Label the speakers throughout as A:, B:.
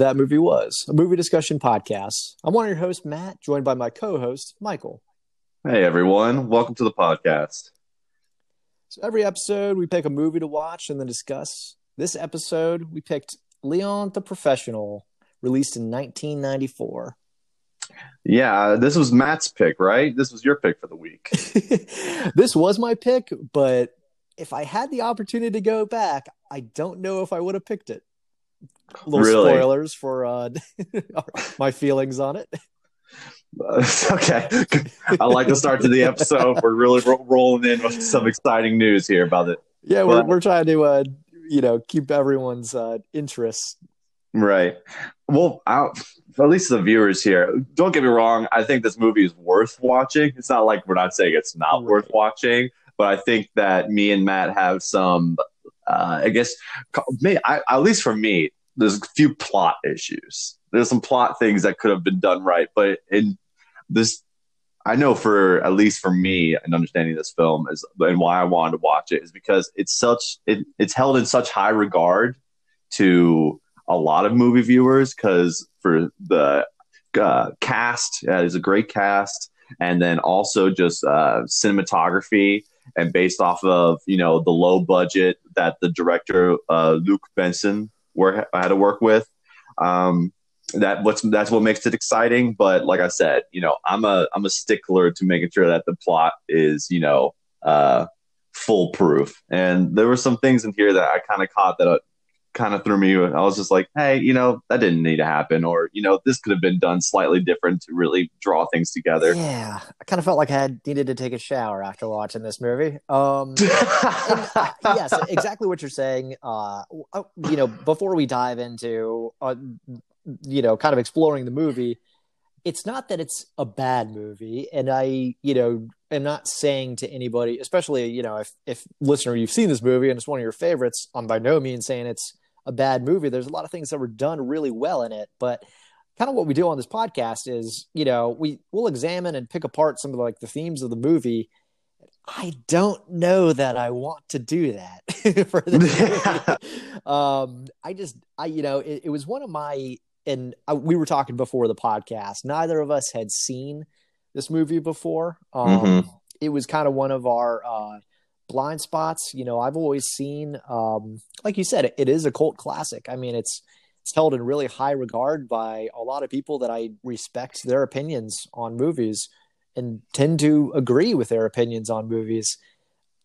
A: That Movie Was, a movie discussion podcast. I'm one of your hosts, Matt, joined by my co host, Michael.
B: Hey, everyone. Welcome to the podcast.
A: So, every episode, we pick a movie to watch and then discuss. This episode, we picked Leon the Professional, released in 1994.
B: Yeah, this was Matt's pick, right? This was your pick for the week.
A: this was my pick, but if I had the opportunity to go back, I don't know if I would have picked it. Little
B: Really?
A: spoilers for uh, my feelings on it.
B: okay. I like the start to the episode. We're really ro- rolling in with some exciting news here about it.
A: Yeah, we're
B: Well-
A: we're trying to uh, you know keep everyone's uh, interest.
B: Right. Well, I, at least the viewers here, don't get me wrong. I think this movie is worth watching. It's not like we're not saying it's not
A: Right.
B: worth watching, but I think that me and Matt have some, uh, I guess, may, I, at least for me, there's a few plot issues. There's some plot things that could have been done right, but in this, I know for at least for me and understanding this film is and why I wanted to watch it is because it's such it, it's held in such high regard to a lot of movie viewers because for the uh, cast uh, is a great cast and then also just uh, cinematography and based off of you know the low budget that the director uh, Luc Besson were, had to work with. Um, that what's that's what makes it exciting. But like I said, you know, I'm a I'm a stickler to making sure that the plot is you know uh, foolproof. And there were some things in here that I kind of caught that kind of threw me. I was just like, hey, you know, that didn't need to happen, or you know, this could have been done slightly different to really draw things together.
A: Yeah, I kind of felt like I had needed to take a shower after watching this movie. Um, and, uh, yes, exactly what you're saying. Uh, uh, you know, before we dive into, uh, you know, kind of exploring the movie, it's not that it's a bad movie, and I, you know, am not saying to anybody, especially you know, if if listener you've seen this movie and it's one of your favorites, I'm by no means saying it's a bad movie. There's a lot of things that were done really well in it, but kind of what we do on this podcast is, you know, we we'll examine and pick apart some of like the themes of the movie. I don't know that I want to do that for the um, I just, I, you know, it, it was one of my, and I, we were talking before the podcast. Neither of us had seen this movie before. Um,
B: Mhm.
A: It was kind of one of our uh, blind spots. You know, I've always seen, um, like you said, it, it is a cult classic. I mean, it's it's held in really high regard by a lot of people that I respect their opinions on movies and tend to agree with their opinions on movies.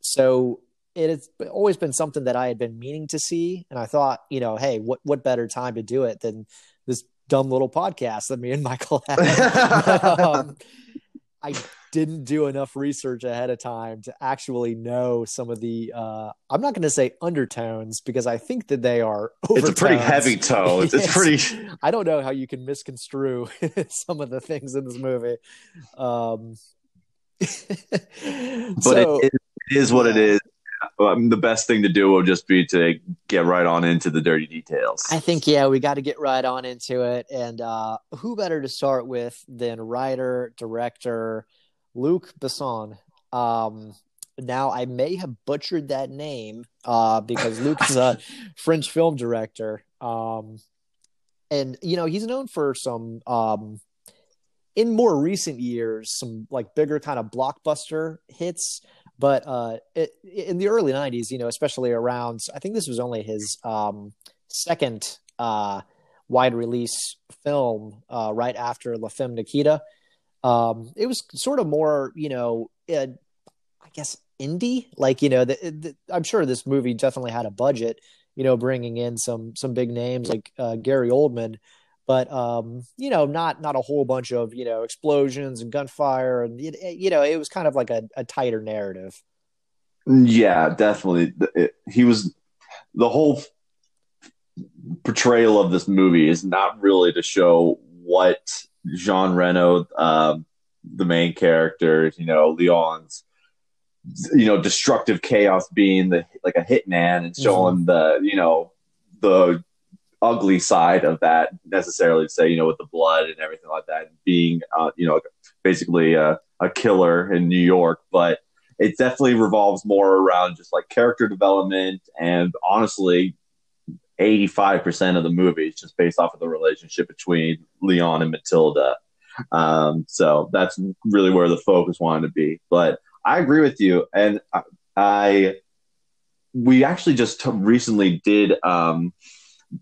A: So it has always been something that I had been meaning to see, and I thought, you know, hey, what what better time to do it than this dumb little podcast that me and Michael have? um, I didn't do enough research ahead of time to actually know some of the. Uh, I'm not going to say undertones because I think that they are.
B: it's a pretty heavy tone. It's pretty.
A: I don't know how you can misconstrue some of the things in this movie. Um,
B: but
A: so,
B: it, it is what it is. Um, the best thing to do will just be to get right on into the dirty details.
A: I think yeah, we got to get right on into it. And uh, who better to start with than writer director Luc Besson? Um, now I may have butchered that name uh, because Luc is a French film director, um, and you know he's known for some. Um, in more recent years, some like bigger kind of blockbuster hits, but uh, it, in the early '90s, you know, especially around, I think this was only his um, second uh, wide release film uh, right after La Femme Nikita. Um, it was sort of more, you know, uh, I guess indie. Like, you know, the, the, I'm sure this movie definitely had a budget, you know, bringing in some some big names like uh, Gary Oldman, but um, you know, not not a whole bunch of you know explosions and gunfire, and it, it- you know, it was kind of like a, a tighter narrative.
B: Yeah, definitely. It- he was the whole portrayal of this movie is not really to show what Jean Reno, um, the main character, you know, Leon's, you know, destructive chaos being the like a hitman and showing the you know the ugly side of that necessarily to say you know with the blood and everything like that being uh, you know basically a, a killer in New York, but it definitely revolves more around just like character development and honestly 85% of the movie is just based off of the relationship between Leon and Matilda. Um, so that's really where the focus wanted to be. But I agree with you. And I, I we actually just t- recently did um,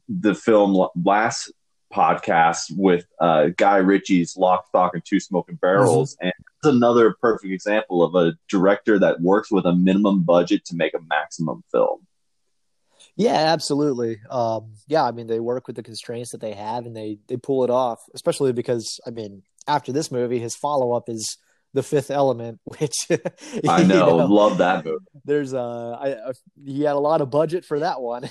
B: the film last podcast with uh, Guy Ritchie's Lock, Stock, and Two Smoking Barrels. Mm-hmm. And it's another perfect example of a director that works with a minimum budget to make a maximum film.
A: Yeah, absolutely. Um, yeah, I mean, they work with the constraints that they have and they, they pull it off, especially because, I mean, after this movie, his follow up is the fifth element which
B: i know, know, love that movie.
A: there's uh I, he had a lot of budget for that one.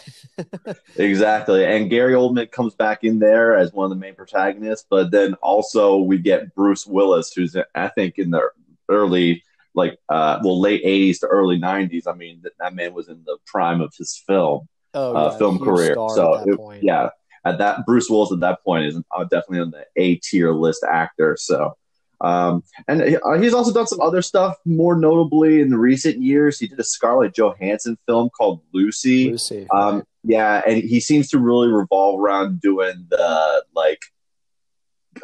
B: Exactly and gary oldman comes back in there as one of the main protagonists but then also we get bruce willis who's i think in the early like uh well late 80s to early 90s i mean that, that man was in the prime of his film oh, uh, film career so it, yeah at that bruce willis at that point is uh, definitely on the a tier list actor so um, and uh, he's also done some other stuff. More notably, in the recent years, he did a Scarlett Johansson film called Lucy.
A: Lucy.
B: Um, yeah, and he seems to really revolve around doing the like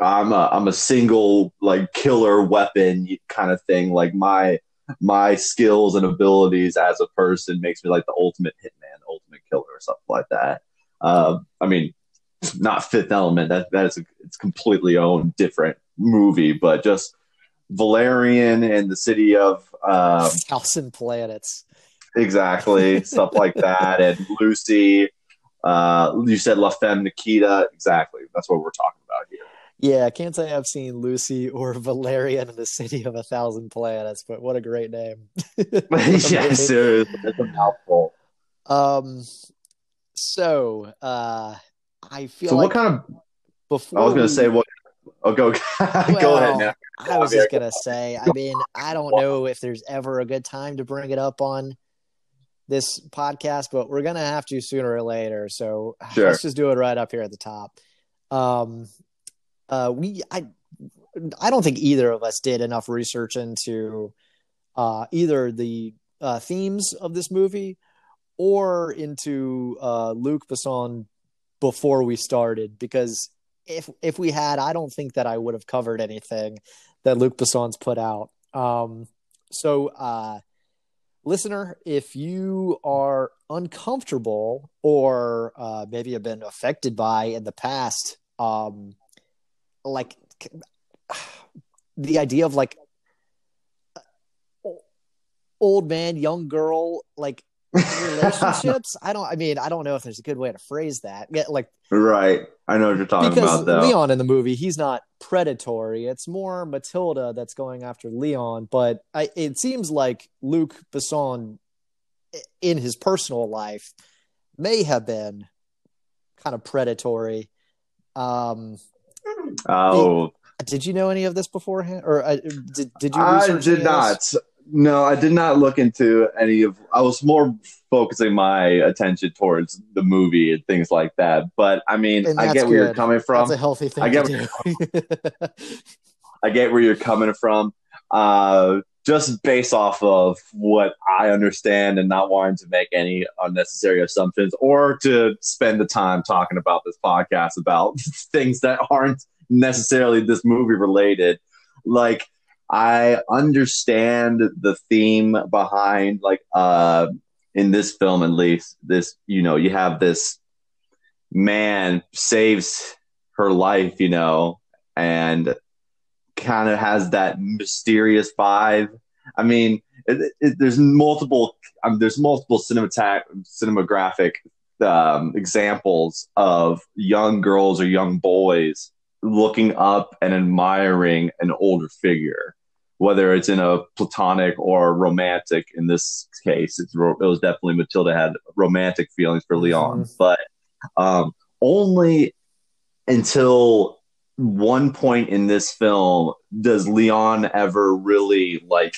B: I'm a I'm a single like killer weapon kind of thing. Like my my skills and abilities as a person makes me like the ultimate hitman, killer, or something like that. Uh, I mean, not Fifth Element. That that is a, it's completely own different movie, but just Valerian and the city of um,
A: Thousand Planets.
B: Exactly, stuff like that, and Lucy. Uh, you said La Femme Nikita. Exactly, that's what we're talking about here.
A: Yeah, I can't say I've seen Lucy or Valerian in the City of a Thousand Planets, but what a great name!
B: yeah, seriously, it's a mouthful.
A: Um, so uh, I feel.
B: So,
A: like
B: what kind of? Before I was going to say what Oh, go well, go ahead now.
A: I was just gonna say. I mean, I don't know if there's ever a good time to bring it up on this podcast, but we're gonna have to sooner or later. So sure. let's just do it right up here at the top. Um, uh, we I I don't think either of us did enough research into uh, either the uh, themes of this movie or into uh, Luc Besson before we started because if if we had, I don't think that I would have covered anything that Luc Besson's put out. Um, so, uh, listener, if you are uncomfortable or uh, maybe have been affected by in the past, um, like the idea of like old man, young girl, like relationships. I don't. I mean, I don't know if there's a good way to phrase that. Yeah, like
B: right. I know what you're talking because about. Though
A: Leon in the movie, he's not predatory. It's more Matilda that's going after Leon. But I, it seems like Luc Besson, in his personal life, may have been kind of predatory. Um,
B: oh.
A: Did you know any of this beforehand, or uh, did did you?
B: I did not. No, I did not look into any of. I was more focusing my attention towards the movie and things like that. But I mean, I get where you're coming from.
A: That's a healthy thing I get to
B: do. I get where you're coming from. Uh, just based off of what I understand and not wanting to make any unnecessary assumptions or to spend the time talking about this podcast about things that aren't necessarily this movie related. Like I understand the theme behind like uh in this film at least this you know you have this man saves her life you know and kind of has that mysterious vibe. I mean it, it, there's multiple um, there's multiple cinematographic um, examples of young girls or young boys looking up and admiring an older figure whether it's in a platonic or romantic. In this case, it was definitely Matilda had romantic feelings for Leon, mm-hmm. but um, only until one point in this film does Leon ever really like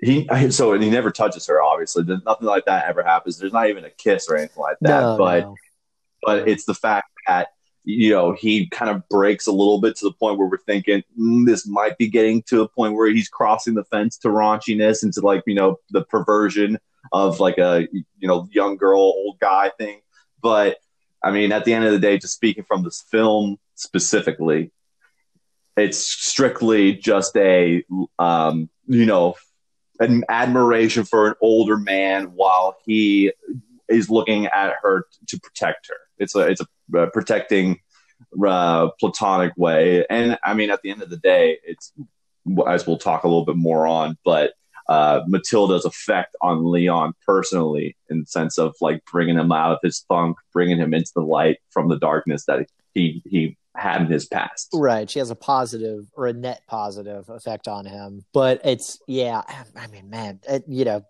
B: he so and he never touches her obviously There's nothing like that ever happens there's not even a kiss or anything like that no, but no. but it's the fact that you know, he kind of breaks a little bit to the point where we're thinking mm, this might be getting to a point where he's crossing the fence to raunchiness and to like, you know, the perversion of like a, you know, young girl, old guy thing. But I mean, at the end of the day, just speaking from this film specifically, it's strictly just a um, you know an admiration for an older man while he is looking at her to protect her. It's a it's a uh, protecting uh, platonic way, and I mean at the end of the day, it's as we'll talk a little bit more on, but uh, Matilda's effect on Leon personally, in the sense of like bringing him out of his funk, bringing him into the light from the darkness that he he had in his past.
A: Right. She has a positive or a net positive effect on him. But it's, yeah, I mean, man, it, you know,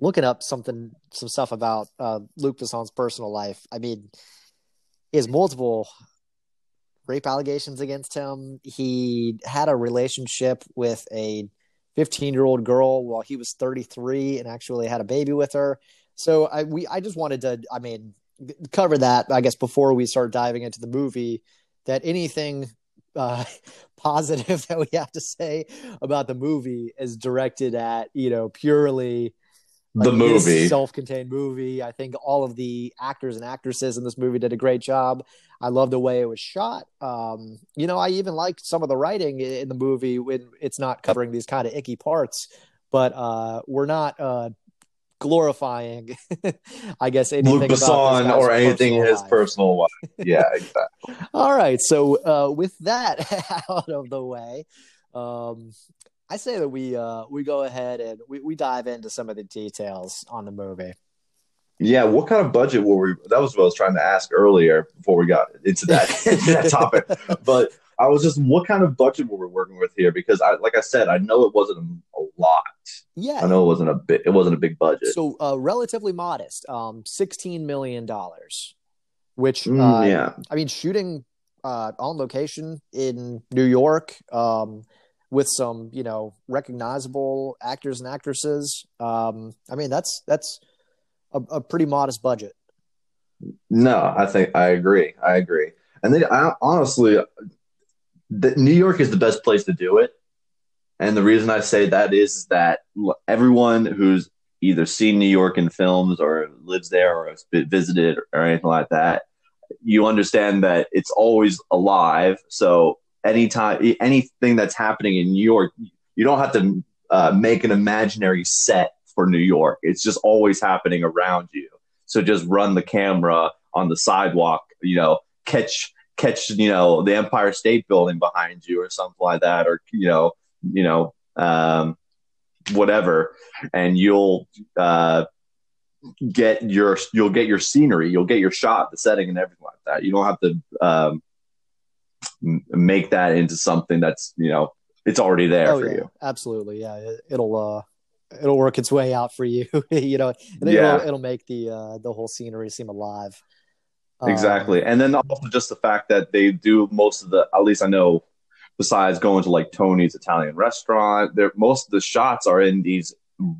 A: looking up something, some stuff about uh, Luc Besson's personal life, I mean, he has multiple rape allegations against him. He had a relationship with a 15 year old girl while he was 33 and actually had a baby with her. So I we I just wanted to I mean cover that I guess before we start diving into the movie that anything uh, positive that we have to say about the movie is directed at you know purely
B: like, the movie
A: self-contained movie i think all of the actors and actresses in this movie did a great job i love the way it was shot um, you know i even liked some of the writing in the movie when it's not covering these kind of icky parts but uh, we're not uh, glorifying, I guess, anything
B: Luc Besson or anything in his life. personal life. Yeah, exactly.
A: All right. So uh, with that out of the way, um, I say that we uh, we go ahead and we, we dive into some of the details on the movie.
B: Yeah, what kind of budget were we? That was what I was trying to ask earlier before we got into that into that topic. But I was just, what kind of budget were we working with here? Because I, like I said, I know it wasn't a, lot.
A: Yeah,
B: I know it wasn't a bit. It wasn't a big budget.
A: So uh, relatively modest, um, sixteen million dollars. Which,
B: mm,
A: uh,
B: yeah,
A: I mean, shooting uh, on location in New York um, with some, you know, recognizable actors and actresses. Um, I mean, that's that's a, a pretty modest budget.
B: No, I think I agree. I agree. And then I, honestly, the, New York is the best place to do it. And the reason I say that is that everyone who's either seen New York in films or lives there or has visited or anything like that, you understand that it's always alive. So anytime anything that's happening in New York, you don't have to uh, make an imaginary set for New York. It's just always happening around you. So just run the camera on the sidewalk, you know, catch catch you know the Empire State Building behind you or something like that, or you know you know um, whatever, and you'll uh, get your you'll get your scenery, you'll get your shot, the setting, and everything like that. You don't have to um, make that into something that's you know it's already there oh, for
A: yeah.
B: you.
A: Absolutely, yeah. It, will uh, it'll work its way out for you. you know,
B: yeah.
A: it'll, it'll make the uh, the whole scenery seem alive.
B: Exactly. Um, and then also just the fact that they do most of the, at least I know, besides going to like Tony's Italian restaurant, there most of the shots are in these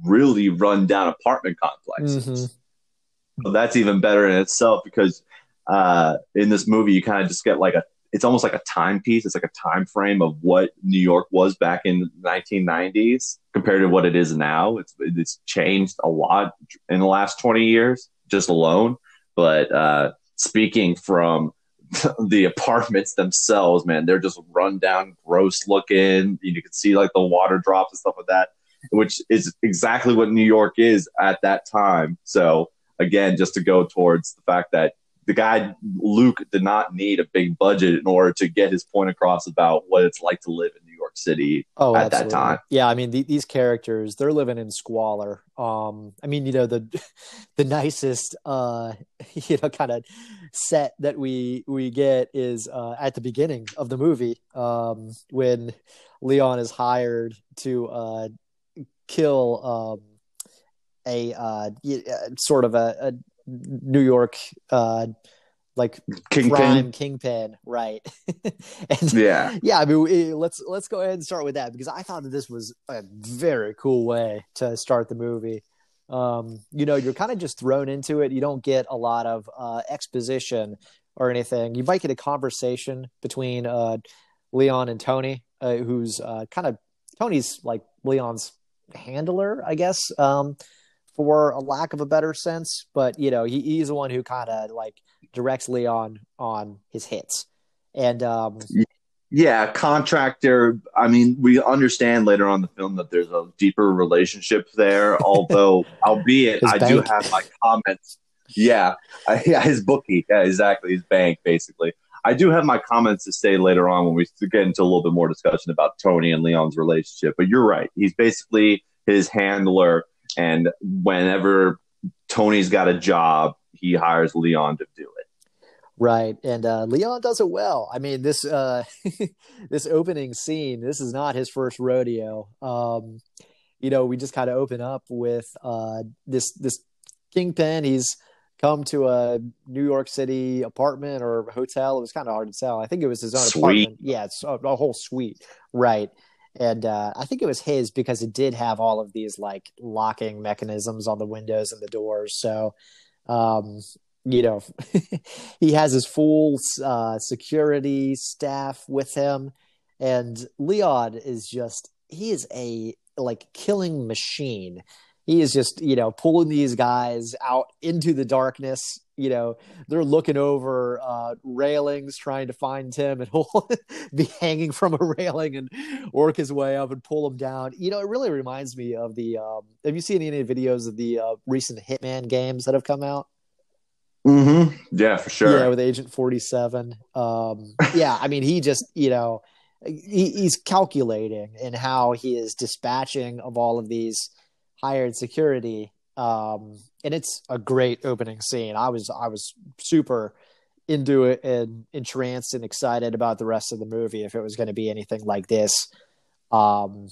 B: really run down apartment complexes. Mm-hmm. So that's even better in itself because uh, in this movie you kind of just get like a it's almost like a timepiece. It's like a time frame of what New York was back in the 1990s compared to what it is now. It's it's changed a lot in the last 20 years just alone. But uh, speaking from the apartments themselves, man, they're just run down, gross looking. You can see like the water drops and stuff like that, which is exactly what New York is at that time. So again, just to go towards the fact that the guy Luc did not need a big budget in order to get his point across about what it's like to live in New York City oh, at absolutely. that time.
A: Yeah, I mean the, these characters, they're living in squalor. Um, I mean, you know the the nicest, uh, you know, kind of set that we we get is uh, at the beginning of the movie um, when Leon is hired to uh, kill um, a uh, sort of a, a New York uh like
B: kingpin. crime
A: kingpin, right?
B: and, yeah,
A: yeah. I mean, let's let's go ahead and start with that because I thought that this was a very cool way to start the movie. Um, you know, you're kind of just thrown into it. You don't get a lot of uh, exposition or anything. You might get a conversation between uh, Leon and Tony, uh, who's uh, kind of Tony's like Leon's handler, I guess. Um, for a lack of a better sense. But you know, he, he's the one who kind of like directs Leon on his hits, and um,
B: yeah, contractor. I mean, we understand later on the film that there's a deeper relationship there. Although, albeit, I do have my comments. Yeah, I, yeah, his bookie. Yeah, exactly. His bank, basically. I do have my comments to say later on when we get into a little bit more discussion about Tony and Leon's relationship. But you're right. He's basically his handler, and whenever Tony's got a job, he hires Leon to do it.
A: Right, and uh, Leon does it well. I mean, this uh, this opening scene. This is not his first rodeo. Um, you know, we just kind of open up with uh, this this kingpin. He's come to a New York City apartment or hotel. It was kind of hard to tell. I think it was his own suite. apartment. Yeah, it's a, a, whole suite, right? And uh, I think it was his because it did have all of these like locking mechanisms on the windows and the doors. So, um, you know, he has his full uh, security staff with him, and Leon is just he is a like killing machine he is just you know pulling these guys out into the darkness you know they're looking over uh, railings trying to find him and he'll be hanging from a railing and work his way up and pull him down. You know it really reminds me of the um, have you seen any videos of the uh, recent hitman games that have come out?
B: Mm-hmm. Yeah for sure.
A: Yeah with agent 47 um, yeah i mean he just you know he, he's calculating in how he is dispatching of all of these hired security. Um, and it's a great opening scene. I was I was super into it and entranced and excited about the rest of the movie if it was going to be anything like this. Um,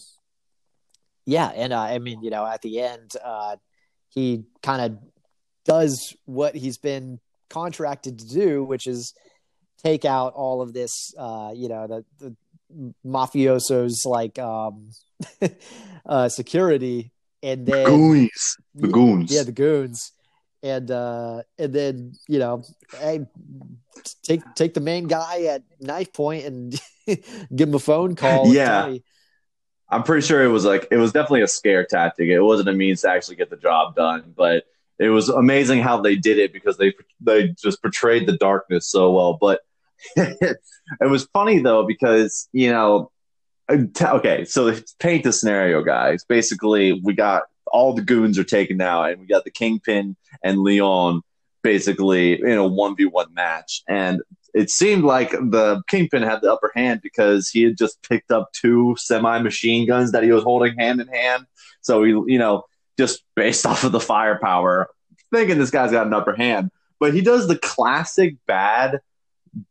A: yeah, and uh, I mean, you know, at the end, uh, he kind of does what he's been contracted to do, which is take out all of this, uh, you know, the, the mafiosos like um, uh, security and then
B: goons, the goons,
A: yeah, the goons, and uh, and then you know, hey, take take the main guy at knife point and give him a phone call.
B: Yeah. I'm pretty sure it was like it was definitely a scare tactic. It wasn't a means to actually get the job done, but it was amazing how they did it because they they just portrayed the darkness so well. But it was funny though because you know Uh, okay, so paint the scenario, guys. Basically, we got all the goons are taken out, and we got the Kingpin and Leon basically in a one v one match, and it seemed like the Kingpin had the upper hand because he had just picked up two semi machine guns that he was holding hand in hand. So he, you know, just based off of the firepower, thinking this guy's got an upper hand. But he does the classic bad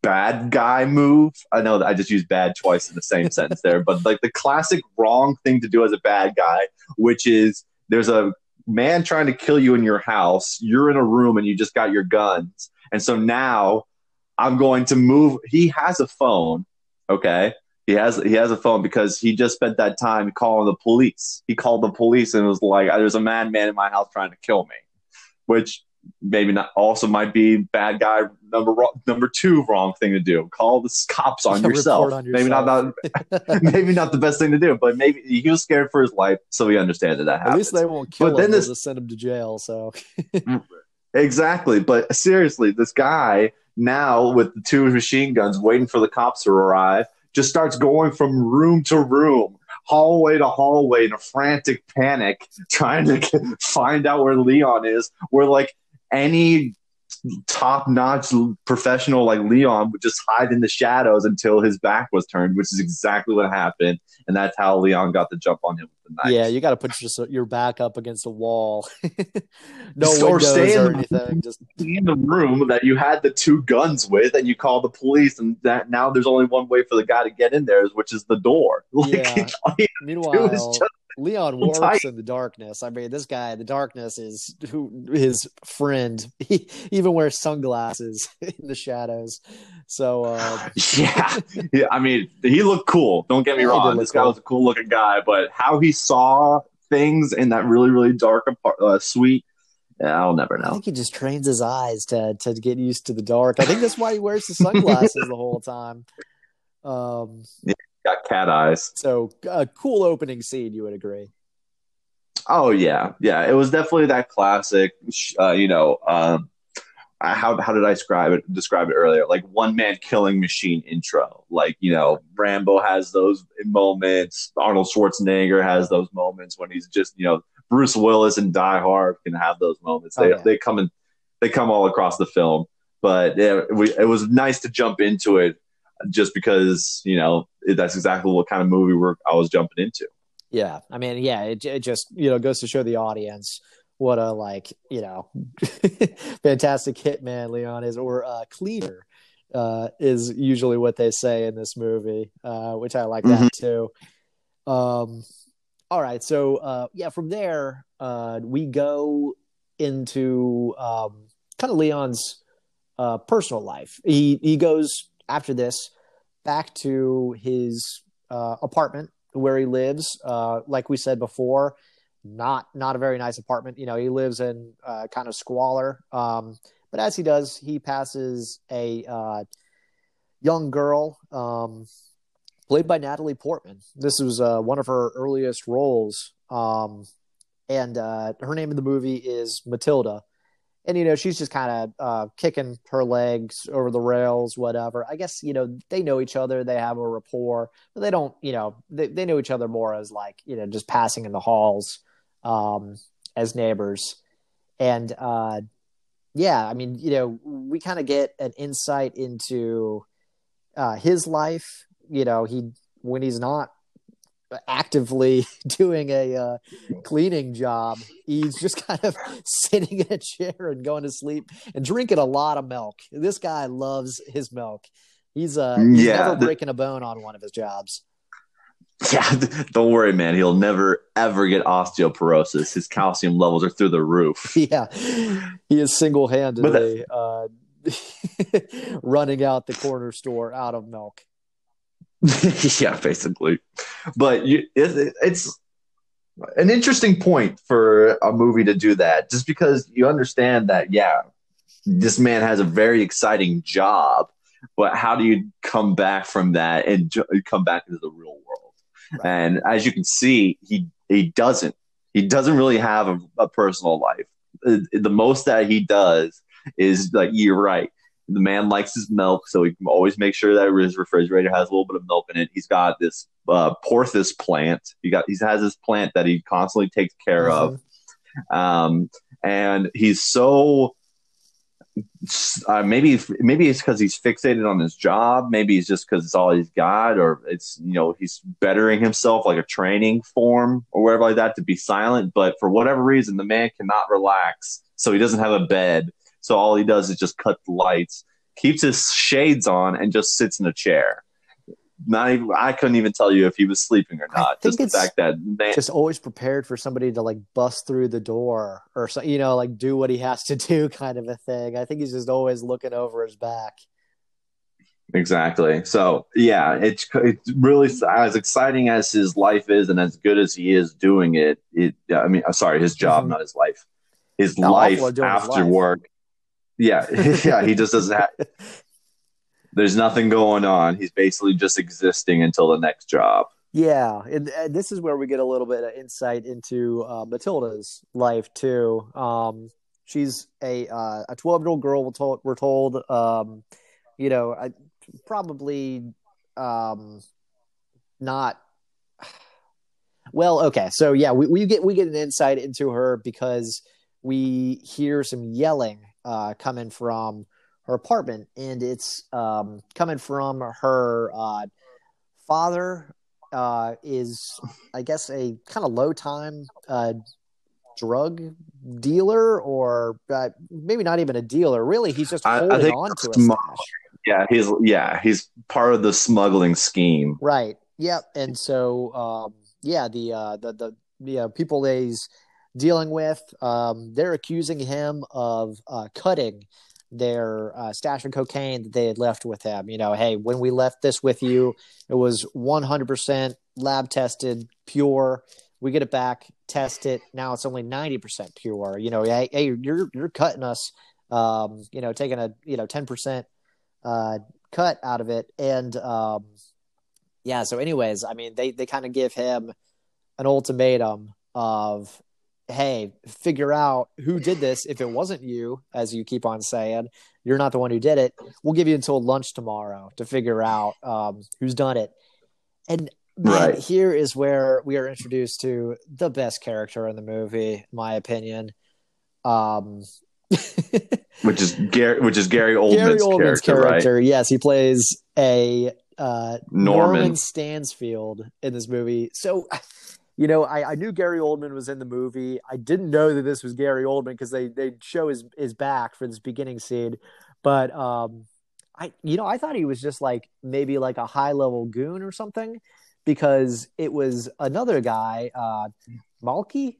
B: bad guy move. I know that I just used bad twice in the same sentence there, but like the classic wrong thing to do as a bad guy, which is there's a man trying to kill you in your house. You're in a room and you just got your guns. And so now I'm going to move. He has a phone. Okay. He has he has a phone because he just spent that time calling the police. He called the police and was like, "There's a madman in my house trying to kill me," which maybe not also might be bad guy number number two wrong thing to do. Call the cops on, yourself. on yourself. Maybe not, not maybe not the best thing to do, but maybe he was scared for his life, so he understands that that happens.
A: At least they won't kill but him. Then this, just send him to jail. So mm,
B: exactly, but seriously, this guy now with the two machine guns waiting for the cops to arrive just starts going from room to room hallway to hallway in a frantic panic, trying to get, find out where Leon is. Where like any top notch professional like Leon would just hide in the shadows until his back was turned, which is exactly what happened. And that's how Leon got the jump on him with
A: the knife. Yeah, you got to put your, your back up against the wall. no or windows stay or anything. Just
B: in the room that you had the two guns with, and you call the police, and that now there's only one way for the guy to get in there, which is the door. Like,
A: yeah. Meanwhile, just, Leon works in the darkness. I mean, this guy, the darkness is who his friend. He even wears sunglasses in the shadows. So uh,
B: yeah, yeah. I mean, he looked cool. Don't get me wrong. This cool. guy was a cool looking guy, but how he saw things in that really really dark uh, suite. I'll never know.
A: I think he just trains his eyes to to get used to the dark. I think that's why he wears the sunglasses the whole time. Um,
B: yeah got cat eyes.
A: So a cool opening scene, you would agree.
B: Oh yeah, yeah. It was definitely that classic. Uh, you know, um, how how did I describe it? Describe it earlier, like one man killing machine intro. Like you know, Rambo has those moments. Arnold Schwarzenegger has those moments when he's just you know Bruce Willis and Die Hard can have those moments. They oh, yeah. they come in, they come all across the film. But it, it was nice to jump into it just because you know that's exactly what kind of movie we're I was jumping into.
A: Yeah, I mean, yeah, it, it just you know goes to show the audience what a like you know fantastic hitman Leon is, or uh, cleaner uh, is usually what they say in this movie, uh, which I like mm-hmm. that too. Um, all right, so uh, yeah, from there uh, we go into um, kind of Leon's uh, personal life. He he goes after this back to his uh, apartment where he lives. Uh, like we said before, not not a very nice apartment. You know, he lives in uh, kind of squalor. Um, but as he does, he passes a uh, young girl um, played by Natalie Portman. This was uh, one of her earliest roles, um, and uh, her name in the movie is Matilda and you know she's just kind of uh, kicking her legs over the rails whatever. I guess you know they know each other they have a rapport but they don't you know they, they know each other more as like you know just passing in the halls um, as neighbors. And uh, yeah i mean you know we kind of get an insight into uh, his life. You know he when he's not actively doing a uh, cleaning job. He's just kind of sitting in a chair and going to sleep and drinking a lot of milk. This guy loves his milk. He's uh he's yeah, never breaking a bone on one of his jobs.
B: Yeah, don't worry, man. He'll never ever get osteoporosis. His calcium levels are through the roof.
A: Yeah, he is single handedly uh, running out the corner store out of milk.
B: yeah, basically. But you, it, it's an interesting point for a movie to do that, just because you understand that, yeah, this man has a very exciting job, but how do you come back from that and come back into the real world? Right. And as you can see, he he doesn't. He doesn't really have a, a personal life. Uh, the most that he does is like you're right the man likes his milk, so he can always make sure that his refrigerator has a little bit of milk in it. He's got this uh, pothos plant. He got he has this plant that he constantly takes care mm-hmm. of, um, and he's so. Uh, maybe maybe it's because he's fixated on his job. Maybe it's just because it's all he's got, or it's you know he's bettering himself like a training form or whatever like that to be silent. But for whatever reason, the man cannot relax, so he doesn't have a bed so all he does is just cut the lights, keeps his shades on, and just sits in a chair. Not even I couldn't even tell you if he was sleeping or not. Just the fact that
A: man, just always prepared for somebody to like bust through the door or so, you know, like do what he has to do, kind of a thing. I think he's just always looking over his back.
B: Exactly. So yeah, it's it's really as exciting as his life is, and as good as he is doing it. It. I mean, sorry, his job, mm-hmm. not his life. His life after his life. work yeah, yeah, he just doesn't have. There's nothing going on. He's basically just existing until the next job.
A: Yeah, and, and this is where we get a little bit of insight into uh, Matilda's life too. Um, she's a uh, a 12 year old girl. We're told, we're told um, you know, I, probably um, not. Well, okay, so yeah, we, we get we get an insight into her because we hear some yelling uh, coming from her apartment, and it's um, coming from her uh, father. Uh, is I guess a kind of low time uh, drug dealer, or uh, maybe not even a dealer. Really, he's just holding I, I on to a stash.
B: Yeah, he's yeah he's part of the smuggling scheme.
A: Right. Yep. And so um, yeah, the uh, the the uh, people he's dealing with. Um, they're accusing him of uh, cutting their uh, stash of cocaine that they had left with him. You know, hey, when we left this with you, it was 100% lab tested, pure. We get it back, test it. Now it's only 90% pure. You know, hey, hey you're you're cutting us. Um, you know, taking a you know 10% uh, cut out of it, and um, yeah. So, anyways, I mean, they they kind of give him an ultimatum of hey, figure out who did this. If it wasn't you, as you keep on saying, you're not the one who did it. We'll give you until lunch tomorrow to figure out um, who's done it. And man,
B: Right.
A: here is where we are introduced to the best character in the movie, in my opinion. Um,
B: which is Gary, which is Gary Oldman's,
A: Gary Oldman's
B: character,
A: character, yes, he plays a uh,
B: Norman.
A: Norman Stansfield in this movie. So, you know, I, I knew Gary Oldman was in the movie. I didn't know that this was Gary Oldman because they they show his his back for this beginning scene, but um, I you know I thought he was just like maybe like a high level goon or something because it was another guy, uh, Malky,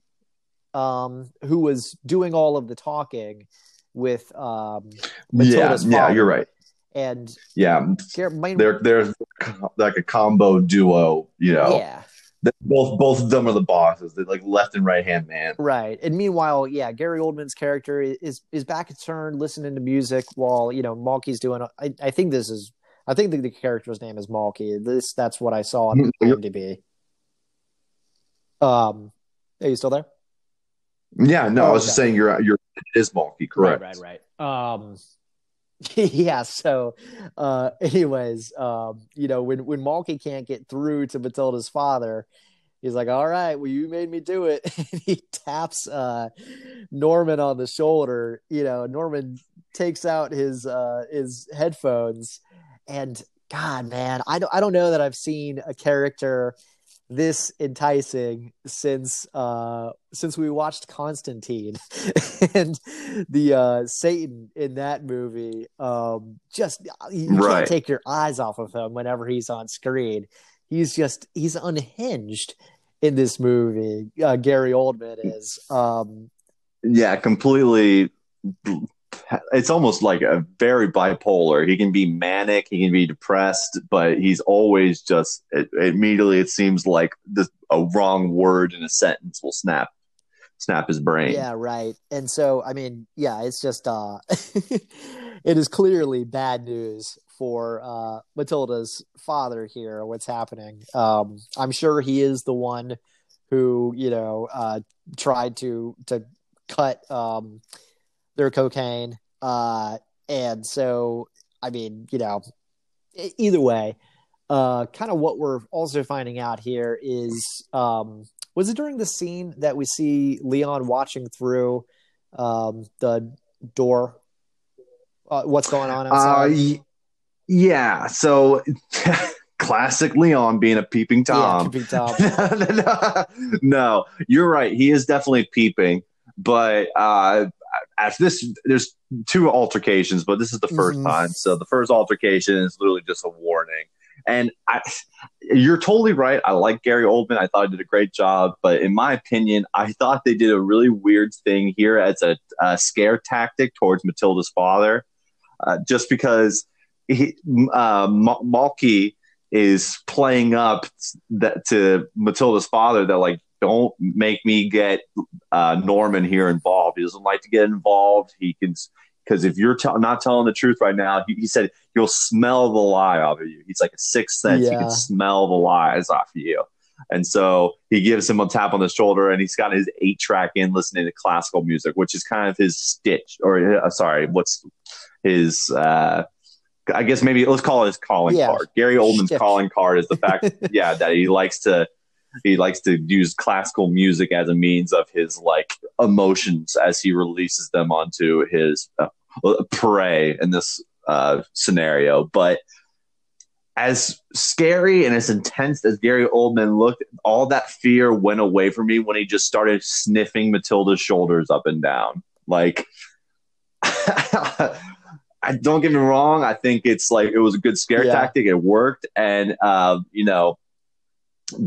A: um, who was doing all of the talking with um,
B: Right? Yeah,
A: Matilda's
B: yeah, you're right.
A: and
B: Yeah,
A: Gar-
B: they're they're like a combo duo. You know,
A: yeah.
B: Both both of them are the bosses. They're like left and right hand man.
A: Right. And meanwhile, yeah, Gary Oldman's character is is back at turn listening to music while, you know, Malky's doing I, I think this is I think the, the character's name is Malky. This that's what I saw on IMDb. Um are you still there?
B: Yeah, no, I was
A: Okay.
B: just saying you're you're it is Malky, correct?
A: Right, right, right. Um yeah, so uh anyways, um, you know, when when Malky can't get through to Matilda's father, he's like, All right, well you made me do it. and he taps uh Norman on the shoulder. You know, Norman takes out his uh his headphones and God man, I don't I don't know that I've seen a character this enticing since uh since we watched Constantine and the uh Satan in that movie um just you
B: Right.
A: can't take your eyes off of him whenever he's on screen he's just he's unhinged in this movie uh, Gary Oldman is um
B: Yeah, completely. It's almost like a very bipolar. He can be manic, he can be depressed, but he's always just it, immediately. It seems like the, a wrong word in a sentence will snap snap his brain.
A: yeah right and so I mean yeah it's just uh it is clearly bad news for uh Matilda's father here what's happening um I'm sure he is the one who you know uh tried to to cut um their cocaine uh and so I mean you know either way uh kind of what we're also finding out here is um was it during the scene that we see Leon watching through um the door uh, what's going on
B: Uh,
A: outside
B: y- yeah. So classic Leon being a peeping
A: yeah
B: tom.
A: Peeping Tom.
B: no, you're right. He is definitely peeping, but uh, after this, there's two altercations, but this is the 1st
A: Mhm.
B: time. So the first altercation is literally just a warning. And I, you're totally right. I like Gary Oldman. I thought he did a great job, but in my opinion, I thought they did a really weird thing here as a, a scare tactic towards Matilda's father, uh, just because he, uh, Ma- Malky is playing up that to Matilda's father that like don't make me get uh, Norman here involved. He doesn't like to get involved. He can because if you're tell not telling the truth right now, he, he said you'll smell the lie off of you. He's like a sixth sense. He can smell the lies off of you. And so he gives him a tap on the shoulder, and he's got his eight track in listening to classical music, which is kind of his stitch, or uh, sorry, what's his? Uh, I guess maybe let's call it his calling
A: Yeah.
B: card. Gary Oldman's calling card is the fact, yeah, that he likes to he likes to use classical music as a means of his like emotions as he releases them onto his uh, prey in this uh, scenario. But as scary and as intense as Gary Oldman looked, all that fear went away from me when he just started sniffing Matilda's shoulders up and down. Like, I don't get me wrong. I think it's like it was a good scare
A: Yeah.
B: tactic. It worked, and uh, you know,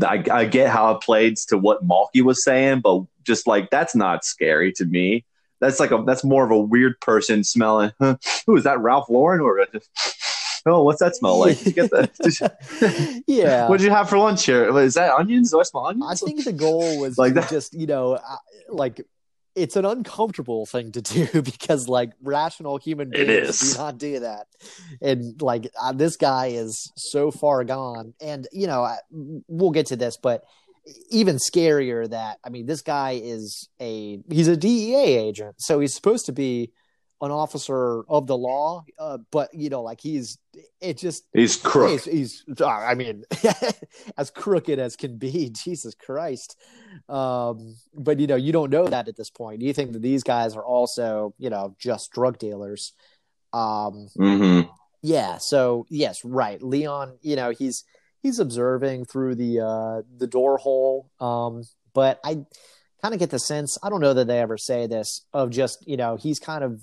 B: I, I get how it plays to what Malky was saying, but just like that's not scary to me. That's like a that's more of a weird person smelling. Huh, who is that? Ralph Lauren or just, oh, what's that smell like? Did you get the,
A: yeah
B: what did you have for lunch here? Is that onions? Do I smell onions?
A: I think the goal was
B: Like that.
A: just you know like it's an uncomfortable thing to do because like rational human beings do not do that. And like uh, this guy is so far gone. And you know I, we'll get to this but even scarier that I mean this guy is a he's a DEA agent, so he's supposed to be an officer of the law, uh, but you know, like he's it just
B: he's crooked.
A: He's, he's I mean, as crooked as can be. Jesus Christ! Um, but you know, you don't know that at this point. You think that these guys are also you know just drug dealers. Um,
B: mm-hmm.
A: Yeah. So yes, right. Leon, you know, he's he's observing through the uh, the door hole. Um, but I kind of get the sense I don't know that they ever say this of just you know he's kind of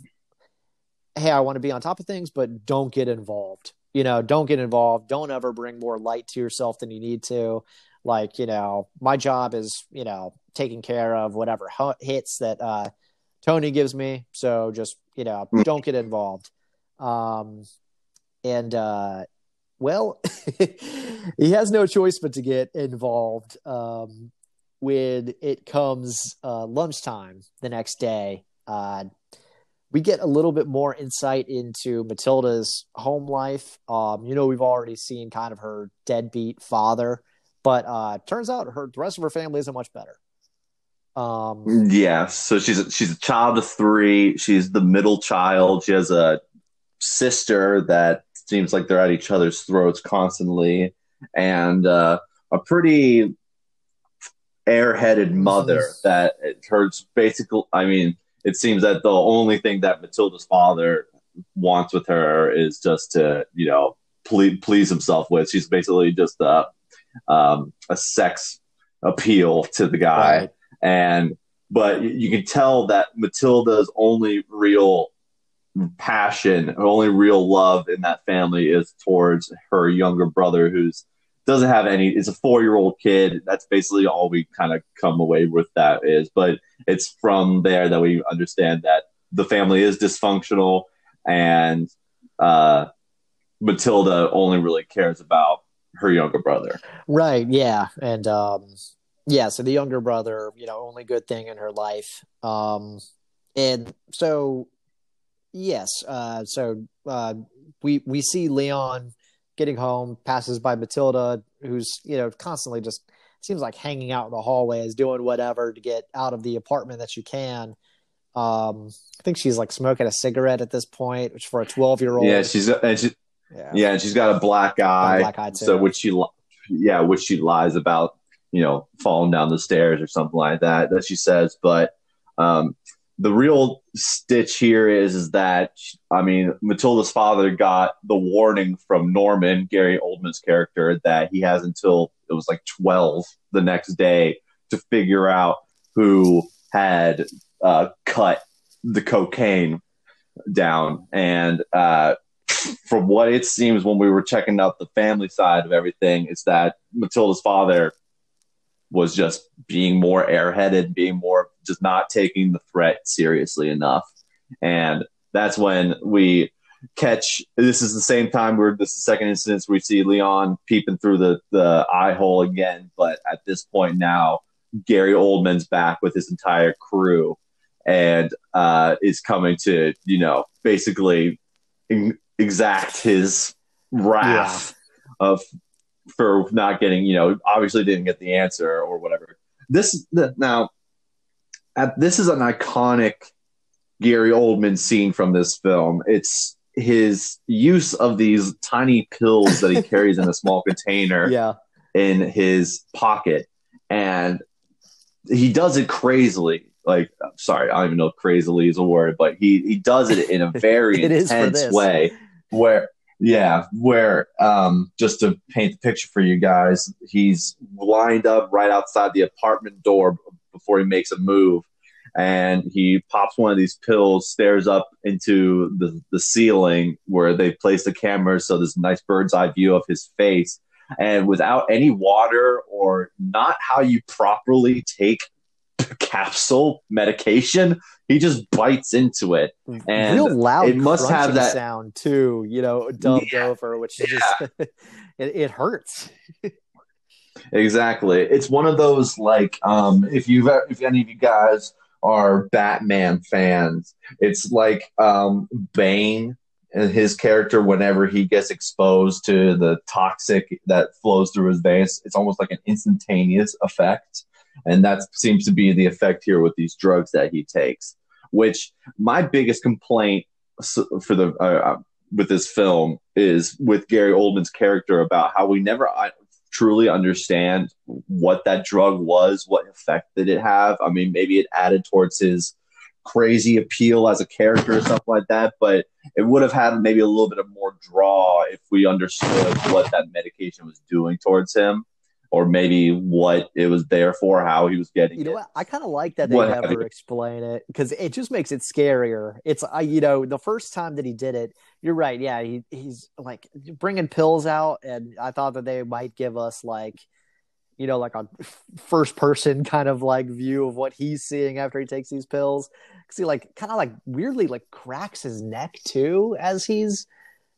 A: hey, I want to be on top of things, but don't get involved. You know, don't get involved. Don't ever bring more light to yourself than you need to. Like, you know, my job is, you know, taking care of whatever hits that uh, Tony gives me. So just, you know, hmm. don't get involved. Um, and, uh, well, he has no choice but to get involved um, when it comes uh, lunchtime the next day. Uh, we get a little bit more insight into Matilda's home life. Um, you know, we've already seen kind of her deadbeat father, but uh, turns out her the rest of her family isn't much better. Um,
B: yeah, so she's a, she's a child of three. She's the middle child. She has a sister that seems like they're at each other's throats constantly, and uh, a pretty airheaded mother that hurts. basically. I mean it seems that the only thing that Matilda's father wants with her is just to, you know, please, please himself with. She's basically just a, um, a sex appeal to the guy. Right. And, but you can tell that Matilda's only real passion, only real love in that family is towards her younger brother who's doesn't have any it's a four year old kid. That's basically all we kind of come away with that is but it's from there that we understand that the family is dysfunctional and uh, matilda only really cares about her younger brother.
A: Right yeah and um, yeah so the younger brother you know only good thing in her life um, and so yes uh, so uh, we we see leon getting home, passes by Matilda, who's you know constantly just seems like hanging out in the hallways, doing whatever to get out of the apartment that she can. Um, I think she's like smoking a cigarette at this point, which for a twelve year old,
B: yeah, she's and she, yeah. yeah, and she's got a black eye, black eye so which she, yeah, which she lies about, you know, falling down the stairs or something like that that she says, but um, the real stitch here is is that I mean Matilda's father got the warning from Norman Gary Oldman's character that he has until it was like twelve the next day to figure out who had uh, cut the cocaine down. And uh, from what it seems when we were checking out the family side of everything is that Matilda's father was just being more airheaded, being more just not taking the threat seriously enough. And that's when we catch this is the same time where this is the second instance we see Leon peeping through the, the eye hole again, but at this point now Gary Oldman's back with his entire crew and uh, is coming to, you know, basically exact his wrath yeah. of for not getting, you know, obviously didn't get the answer or whatever. This now, at, this is an iconic Gary Oldman scene from this film. It's his use of these tiny pills that he carries in a small container
A: yeah.
B: in his pocket, and he does it crazily. Like, sorry, I don't even know if crazily is a word, but he he does it in a very intense way where yeah, where um, just to paint the picture for you guys, he's lined up right outside the apartment door before he makes a move, and he pops one of these pills, stares up into the the ceiling where they place the camera, so there's a nice bird's eye view of his face, and without any water or not how you properly take capsule medication. He just bites into it, and
A: real loud. It must have that sound too, you know, dubbed yeah, over, which yeah. just it, it hurts.
B: exactly, it's one of those like um, if you've if any of you guys are Batman fans, it's like um, Bane his character whenever he gets exposed to the toxic that flows through his veins it's almost like an instantaneous effect and that seems to be the effect here with these drugs that he takes which my biggest complaint for the uh, uh, with this film is with Gary Oldman's character about how we never uh, truly understand what that drug was, what effect did it have. I mean, maybe it added towards his crazy appeal as a character or something like that, but it would have had maybe a little bit of more draw if we understood what that medication was doing towards him or maybe what it was there for, how he was getting.
A: You know
B: it.
A: what? I kind of like that they what never explain it because it just makes it scarier. It's I, you know, the first time that he did it, you're right. Yeah, he he's like bringing pills out, and I thought that they might give us like, you know, like a first person kind of like view of what he's seeing after he takes these pills. Because he like kind of like weirdly like cracks his neck too as he's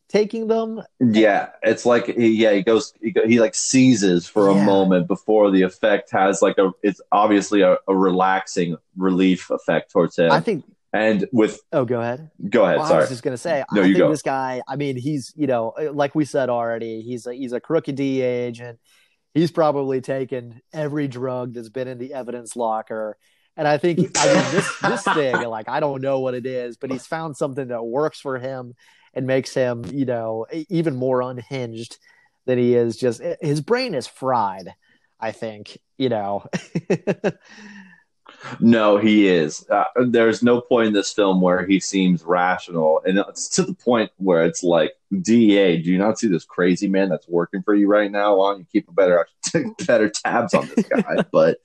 A: taking them.
B: Yeah, it's like yeah, he goes he, he like seizes for yeah. a moment before the effect has like a it's obviously a, a, relaxing relief effect towards him.
A: I think
B: and with
A: oh, go ahead.
B: Go ahead.
A: Well,
B: sorry, I
A: was just gonna say.
B: No,
A: I
B: you
A: think
B: go.
A: This guy. I mean, he's you know, uh, like we said already, he's a he's a crooked DEA agent. He's probably taken every drug that's been in the evidence locker. And I think I mean this this thing, like I don't know what it is, but he's found something that works for him and makes him, you know, even more unhinged than he is. Just his brain is fried. I think, you know.
B: no, he is. Uh, there's no point in this film where he seems rational, and it's to the point where it's like, DEA, do you not see this crazy man that's working for you right now? Why don't you keep a better better tabs on this guy? but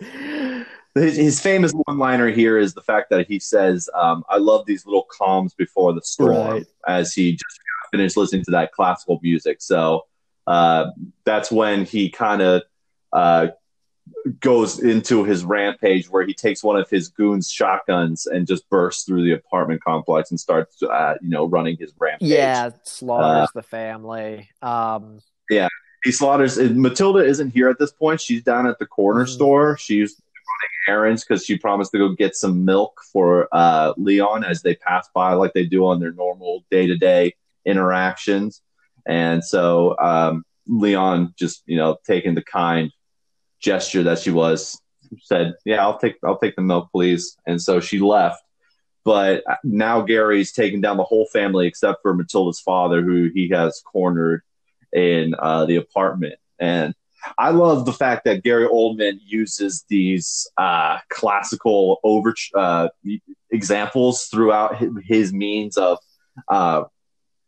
B: his, his famous one liner here is the fact that he says, um, I love these little calms before the storm right. as he just finished listening to that classical music. So uh, that's when he kind of uh, goes into his rampage where he takes one of his goons' shotguns and just bursts through the apartment complex and starts, uh, you know, running his rampage.
A: Yeah, slaughters uh, the family. Um,
B: yeah, he slaughters. Matilda isn't here at this point. She's down at the corner mm-hmm. store. She's errands because she promised to go get some milk for uh, Leon as they pass by, like they do on their normal day to day interactions. And so um, Leon, just you know, taking the kind gesture that she was, said, "Yeah, I'll take I'll take the milk, please." And so she left. But now Gary's taken down the whole family except for Matilda's father, who he has cornered in uh, the apartment. And I love the fact that Gary Oldman uses these uh, classical over uh, examples throughout his, means of, uh,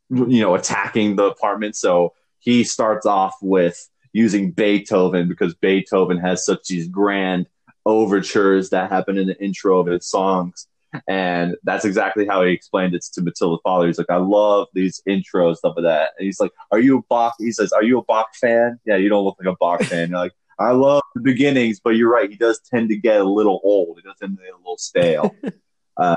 B: you know, attacking the apartment. So he starts off with using Beethoven because Beethoven has such these grand overtures that happen in the intro of his songs. And that's exactly how he explained it to Matilda's father. He's like, I love these intros, stuff like that. And he's like, Are you a Bach? He says, Are you a Bach fan? Yeah, you don't look like a Bach fan. You're like, I love the beginnings, but you're right. He does tend to get a little old. He does tend to get a little stale. uh,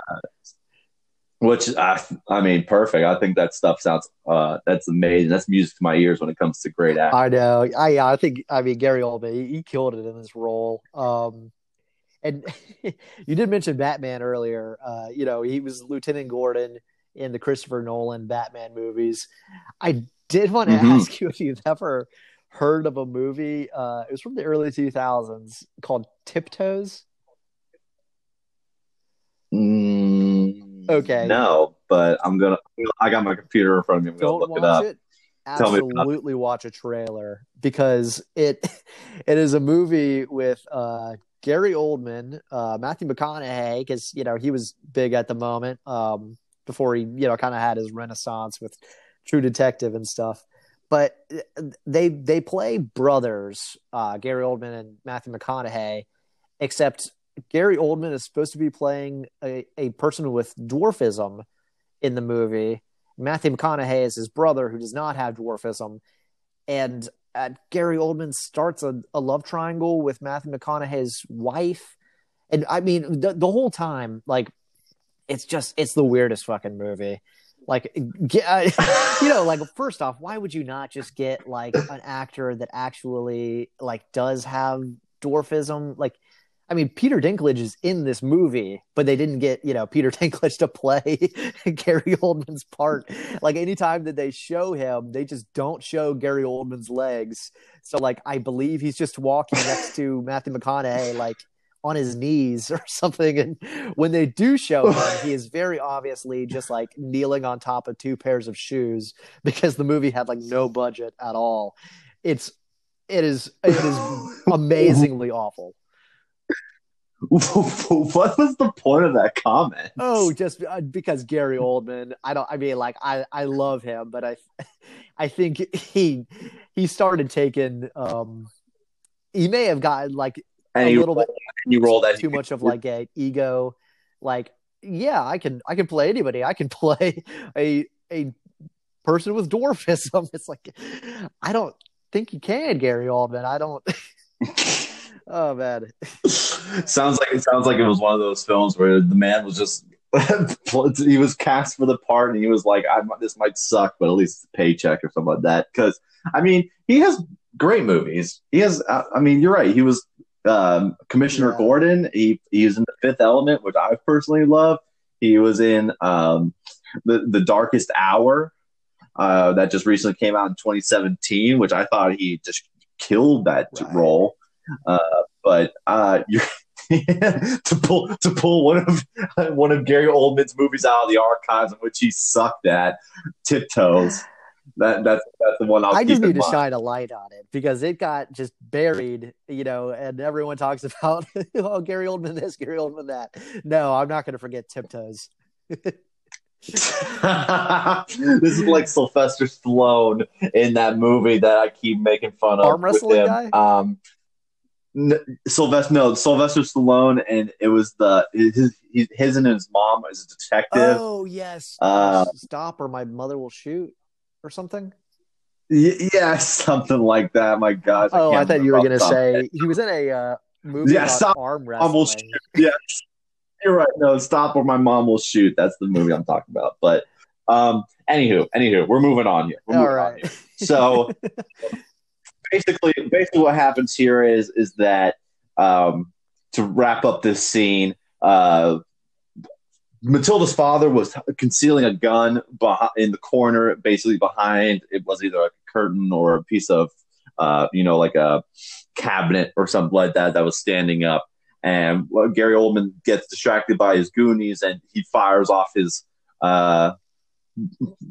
B: which I, I mean, perfect. I think that stuff sounds uh, that's amazing. That's music to my ears when it comes to great acting.
A: I know. I I think I mean Gary Oldman, he, he killed it in this role. Um, and you did mention Batman earlier. Uh, you know, he was Lieutenant Gordon in the Christopher Nolan Batman movies. I did want to mm-hmm. ask you if you've ever heard of a movie. Uh, it was from the early 2000s called Tiptoes.
B: Mm,
A: okay.
B: No, but I'm gonna. I got my computer in front of me. I'm gonna
A: Don't
B: look it up. It.
A: Absolutely watch a trailer because it it is a movie with uh, Gary Oldman, uh, Matthew McConaughey, because you know he was big at the moment um, before he you know kind of had his renaissance with True Detective and stuff. But they they play brothers, uh, Gary Oldman and Matthew McConaughey, except Gary Oldman is supposed to be playing a, a person with dwarfism in the movie. Matthew McConaughey is his brother who does not have dwarfism, and uh, Gary Oldman starts a, a, love triangle with Matthew McConaughey's wife, and I mean the, the whole time, like it's just it's the weirdest fucking movie. Like, get, uh, you know, like first off, why would you not just get like an actor that actually like does have dwarfism? Like, I mean, Peter Dinklage is in this movie, but they didn't get, you know, Peter Dinklage to play Gary Oldman's part. Like anytime that they show him, they just don't show Gary Oldman's legs. So like I believe he's just walking next to Matthew McConaughey, like on his knees or something. And when they do show him, he is very obviously just like kneeling on top of two pairs of shoes because the movie had like no budget at all. It's it is it is amazingly awful.
B: what was the point of that comment?
A: Oh, just uh, because Gary Oldman. I don't. I mean, like I I love him, but I I think he he started taking. um He may have gotten like
B: and
A: a little bit
B: you roll that
A: too much of like a ego. Like, yeah, I can I can play anybody. I can play a a person with dwarfism. It's like I don't think you can, Gary Oldman. I don't. Oh man.
B: sounds like it sounds like it was one of those films where the man was just he was cast for the part and he was like, I, "This might suck, but at least it's a paycheck or something like that." Because I mean, he has great movies. He has. Uh, I mean, you're right. He was um, Commissioner yeah. Gordon. He he was in the Fifth Element, which I personally love. He was in um, the the Darkest Hour. Uh, that just recently came out in 2017, which I thought he just killed that right. role. Uh, but uh, to pull to pull one of one of Gary Oldman's movies out of the archives in which he sucked at, Tiptoes. That that's that's the one I'll
A: I just need to
B: mind.
A: shine a light on it because it got just buried, you know, and everyone talks about oh Gary Oldman this, Gary Oldman that. No, I'm not going to forget Tiptoes.
B: this is like Sylvester Stallone in that movie that I keep making fun of.
A: Arm wrestling guy.
B: Um, Sylvester, no, Sylvester Stallone, and it was the his his and his mom as a detective.
A: Oh yes, uh, stop or my mother will shoot or something.
B: Y- yeah, something like that. My God.
A: Oh, I, I thought you were gonna say he was in a uh, movie yeah, stop, arm wrestling.
B: Yes, you're right. No, stop or my mom will shoot. That's the movie I'm talking about. But um, anywho, anywho, we're moving on here.
A: All right.
B: Here. So basically, basically, what happens here is is that um, to wrap up this scene, uh, Matilda's father was concealing a gun behind, in the corner, basically behind it was either a curtain or a piece of, uh, you know, like a cabinet or something like that that was standing up. And Gary Oldman gets distracted by his Goonies and he fires off his uh,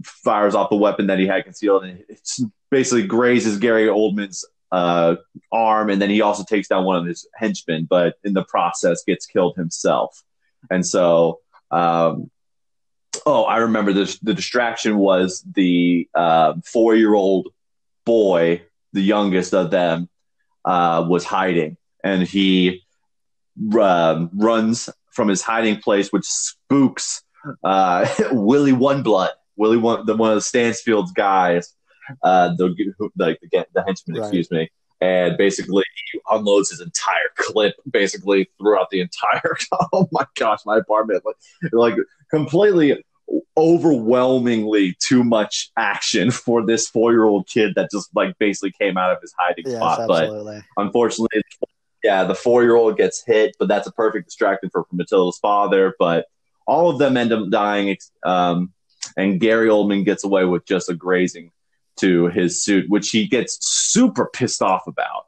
B: fires off the weapon that he had concealed and it basically grazes Gary Oldman's uh, arm, and then he also takes down one of his henchmen, but in the process gets killed himself. And so, um, oh, I remember this. The distraction was the uh, four-year-old boy, the youngest of them, uh, was hiding, and he um, runs from his hiding place, which spooks uh, Willie One Blood, Willie One, the one of the Stansfield's guys, uh, the like the, the henchman, right. excuse me, and basically he unloads his entire clip basically throughout the entire. oh my gosh, my apartment like like completely overwhelmingly too much action for this four year old kid that just like basically came out of his hiding yes, spot. Absolutely. But unfortunately, yeah, the four year old gets hit, but that's a perfect distraction for, for Matilda's father. But all of them end up dying, um, and Gary Oldman gets away with just a grazing to his suit, which he gets super pissed off about.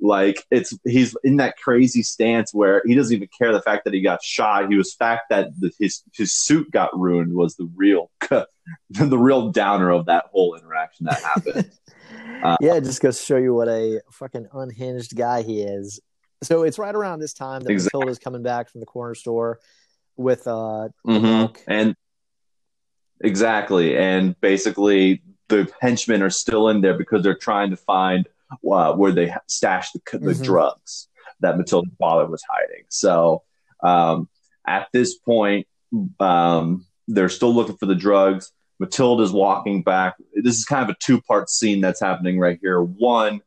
B: Like it's he's in that crazy stance where he doesn't even care the fact that he got shot. He was fact that the, his his suit got ruined was the real the real downer of that whole interaction that happened.
A: uh, yeah, just goes to show you what a fucking unhinged guy he is. So it's right around this time that exactly. Matilda's coming back from the corner store with uh
B: mm-hmm. and exactly and basically the henchmen are still in there because they're trying to find uh, where they stashed the, the mm-hmm. drugs that Matilda's father was hiding. So um, at this point, um, they're still looking for the drugs. Matilda's walking back. This is kind of a two part scene that's happening right here. One,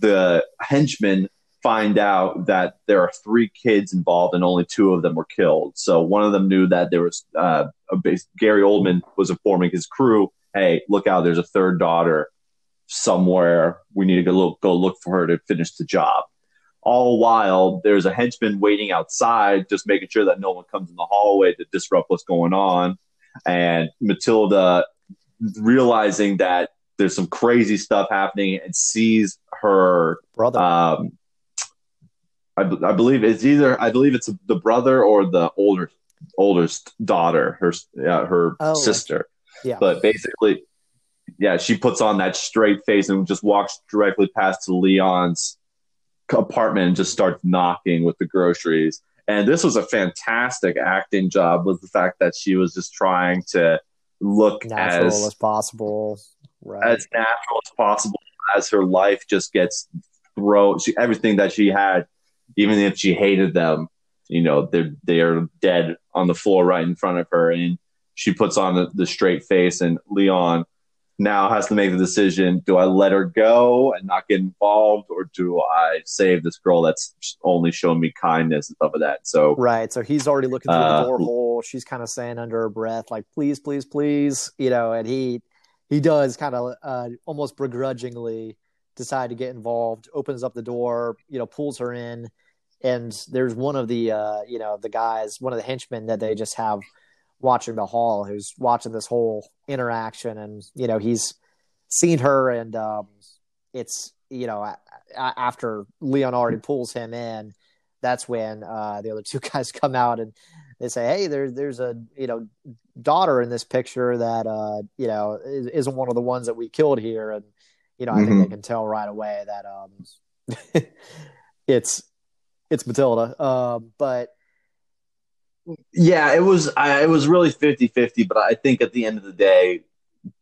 B: the henchmen find out that there are three kids involved and only two of them were killed. So one of them knew that there was uh, a base, Gary Oldman was informing his crew hey, look out, there's a third daughter somewhere. We need to go look, go look for her to finish the job. all while there's a henchman waiting outside, just making sure that no one comes in the hallway to disrupt what's going on. And Matilda realizing that there's some crazy stuff happening and sees her
A: brother.
B: Um, I, I believe it's either I believe it's the brother or the older oldest daughter, her yeah, her
A: Oh,
B: sister.
A: yeah.
B: But basically, yeah, she puts on that straight face and just walks directly past to Leon's apartment and just starts knocking with the groceries. And this was a fantastic acting job with the fact that she was just trying to look
A: natural
B: as
A: as possible. Right.
B: as natural as possible as her life just gets thrown she, everything that she had even if she hated them you know they're they're dead on the floor right in front of her and she puts on the, the straight face and leon now has to make the decision do i let her go and not get involved or do i save this girl that's only shown me kindness and stuff like that so
A: Right. So he's already looking through
B: Uh,
A: the door hole. She's kind of saying under her breath, like, please, please, please, you know, and he he does kind of uh, almost begrudgingly decide to get involved, opens up the door, you know, pulls her in. And there's one of the uh, you know, the guys, one of the henchmen that they just have watching the hall who's watching this whole interaction and you know, he's seen her and um it's you know, after Leon already pulls him in, that's when uh, the other two guys come out and they say, "Hey, there's there's a you know daughter in this picture that uh, you know is, isn't one of the ones that we killed here," and you know I think
B: Mhm.
A: they can tell right away that um, it's it's Matilda. Um, but
B: Yeah, it was I, it was really 50-50, but I think at the end of the day,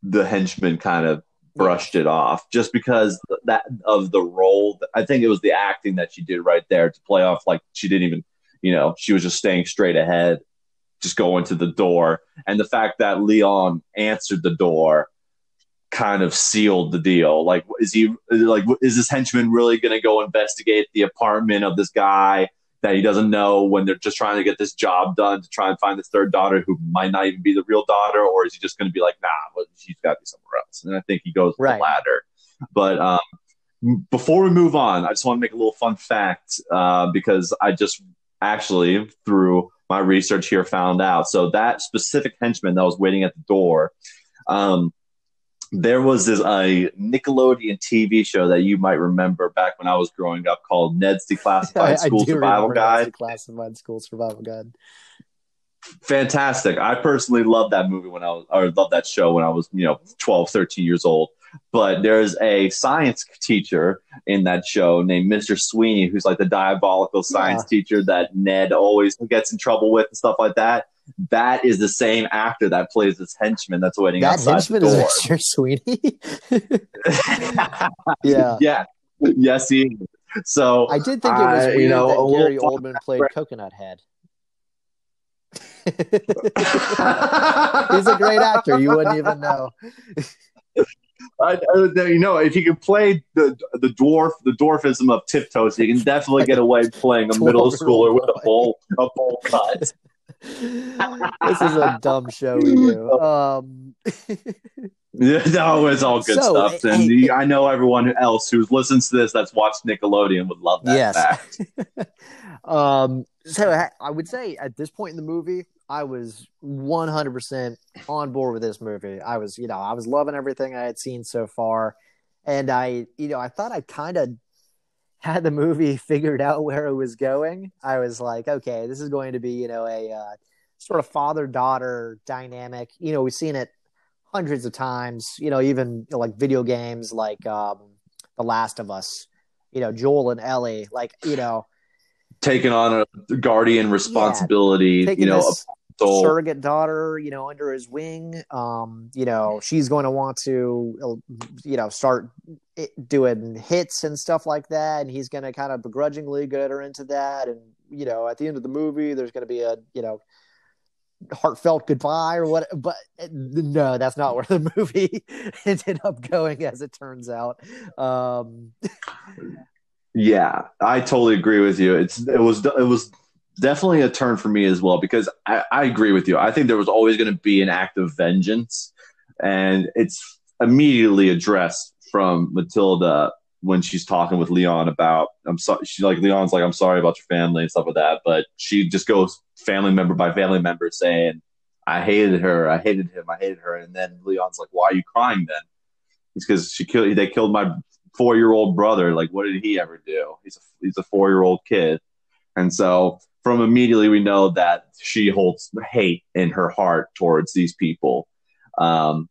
B: the henchman kind of brushed it off just because that of the role. I think it was the acting that she did right there to play off like she didn't even, you know, she was just staying straight ahead, just going to the door, and the fact that Leon answered the door kind of sealed the deal. Like, is he like is this henchman really going to go investigate the apartment of this guy? that he doesn't know when they're just trying to get this job done to try and find this third daughter who might not even be the real daughter, or is he just going to be like, nah, well, she's got to be somewhere else? And I think he goes
A: Right.
B: the latter. But um, before we move on, I just want to make a little fun fact uh, because I just actually through my research here found out. So that specific henchman that was waiting at the door. Um, there was this a Nickelodeon TV show that you might remember back when I was growing up called Ned's Declassified School
A: do
B: Survival Guide.
A: Ned's Declassified School Survival Guide.
B: fantastic. I personally loved that movie when I was, or loved that show when I was, you know, 12, 13 years old. But there's a science teacher in that show named Mr. Sweeney, who's like the diabolical science teacher that Ned always gets in trouble with and stuff like that. That is the same actor that plays this henchman that's waiting
A: That
B: outside
A: henchman
B: the
A: is
B: door.
A: Mr. Sweeney. yeah.
B: yeah. Yes, he. So
A: I did think it was
B: I-
A: weird
B: you know,
A: that
B: little
A: Gary Oldman played Coconut Head. He's a great actor. You wouldn't even know.
B: I, you know, if he can play the the dwarf, the dwarfism of tiptoes, he can definitely get away playing a middle schooler with a bowl, a bowl cut.
A: This is a dumb show we do. Um,
B: Yeah, no, it's all good
A: So,
B: stuff. And
A: hey,
B: the- I know everyone else who listens to this that's watched Nickelodeon would love that
A: Yes.
B: fact.
A: um, so I- I would say at this point in the movie, I was 100% on board with this movie. I was, you know, I was loving everything I had seen so far. And I, you know, I thought I kind of had the movie figured out where it was going. I was like, okay, this is going to be, you know, a uh, sort of father daughter dynamic. You know, we've seen it hundreds of times, you know, even you know, like video games like um, The Last of Us, you know, Joel and Ellie, like, you know,
B: Taking on a guardian responsibility,
A: taking
B: you know,
A: this
B: a soul.
A: surrogate daughter, you know, under his wing. Um, you know, she's going to want to, you know, start doing hits and stuff like that, and he's going to kind of begrudgingly get her into that. And you know, at the end of the movie, there's going to be a, you know, heartfelt goodbye or what. But no, that's not where the movie ended up going, as it turns out. Um,
B: Yeah, I totally agree with you. It's it was it was definitely a turn for me as well because I, I agree with you. I think there was always going to be an act of vengeance, and it's immediately addressed from Matilda when she's talking with Leon about I'm sorry she's like Leon's like I'm sorry about your family and stuff like that but she just goes family member by family member saying I hated her I hated him I hated her and then Leon's like why are you crying then? It's because she killed they killed my four year old brother like what did he ever do? He's a he's a four year old kid and so from immediately we know that she holds hate in her heart towards these people um,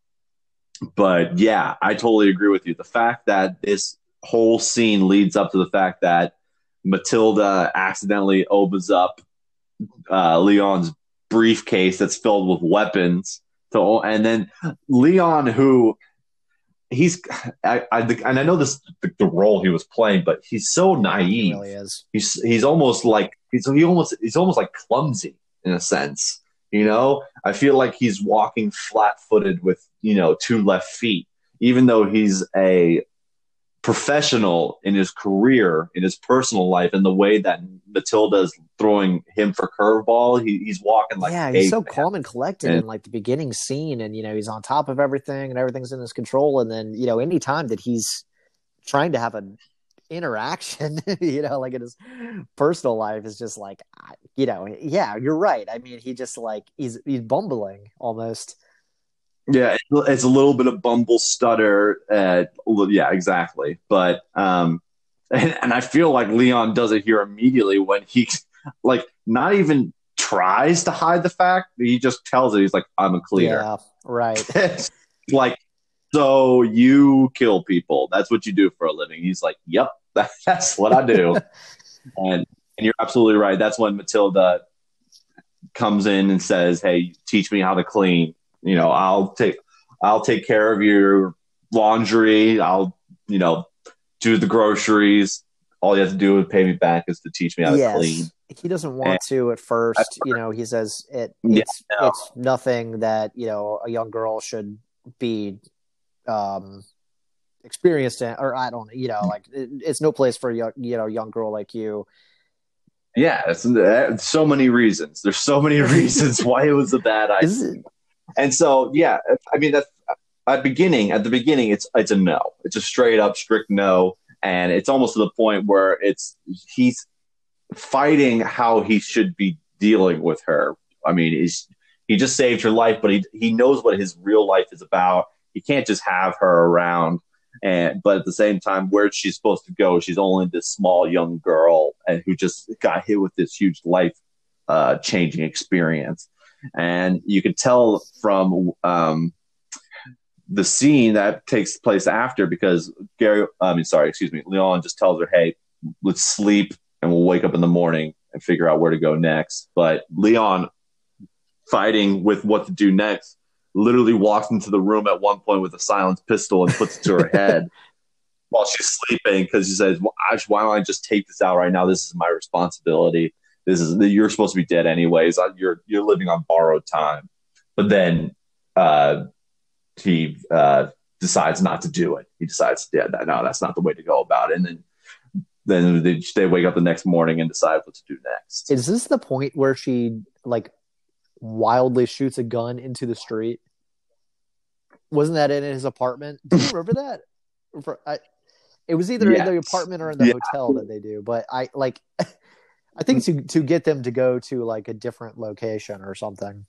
B: but yeah, I totally agree with you. The fact that this whole scene leads up to the fact that Matilda accidentally opens up uh, Leon's briefcase that's filled with weapons. To, and then Leon, who he's, I, I, and I know this the, the, role he was playing, but he's so naive. He really is. He's he's almost like he's he almost he's almost like clumsy in a sense. You know, I feel like he's walking flat footed with, you know, two left feet, even though he's a professional in his career, in his personal life, in the way that Matilda's throwing him for curveball. He, he's walking like
A: yeah, he's so calm and collected and, in like the beginning scene, and you know he's on top of everything, and everything's in his control. And then you know any time that he's trying to have an interaction, you know, like in his personal life is just like, you know, yeah, you're right. I mean, he just like he's he's bumbling almost.
B: Yeah, it's a little bit of bumble stutter. Uh, yeah, exactly. But um, and, and I feel like Leon does it here immediately when he like not even tries to hide the fact. He just tells it. He's like, "I'm a cleaner."
A: Yeah, right.
B: like so you kill people. That's what you do for a living. He's like, yep, that's what I do. and and you're absolutely right. That's when Matilda comes in and says, "Hey, teach me how to clean. You know, I'll take I'll take care of your laundry. I'll you know do the groceries. All you have to do is pay me back is to teach me how yes. to clean."
A: He doesn't want and to at first. You know, he says it. It's yeah, no. it's nothing that you know a young girl should be um, experienced in, or I don't, you know, like it, it's no place for a young, you know, young girl like you.
B: Yeah, it's, it's so many reasons. There's so many reasons why it was a bad idea. And so, yeah, I mean, that's at beginning. At the beginning, it's it's a no. It's a straight up strict no, and it's almost to the point where it's he's fighting how he should be dealing with her. I mean, he's he just saved her life, but he he knows what his real life is about you can't just have her around and but at the same time where she's supposed to go? She's only this small young girl and who just got hit with this huge life uh, changing experience. And you can tell from um, the scene that takes place after because gary i mean sorry excuse me leon just tells her hey let's sleep and we'll wake up in the morning and figure out where to go next. But leon fighting with what to do next literally walks into the room at one point with a silenced pistol and puts it to her head while she's sleeping because she says, well, "Why don't I just take this out right now? This is my responsibility. This is you're supposed to be dead anyways. You're you're living on borrowed time." But then uh, he uh, decides not to do it. He decides, "Yeah, no, that's not the way to go about it." And then then they, they wake up the next morning and decide what to do next.
A: Is this the point where she like wildly shoots a gun into the street? Wasn't that in his apartment? Do you remember that? For, I, it was either yes. in the apartment or in the yeah. hotel that they do. But I like, I think to to get them to go to like a different location or something.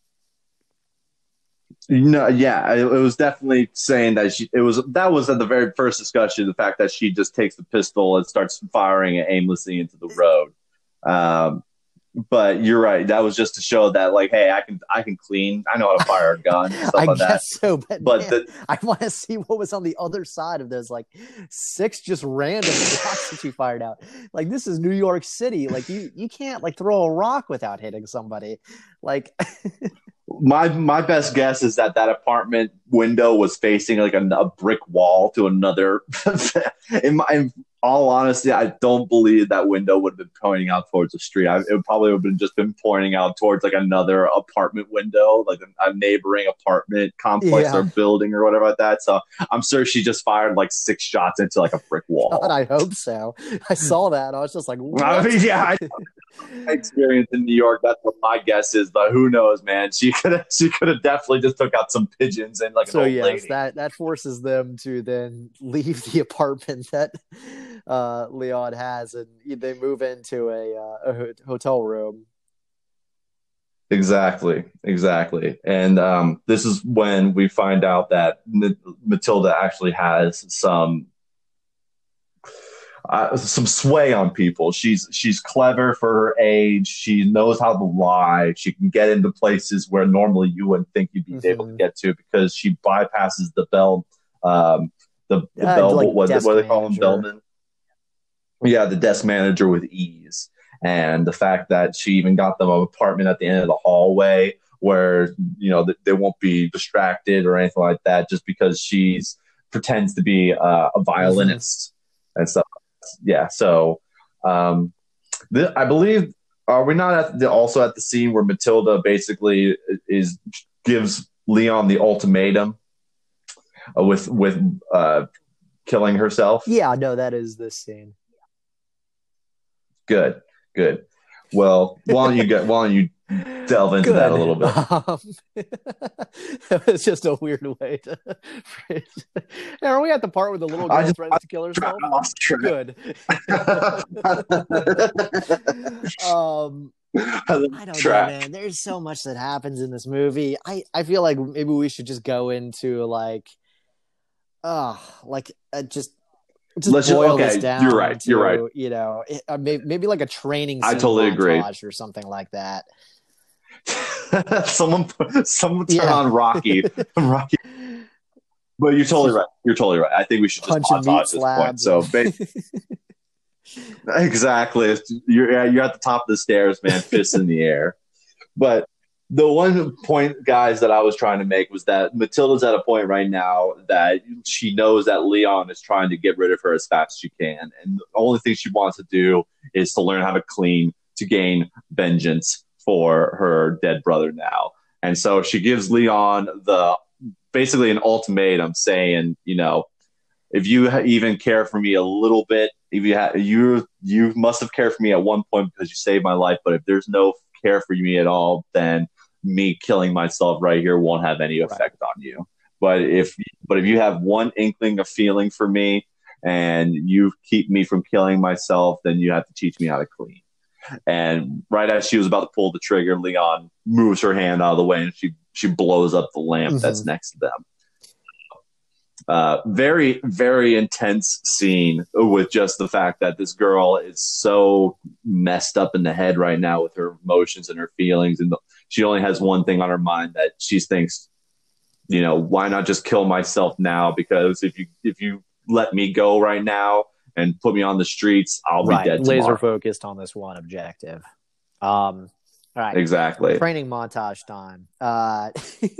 B: No, yeah, it, it was definitely saying that she. It was that was at the very first discussion. The fact that she just takes the pistol and starts firing it aimlessly into the road. Um, but you're right. That was just to show that, like, hey, I can I can clean. I know how to fire a gun. I like guess that.
A: so, but, but man, the, I want to see what was on the other side of those like six just random shots that you fired out. Like this is New York City. Like you you can't like throw a rock without hitting somebody. Like
B: my my best guess is that that apartment window was facing like a, a brick wall to another. in my in all honesty, I don't believe that window would have been pointing out towards the street. I, it would probably have been just been pointing out towards like another apartment window, like a, a neighboring apartment complex yeah. or building or whatever like that. So I'm sure she just fired like six shots into like a brick wall.
A: God, I hope so. I saw that. I was just like,
B: I mean, yeah. I, experience in New York. That's what my guess is, but who knows, man? She could have she could have definitely just took out some pigeons and like
A: so
B: an old
A: yes,
B: lady.
A: that that forces them to then leave the apartment that uh, Leon has, and they move into a, uh, a hotel room.
B: Exactly, exactly. And um, this is when we find out that Matilda actually has some uh, some sway on people. She's she's clever for her age. She knows how to lie. She can get into places where normally you wouldn't think you'd be
A: Mhm.
B: able to get to because she bypasses the bell. Um, the, the
A: Uh,
B: bell.
A: like
B: what, what do they call them? Bellman. Yeah, the desk manager with ease, and the fact that she even got them an apartment at the end of the hallway where you know they won't be distracted or anything like that, just because she's pretends to be uh, a violinist and stuff. Yeah, so um, th- I believe are we not at the, also at the scene where Matilda basically is gives Leon the ultimatum uh, with with uh, killing herself?
A: Yeah, no, that is this scene.
B: Good, good. Well, why don't you get why don't you delve into that a little bit?
A: Um, was just a weird way to phrase. it. Now, are we at the part where the little girl
B: just-
A: threatens to kill herself?
B: Lost track.
A: Good. um, I don't know, man. There's so much that happens in this movie. I I feel like maybe we should just go into like, uh like uh, just. Just
B: Let's just-
A: boil
B: okay,
A: this down.
B: you're right, you're
A: right. You know, it, uh, maybe, maybe like a training.
B: I totally agree.
A: or something like that.
B: someone someone turn
A: Yeah.
B: on Rocky. Rocky. But you're totally right. You're totally right. I think we should just
A: Punch and
B: montage at this point. So ba- exactly, you're you're at the top of the stairs, man, fists in the air. But the one point, guys, that I was trying to make was that Matilda's at a point right now that she knows that Leon is trying to get rid of her as fast as she can, and the only thing she wants to do is to learn how to clean to gain vengeance for her dead brother now. And so she gives Leon the basically an ultimatum saying, you know, if you even care for me a little bit, if you ha- you you must have cared for me at one point because you saved my life, but if there's no care for me at all, then me killing myself right here won't have any
A: Right.
B: effect on you. But if but if you have one inkling of feeling for me and you keep me from killing myself, then you have to teach me how to clean. And right as she was about to pull the trigger, Leon moves her hand out of the way and she she blows up the lamp mm-hmm. that's next to them. Uh, very very intense scene with just the fact that this girl is so messed up in the head right now with her emotions and her feelings, and she only has one thing on her mind that she thinks, you know, why not just kill myself now? Because if you if you let me go right now and put me on the streets, I'll
A: right,
B: be dead
A: laser focused on this one objective. Um, all right,
B: Exactly.
A: training montage time. Uh,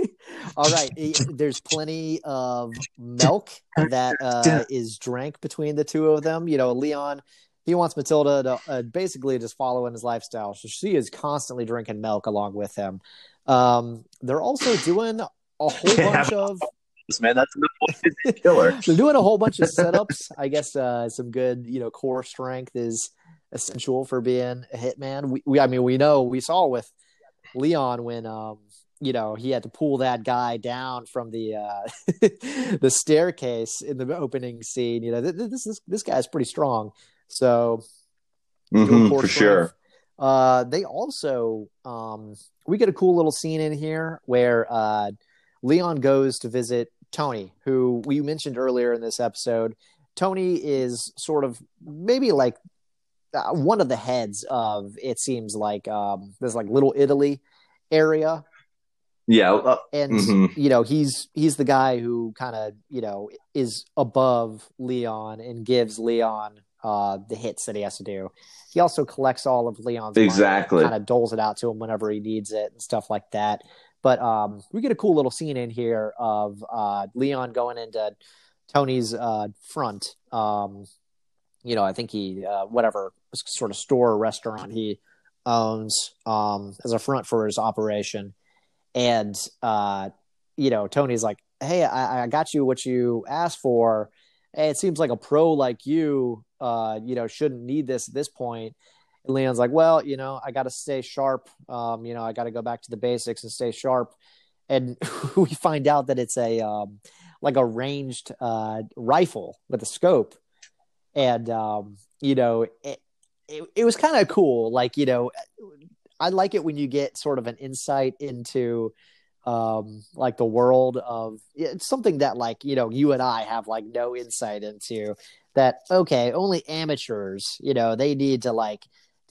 A: all right, there's plenty of milk that uh, is drank between the two of them. You know, Leon. He wants Matilda to uh, basically just follow in his lifestyle, so she is constantly drinking milk along with him. Um, they're also doing a whole
B: Yeah.
A: bunch of
B: Man, that's a killer.
A: they're doing a whole bunch of setups. I guess uh, some good, you know, core strength is essential for being a hitman. We, we I mean, we know we saw with Leon when, um, you know, he had to pull that guy down from the uh, the staircase in the opening scene. You know, th- th- this is this guy's pretty strong. So
B: Mhm, for sure.
A: Uh, they also um, we get a cool little scene in here where uh, Leon goes to visit Tony, who we mentioned earlier in this episode. Tony is sort of maybe like uh, one of the heads of it seems like um, this like little Italy area
B: Yeah. uh,
A: and
B: Mhm.
A: you know he's he's the guy who kind of you know is above Leon and gives Leon uh, the hits that he has to do. He also collects all of Leon's
B: Exactly.
A: kind of doles it out to him whenever he needs it and stuff like that. But um, we get a cool little scene in here of uh, Leon going into Tony's uh, front. Um, you know, I think he uh, whatever sort of store or restaurant he owns um, as a front for his operation and uh, you know Tony's like, "Hey, I, I got you what you asked for. Hey, it seems like a pro like you, uh, you know, shouldn't need this at this point." And Leon's like, well, you know, I got to stay sharp. Um, you know, I got to go back to the basics and stay sharp. And we find out that it's a um, like a ranged uh, rifle with a scope, and um, you know, it, it, it was kind of cool. Like, you know, I like it when you get sort of an insight into um like the world of it's something that like you know you and I have like no insight into that okay only amateurs you know they need to like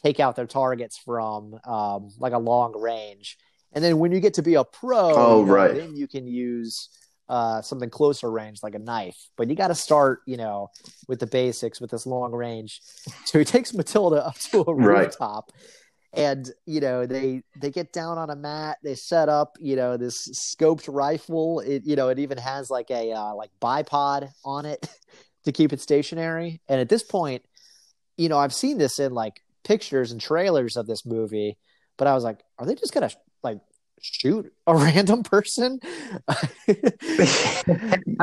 A: take out their targets from um like a long range and then when you get to be a pro
B: oh
A: you know,
B: right
A: then you can use uh something closer range like a knife. But you got to start you know with the basics with this long range. So he takes matilda up to a
B: Right.
A: rooftop and you know they they get down on a mat. They set up you know this scoped rifle. It you know it even has like a uh, like bipod on it to keep it stationary. And at this point you know i've seen this in like pictures and trailers of this movie but i was like are they just gonna like shoot a random person?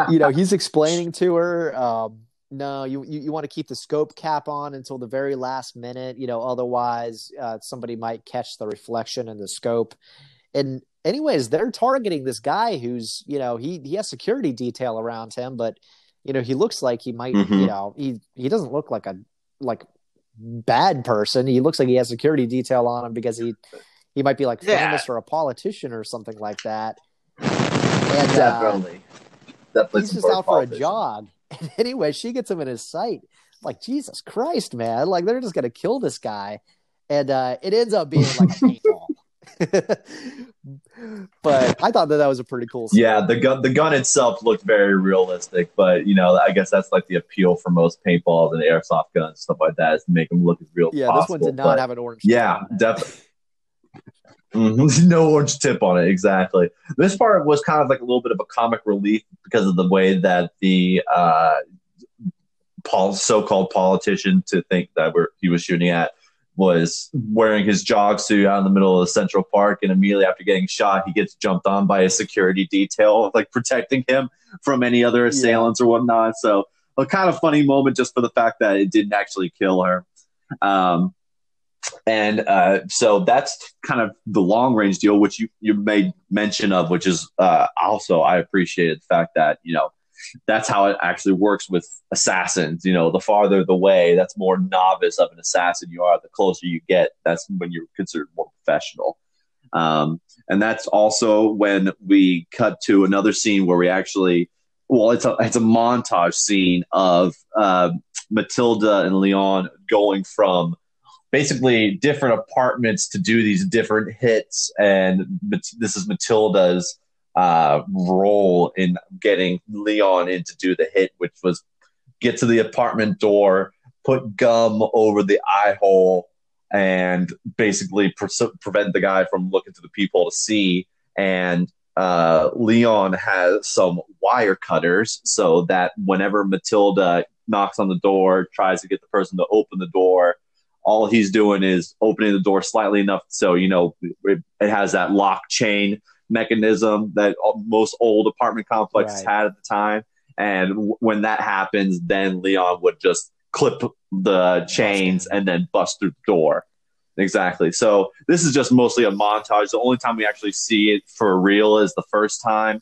A: You know he's explaining to her um no you, you you want to keep the scope cap on until the very last minute you know otherwise uh, somebody might catch the reflection in the scope. And anyways they're targeting this guy who's you know he he has security detail around him but you know he looks like he might
B: Mhm.
A: you know he he doesn't look like a like bad person. He looks like he has security detail on him because he he might be like
B: Yeah.
A: famous or a politician or something like that and uh,
B: definitely definitely
A: he's just out for a jog. And anyway, she gets him in his sight. Like Jesus Christ, man! Like they're just gonna kill this guy, and uh, it ends up being like a paintball. but I thought that that was a pretty cool. Scene.
B: Yeah, the gun the gun itself looked very realistic, but you know, I guess that's like the appeal for most paintballs and airsoft guns, stuff like that, is to make them look as real as
A: yeah.
B: possible.
A: This one did not
B: but-
A: have an orange.
B: Yeah,
A: tip on it.
B: definitely. Mhm. no orange tip on it, exactly. This part was kind of like a little bit of a comic relief because of the way that the uh, pol- so-called politician to think that we're, he was shooting at was wearing his jog suit out in the middle of the Central Park, and immediately after getting shot, he gets jumped on by a security detail, like protecting him from any other assailants or whatnot. So a kind of funny moment just for the fact that it didn't actually kill her. Um, and uh, so that's kind of the long range deal, which you, you made mention of, which is uh, also I appreciated the fact that you know that's how it actually works with assassins. You know, the farther the way, that's more novice of an assassin you are. The closer you get, that's when you're considered more professional. Um, and that's also when we cut to another scene where we actually, well, it's a it's a montage scene of uh, Matilda and Leon going from basically different apartments to do these different hits, and this is Matilda's uh, role in getting Leon in to do the hit, which was get to the apartment door, put gum over the eye hole, and basically pre- prevent the guy from looking to the people to see. And uh, Leon has some wire cutters so that whenever Matilda knocks on the door, tries to get the person to open the door, all he's doing is opening the door slightly enough so you know it, it has that lock chain mechanism that most old apartment complexes
A: Right.
B: had at the time. And w- when that happens, then Leon would just clip the chains and then bust through the door. Exactly. So this is just mostly a montage. The only time we actually see it for real is the first time,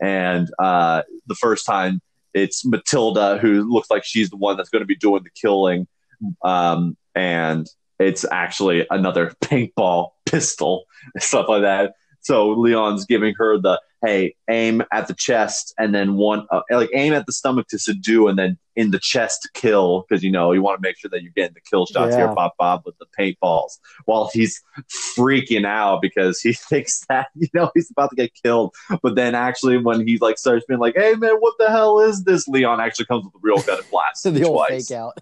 B: and uh, the first time it's Matilda who looks like she's the one that's going to be doing the killing, um, and it's actually another paintball pistol stuff like that. So Leon's giving her the hey, aim at the chest and then one uh, like aim at the stomach to subdue and then in the chest to kill because you know you want to make sure that you're getting the kill shots here,
A: Yeah.
B: pop pop with the paintballs while he's freaking out because he thinks that you know he's about to get killed. But then actually when he like starts being like, hey man, what the hell is this? Leon actually comes with a real gun and blasts
A: the old
B: twice.
A: fake out.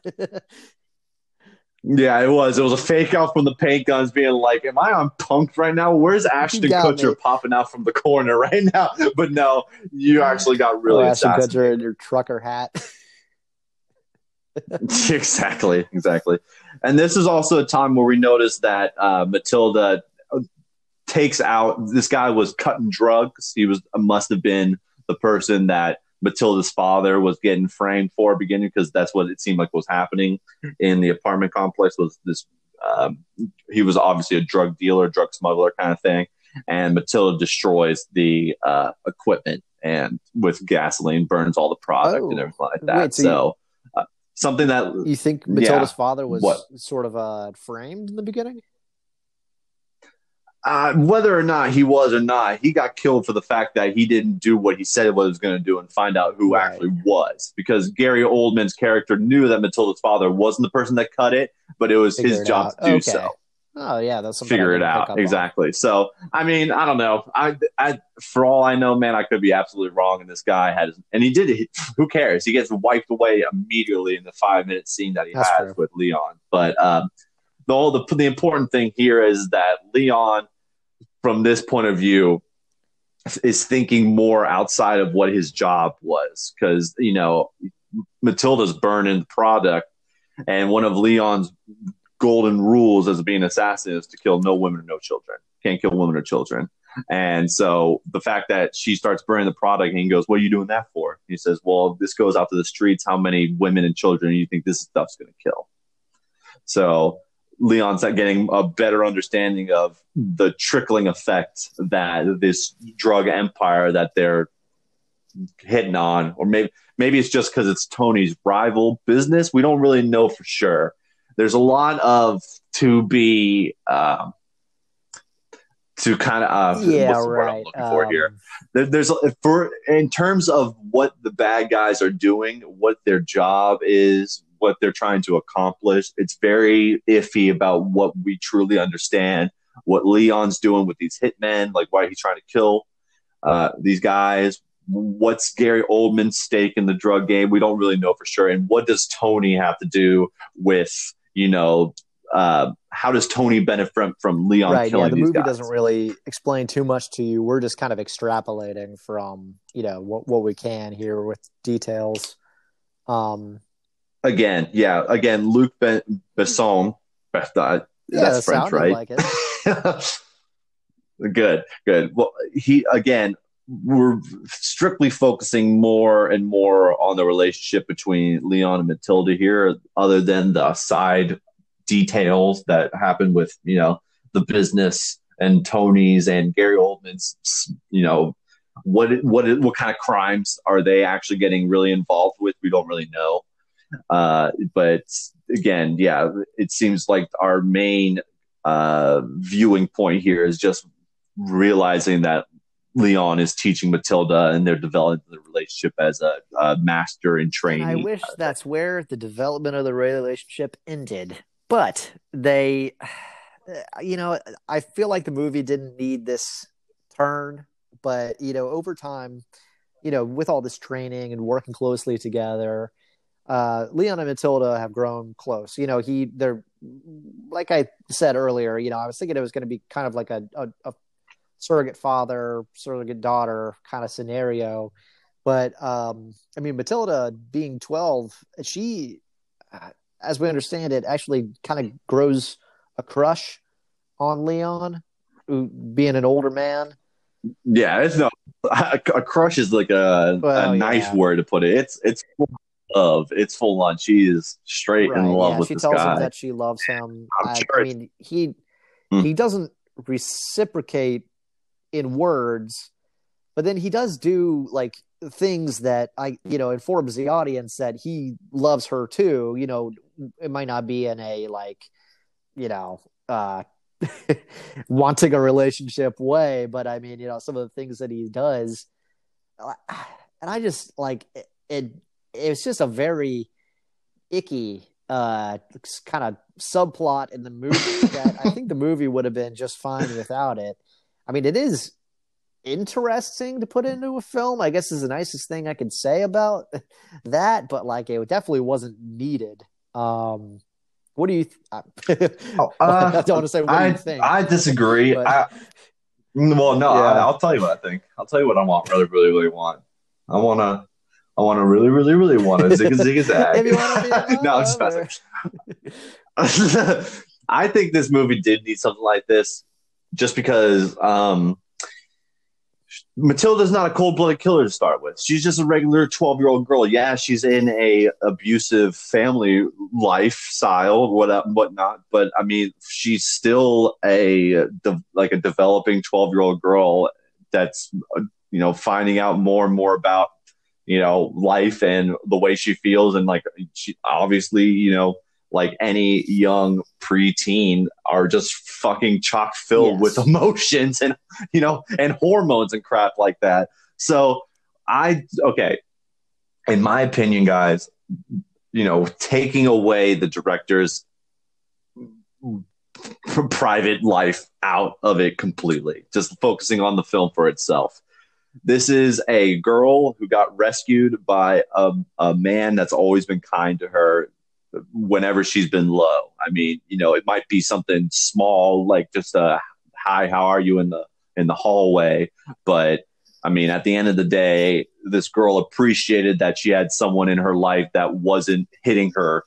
B: Yeah, it was. It was a fake out from the paint guns being like, Am I on punked right now? Where's Ashton Kutcher
A: me.
B: popping out from the corner right now? But no, you actually got really
A: oh, Ashton. Kutcher in your trucker hat.
B: exactly, exactly. And this is also a time where we notice that uh, Matilda uh, takes out this guy was cutting drugs. He was must have been the person that Matilda's father was getting framed for beginning because that's what it seemed like was happening in the apartment complex was this um, he was obviously a drug dealer, drug smuggler kind of thing. And Matilda destroys the uh, equipment and with gasoline burns all the product
A: Oh.
B: and everything like that.
A: Wait, so
B: so uh, something that
A: You think Matilda's
B: Yeah.
A: father was
B: What?
A: sort of uh, framed in the beginning?
B: Uh, whether or not he was or not, he got killed for the fact that he didn't do what he said he was going to do and find out who
A: Right.
B: actually was. Because Gary Oldman's character knew that Matilda's father wasn't the person that cut it, but it was
A: Figure
B: his
A: it
B: job
A: out.
B: to do
A: Okay.
B: so.
A: Oh yeah, that's something
B: Figure it out
A: up on.
B: exactly. So, I mean, I don't know. I, I, for all I know, man, I could be absolutely wrong. And this guy had, his, and he did. it. Who cares? He gets wiped away immediately in the five minute scene that he
A: That's
B: has
A: true.
B: with Leon. But um, the whole the the important thing here is that Leon, from this point of view, is thinking more outside of what his job was because you know Matilda's burning the product, and one of Leon's golden rules as being an assassin is to kill no women or no children. Can't kill women or children. And so the fact that she starts burning the product and he goes, What are you doing that for? He says, Well, this goes out to the streets. How many women and children do you think this stuff's going to kill? So Leon's not getting a better understanding of the trickling effect that this drug empire that they're hitting on, or maybe maybe it's just because it's Tony's rival business. We don't really know for sure. There's a lot of to be um, to kind of uh,
A: yeah,
B: the I'm
A: right.
B: looking for here
A: Um,
B: there, there's for in terms of what the bad guys are doing, what their job is, what they're trying to accomplish. It's very iffy about what we truly understand. What Leon's doing with these hitmen, like why he's trying to kill uh, these guys. What's Gary Oldman's stake in the drug game? We don't really know for sure. And what does Tony have to do with you know? Uh, how does Tony benefit from, from Leon
A: right.
B: killing
A: Yeah, the
B: these
A: movie
B: guys?
A: doesn't really explain too much to you. We're just kind of extrapolating from you know what what we can here with details. Um,
B: Again, yeah. Again, Luc ben- Besson. Uh,
A: yeah,
B: that's
A: that
B: French, right?
A: Like it.
B: good, good. Well, he again. We're strictly focusing more and more on the relationship between Leon and Matilda here, other than the side details that happen with you know the business and Tony's and Gary Oldman's. You know what what what kind of crimes are they actually getting really involved with? We don't really know. Uh, but again, yeah, it seems like our main uh, viewing point here is just realizing that Leon is teaching Matilda and they're developing the relationship as a, a master and trainee.
A: I wish that's where the development of the relationship ended. But they, you know, I feel like the movie didn't need this turn. But, you know, over time, you know, with all this training and working closely together, uh, Leon and Matilda have grown close. You know, he, they're, like I said earlier, you know, I was thinking it was going to be kind of like a, a, a surrogate father, surrogate daughter kind of scenario. But um, I mean, Matilda being 12, she, uh, as we understand it, actually kind of grows a crush on Leon, who, being an older man.
B: yeah, it's no a, a crush is like a,
A: Well,
B: a nice
A: yeah.
B: word to put it. It's it's of it's full on. She is straight in
A: Right,
B: love
A: yeah,
B: with
A: she
B: this
A: tells
B: guy.
A: him that she loves him.
B: I'm
A: I,
B: sure
A: I mean, he
B: Hmm.
A: he doesn't reciprocate in words, but then he does do like things that I, you know, informs the audience that he loves her too. You know, it might not be in a like, you know, uh, wanting a relationship way, but I mean, you know, some of the things that he does, and I just like it. it it's just a very icky uh kind of subplot in the movie that I think the movie would have been just fine without it. I mean, it is interesting to put into a film. I guess is the nicest thing I can say about that, but like it definitely wasn't needed. Um what do you th-
B: Oh,
A: I
B: uh,
A: don't want to say what do
B: I
A: you think.
B: I disagree.
A: But-
B: I, well, no,
A: Yeah.
B: I, I'll tell you what I think. I'll tell you what I want. Really, really, really want. I want to. I want to really, really, really want to zig a zig a zag.
A: If you wanna be in
B: no, I'm just messing. I think this movie did need something like this, just because um, Matilda's not a cold blooded killer to start with. She's just a regular 12 year old girl. Yeah, she's in a abusive family lifestyle, what whatnot. But I mean, she's still a like a developing 12 year old girl that's you know finding out more and more about you know life and the way she feels. And like she obviously you know like any young preteen are just fucking chock filled yes. with emotions and you know and hormones and crap like that. So i okay. In my opinion guys you know taking away the director's private life out of it completely just focusing on the film for itself this is a girl who got rescued by a, a man that's always been kind to her whenever she's been low. I mean, you know, it might be something small like just a hi, how are you in the in the hallway, but I mean, at the end of the day, this girl appreciated that she had someone in her life that wasn't hitting her,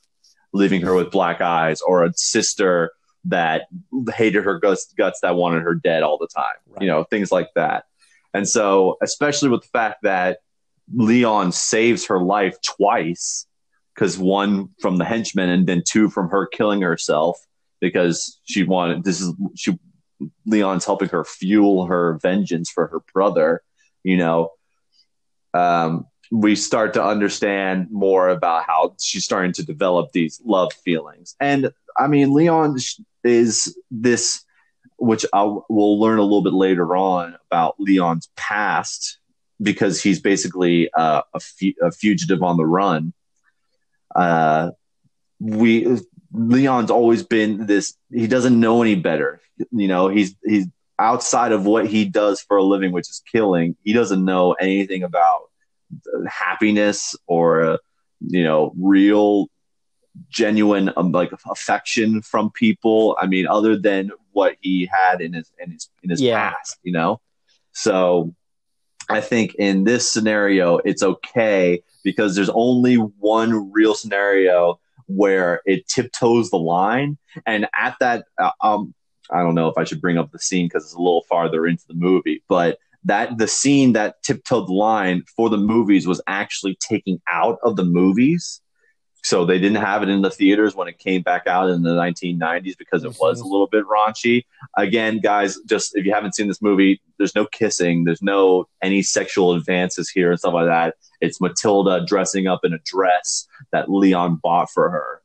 B: leaving her with black eyes, or a sister that hated her guts, guts that wanted her dead all the time. Right. You know, things like that. And so, especially with the fact that Leon saves her life twice, because one from the henchmen and then two from her killing herself because she wanted this is she Leon's helping her fuel her vengeance for her brother, you know. Um, we start to understand more about how she's starting to develop these love feelings. And I mean, Leon is this which I will learn a little bit later on about Leon's past because he's basically uh, a, fu- a, fugitive on the run. Uh, we Leon's always been this. He doesn't know any better. You know, he's he's outside of what he does for a living, which is killing. He doesn't know anything about happiness or you know real genuine um, like affection from people. I mean, other than what he had in his in his in his yeah. past, you know. So I think in this scenario, it's okay because there's only one real scenario where it tiptoes the line, and at that, uh, um, I don't know if I should bring up the scene because it's a little farther into the movie, but that the scene that tiptoed the line for the movies was actually taken out of the movies so they didn't have it in the theaters when it came back out in the 1990s because it was a mm-hmm. little bit raunchy. Again, guys, just if you haven't seen this movie, there's no kissing, there's no any sexual advances here and stuff like that. It's Matilda dressing up in a dress that Leon bought for her,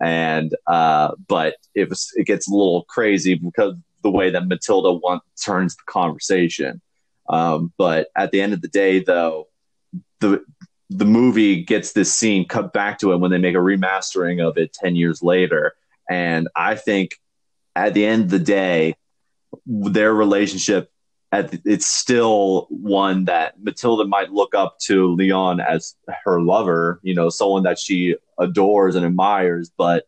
B: and uh, but it was it gets a little crazy because the way that Matilda want, turns the conversation. Um, but at the end of the day, though, the the movie gets this scene cut back to it when they make a remastering of it 10 years later. And I think at the end of the day, their relationship at it's still one that Matilda might look up to Leon as her lover, you know, someone that she adores and admires, but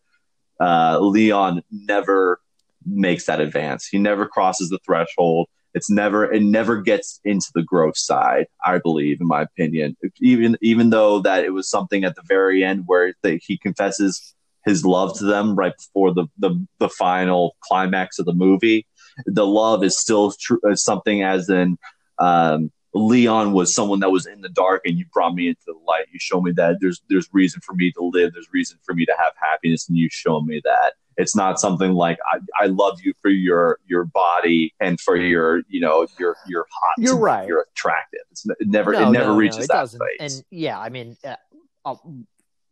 B: uh, Leon never makes that advance. He never crosses the threshold. It's never it never gets into the growth side. I believe, in my opinion, even even though that it was something at the very end where they, he confesses his love to them right before the, the the final climax of the movie. The love is still true, uh, something as in um, Leon was someone that was in the dark, and you brought me into the light. You show me that there's there's reason for me to live. There's reason for me to have happiness, and you show me that. It's not something like I, I love you for your your body and for your you know your your hot.
A: You're right.
B: You're attractive. It's, it never no, it never no, reaches no, it that doesn't.
A: place. And yeah, I mean, uh,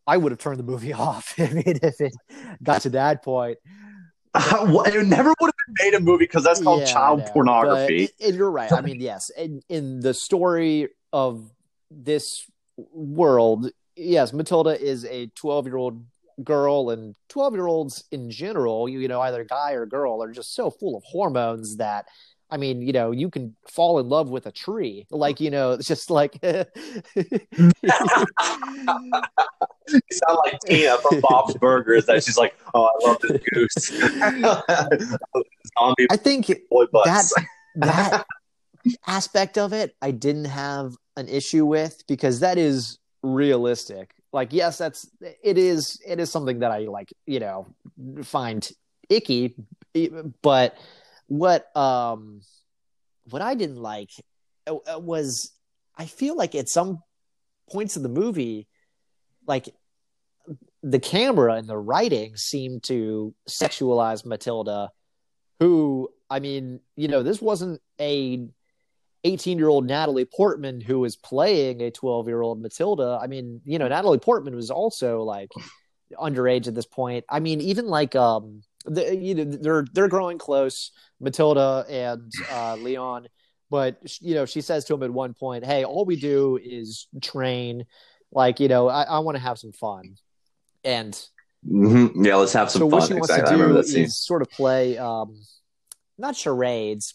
A: i would have turned the movie off. I mean, if it got to that point.
B: Uh, well, it never would made a movie because that's called yeah, child pornography.
A: But, you're right. I mean, yes, in, in the story of this world, yes, Matilda is a 12 year old girl and 12 year olds in general, you, you know, either guy or girl, are just so full of hormones that. I mean, you know, you can fall in love with a tree. Like, you know, it's just like you
B: sound like Tina from Bob's Burgers that she's like, Oh, I love this goose.
A: Zombie I think that that aspect of it I didn't have an issue with because that is realistic like yes that's it is it is something that i like you know find icky but what um what i didn't like uh, was I feel like at some points of the movie, like the camera and the writing seemed to sexualize Matilda, who I mean, you know, this wasn't a 18 year old Natalie Portman who was playing a 12 year old Matilda. I mean, you know, Natalie Portman was also like underage at this point. I mean, even like um, the, you know, they're they're growing close, Matilda and uh, Leon. But you know, she says to him at one point, "Hey, all we do is train. Like, you know, I, I want to have some fun." And
B: mm-hmm. yeah, let's have some
A: so
B: fun.
A: what she wants
B: exactly.
A: to do is sort of play, um, not charades.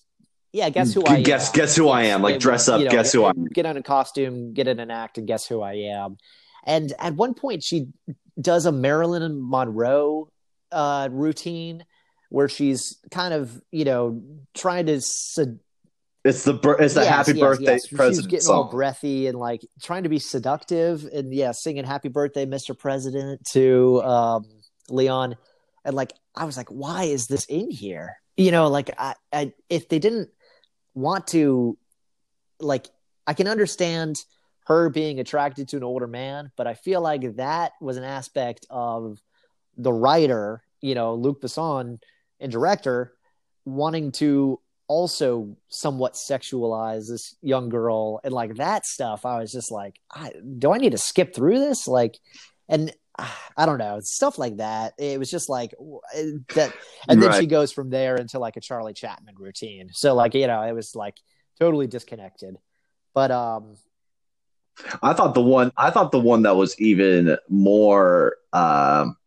A: Yeah, guess who I
B: guess
A: am.
B: guess who I am. Like dress up.
A: You know,
B: guess who I am.
A: Get on a costume, get in an act, and guess who I am. And at one point, she does a Marilyn Monroe uh, routine where she's kind of you know trying to sed-
B: It's the it's the
A: Yes,
B: happy
A: yes,
B: birthday
A: yes. She's
B: president
A: getting all
B: song.
A: breathy and like trying to be seductive and yeah, singing "Happy Birthday, Mr. President" to um, Leon, and like I was like, why is this in here? You know, like I, I if they didn't want to, like I can understand her being attracted to an older man, but I feel like that was an aspect of the writer, you know, Luc Besson and director wanting to also somewhat sexualize this young girl and like that stuff i was just like I, do i need to skip through this? Like and ah, i don't know stuff like that. It was just like that and then
B: Right.
A: she goes from there into like a charlie chapman routine. So like you know it was like totally disconnected. But um
B: I thought the one I thought the one that was even more um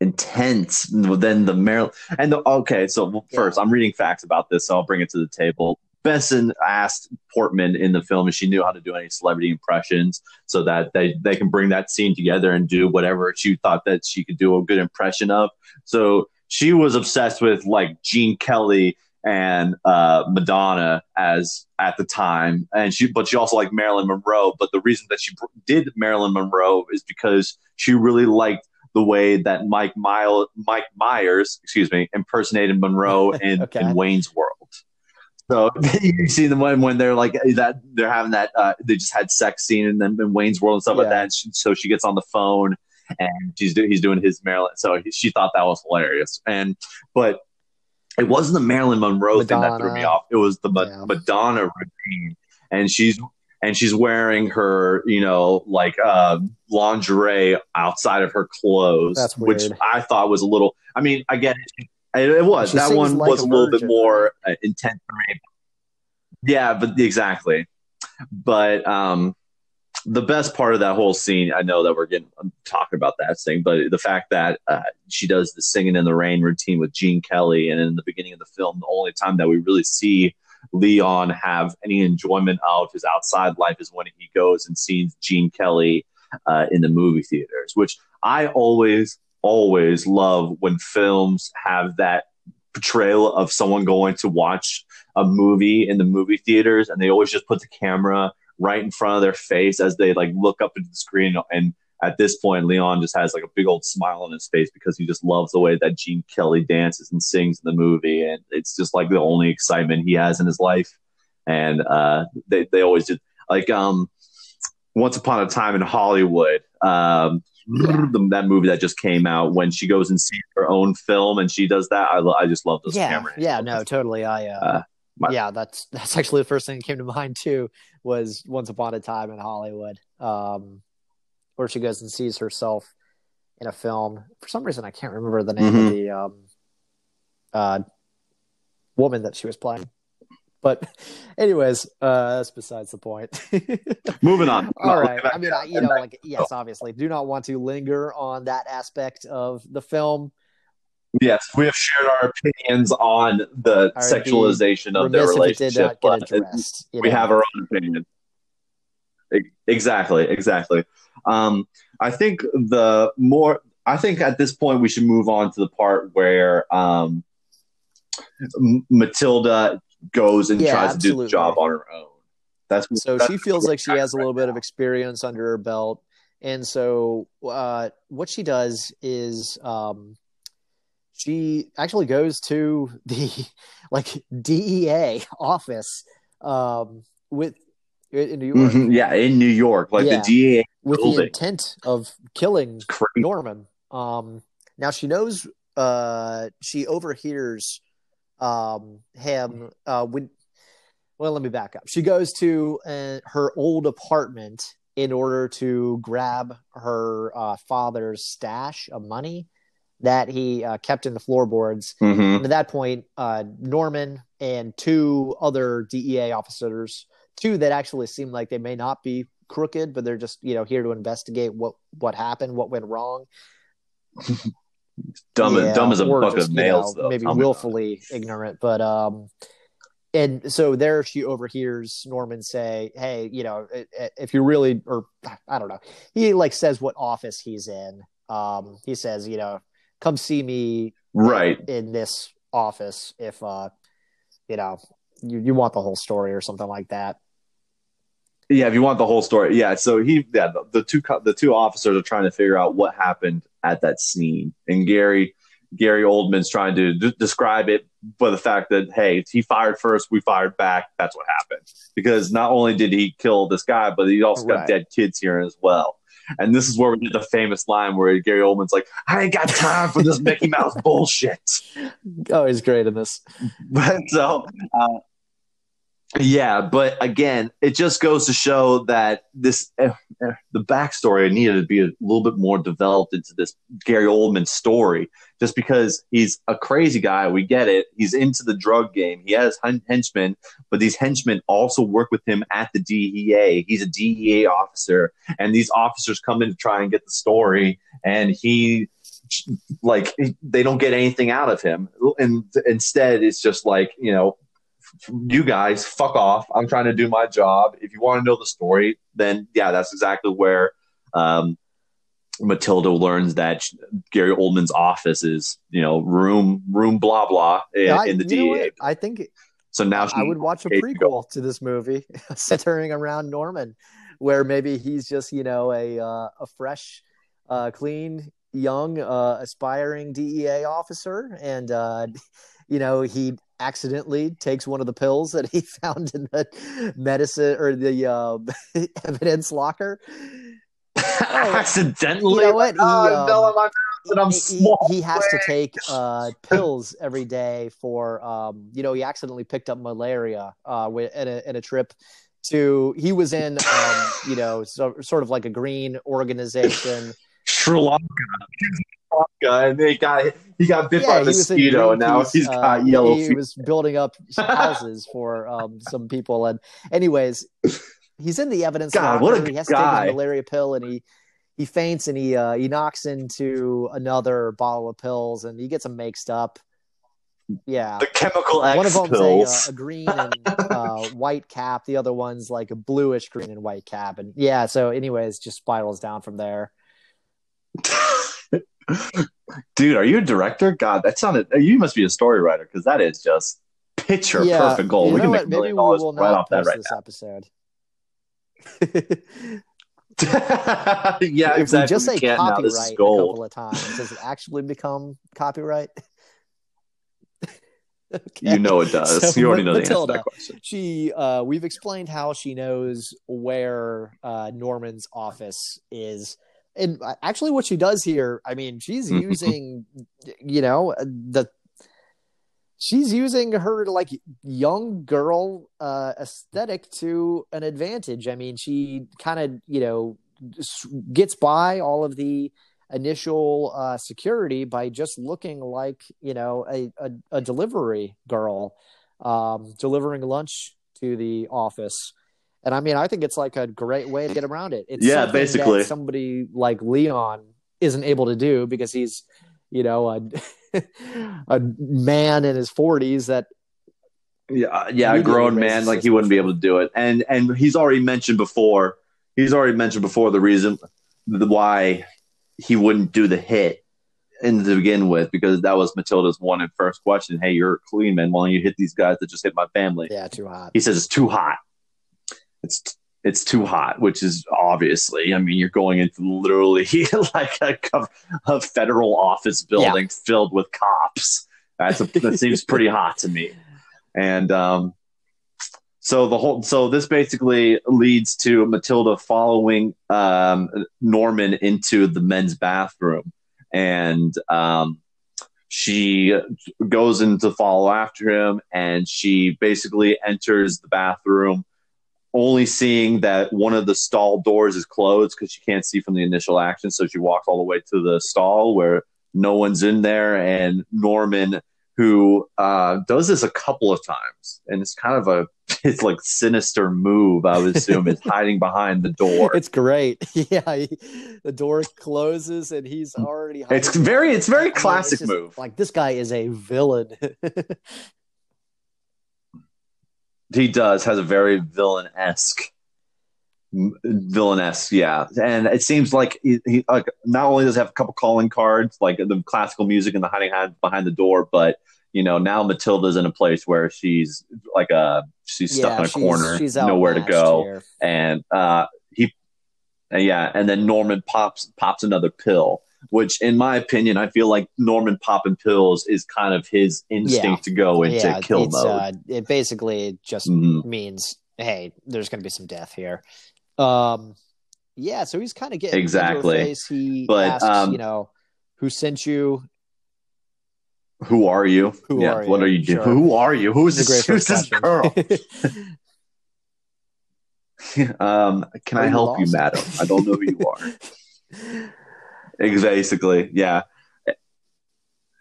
B: intense than the Marilyn and the okay, so first I'm reading facts about this, so I'll bring it to the table. Besson asked Portman in the film if she knew how to do any celebrity impressions so that they, they can bring that scene together and do whatever she thought that she could do a good impression of. So she was obsessed with like Gene Kelly and uh, Madonna as at the time, and she but she also liked Marilyn Monroe. But the reason that she did Marilyn Monroe is because she really liked the way that Mike Mile, Mike Myers, excuse me, impersonated Monroe in,
A: Okay.
B: in Wayne's World. So you see them when when they're like that they're having that uh, they just had sex scene in in Wayne's World and stuff like that. And she, so she gets on the phone and she's do, he's doing his Marilyn. So he, she thought that was hilarious. And but it wasn't the Marilyn Monroe thing that threw me off. It was the Ma-
A: Yeah.
B: Madonna routine, and she's and she's wearing her you know like uh, lingerie outside of her clothes,
A: That's
B: which. I thought was a little. I mean, I get it. It, it was
A: She
B: that one
A: like
B: was
A: a
B: a little bit more uh, intense for me. Yeah, but exactly. But um, the best part of that whole scene, I know that we're getting I'm talking about that thing, but the fact that uh, she does the singing in the rain routine with Gene Kelly, and in the beginning of the film, the only time that we really see Leon have any enjoyment of his outside life is when he goes and sees Gene Kelly uh, in the movie theaters, which I always, always love when films have that portrayal of someone going to watch a movie in the movie theaters and they always just put the camera right in front of their face as they like look up into the screen and at this point leon just has like a big old smile on his face because he just loves the way that gene kelly dances and sings in the movie and it's just like the only excitement he has in his life. And uh they, they always did like um once upon a time in hollywood um the, that movie that just came out when she goes and sees her own film and she does that i, lo- I just love those
A: yeah.
B: camera
A: yeah no totally. I uh,
B: Uh, my-
A: yeah that's that's actually the first thing that came to mind too was once upon a time in hollywood. Um where she goes and sees herself in a film. For some reason i can't remember the name
B: Mhm.
A: of the um uh woman that she was playing. But anyways uh that's besides the point.
B: Moving on.
A: All right. i mean I, you know like yes obviously. Do not want to linger on that aspect of the film.
B: Yes, we have shared our opinions on the sexualization of their
A: it did
B: relationship,
A: not get addressed
B: we
A: know.
B: have our own opinion. Exactly, exactly. Um, I think the more, I think at this point we should move on to the part where um, Matilda goes and
A: Yeah,
B: tries to do the job on her own. That's
A: so
B: that's
A: she feels like she has a little
B: right
A: bit
B: now.
A: of experience under her belt and so uh, what she does is um, she actually goes to the like dea office um, with in New York.
B: Mhm, yeah, in New York, like
A: Yeah.
B: the DA.
A: with the intent of killing Norman. Um, now she knows. Uh, she overhears um, him uh, when. Well, let me back up. She goes to uh, her old apartment in order to grab her uh, father's stash of money that he uh, kept in the floorboards.
B: Mhm.
A: And at that point, uh, Norman and two other DEA officers, two that actually seem like they may not be crooked, but they're just you know here to investigate what what happened, what went wrong.
B: Dumb,
A: Yeah,
B: dumb as a bucket of
A: you
B: nails,
A: know,
B: though.
A: Maybe
B: about
A: willfully ignorant, but um, and so there she overhears Norman say, "Hey, you know, if you really, or I don't know, he like says what office he's in. Um, he says, you know, come see me.
B: Right.
A: in this office if uh, you know, you you want the whole story or something like that.
B: Yeah, if you want the whole story, yeah. So he, yeah, the, the two co- the two officers are trying to figure out what happened at that scene, and Gary Gary Oldman's trying to d- describe it, but the fact that hey, he fired first, we fired back. That's what happened because not only did he kill this guy, but he also got dead kids here as well. And this is where we get the famous line where Gary Oldman's like, "I ain't got time for this Mickey Mouse bullshit."
A: Oh, he's great in this.
B: But so, uh, yeah, but again, it just goes to show that this eh, the backstory needed to be a little bit more developed into this Gary Oldman story. Just because he's a crazy guy, we get it. He's into the drug game. He has henchmen, but these henchmen also work with him at the DEA. He's a DEA officer, and these officers come in to try and get the story, and he like they don't get anything out of him and instead it's just like you know you guys fuck off. I'm trying to do my job. If you want to know the story then yeah that's exactly where um, matilda learns that gary oldman's office is you know room room blah blah in,
A: I,
B: in the dea?
A: I think
B: so now she,
A: I would watch a prequel to this movie centering around Norman, where maybe he's just you know a uh, a fresh, uh, clean, young, uh, aspiring DEA officer, and uh, you know he accidentally takes one of the pills that he found in the medicine or the uh, evidence locker.
B: accidentally
A: You know what? He,
B: oh,
A: um,
B: no, and I'm
A: he,
B: small.
A: he has to take uh, pills every day for um, you know he accidentally picked up malaria uh, in a in a trip to he was in um, you know so, sort of like a green organization
B: Sri Lanka. He was in Sri Lanka, and they got he got bit by a
A: he was in
B: mosquito, and now he's
A: uh,
B: got yellow
A: he
B: fever.
A: was building up houses for um, some people and anyways he's in the evidence
B: God, what a
A: he has
B: guy.
A: to take his malaria pill and he he faints and he uh, he knocks into another bottle of pills and he gets him mixed up yeah
B: The chemical X
A: one of them's
B: pills.
A: a, uh, a green and uh, white cap. The other one's like a bluish green and white cap. And yeah, so anyways, just spirals down from there.
B: Dude, are you a director? God, that sounded. You must be a story writer because that is just picture
A: yeah,
B: perfect goal. We can make
A: what?
B: a
A: Maybe
B: million
A: we
B: dollars right off that right
A: this episode.
B: yeah,
A: if
B: exactly.
A: we just say
B: We now.
A: copyright
B: is
A: a couple of times, does it actually become copyright? Okay.
B: You know it does.
A: So,
B: you already know the answer to that question.
A: she uh we've explained how she knows where uh norman's office is and actually what she does here i mean she's using you know the she's using her like young girl uh aesthetic to an advantage i mean she kind of you know gets by all of the initial uh, security by just looking like you know a, a, a delivery girl um, delivering lunch to the office. And I mean, I think it's like a great way to get around it. It's
B: Yeah, basically.
A: that somebody like Leon isn't able to do because he's, you know, a, a man in his forties that
B: Yeah, uh, yeah, a grown man like he wouldn't be able to do it, and and he's already mentioned before. He's already mentioned before the reason the, why he wouldn't do the hit in to begin with because that was Matilda's one and first question. Hey, you're a clean man. Why don't you hit these guys that just hit my family?
A: yeah, too hot.
B: He says it's too hot. It's it's too hot, which is obviously. I mean, you're going into literally like a, a federal office building filled with cops. That's a, that seems pretty hot to me. And um, so the whole so this basically leads to Matilda following um, Norman into the men's bathroom, and um, she goes in to follow after him, and she basically enters the bathroom, only seeing that one of the stall doors is closed because she can't see from the initial action. So she walks all the way to the stall where no one's in there, and Norman who uh, does this a couple of times, and it's kind of a it's like sinister move. I would assume is hiding behind the door.
A: It's great. Yeah, he, the door closes and he's already.
B: It's very it's very classic
A: I mean,
B: move.
A: Like this guy is a villain.
B: He does has a very villain esque villainous yeah. And it seems like he, he, like not only does he have a couple calling cards like the classical music and the hiding hand behind the door but you know now matilda's in a place where she's like a uh, she's stuck
A: yeah,
B: in a
A: she's,
B: corner
A: she's
B: nowhere to go. and uh he yeah and then norman pops pops another pill which in my opinion i feel like norman popping pills is kind of his instinct
A: Yeah.
B: to go into
A: yeah,
B: kill mode
A: Uh, it basically just
B: Mhm.
A: means, hey, there's going to be some death here. Um, yeah, so he's kind of getting
B: Exactly.
A: He
B: But,
A: asks,
B: um,
A: you know, who sent you?
B: who are you
A: Who
B: yeah
A: are
B: what
A: you?
B: are you doing
A: Sure.
B: who are you who's
A: It's
B: this who's this girl um can
A: Are
B: i help you madam i don't know who you are Basically, yeah.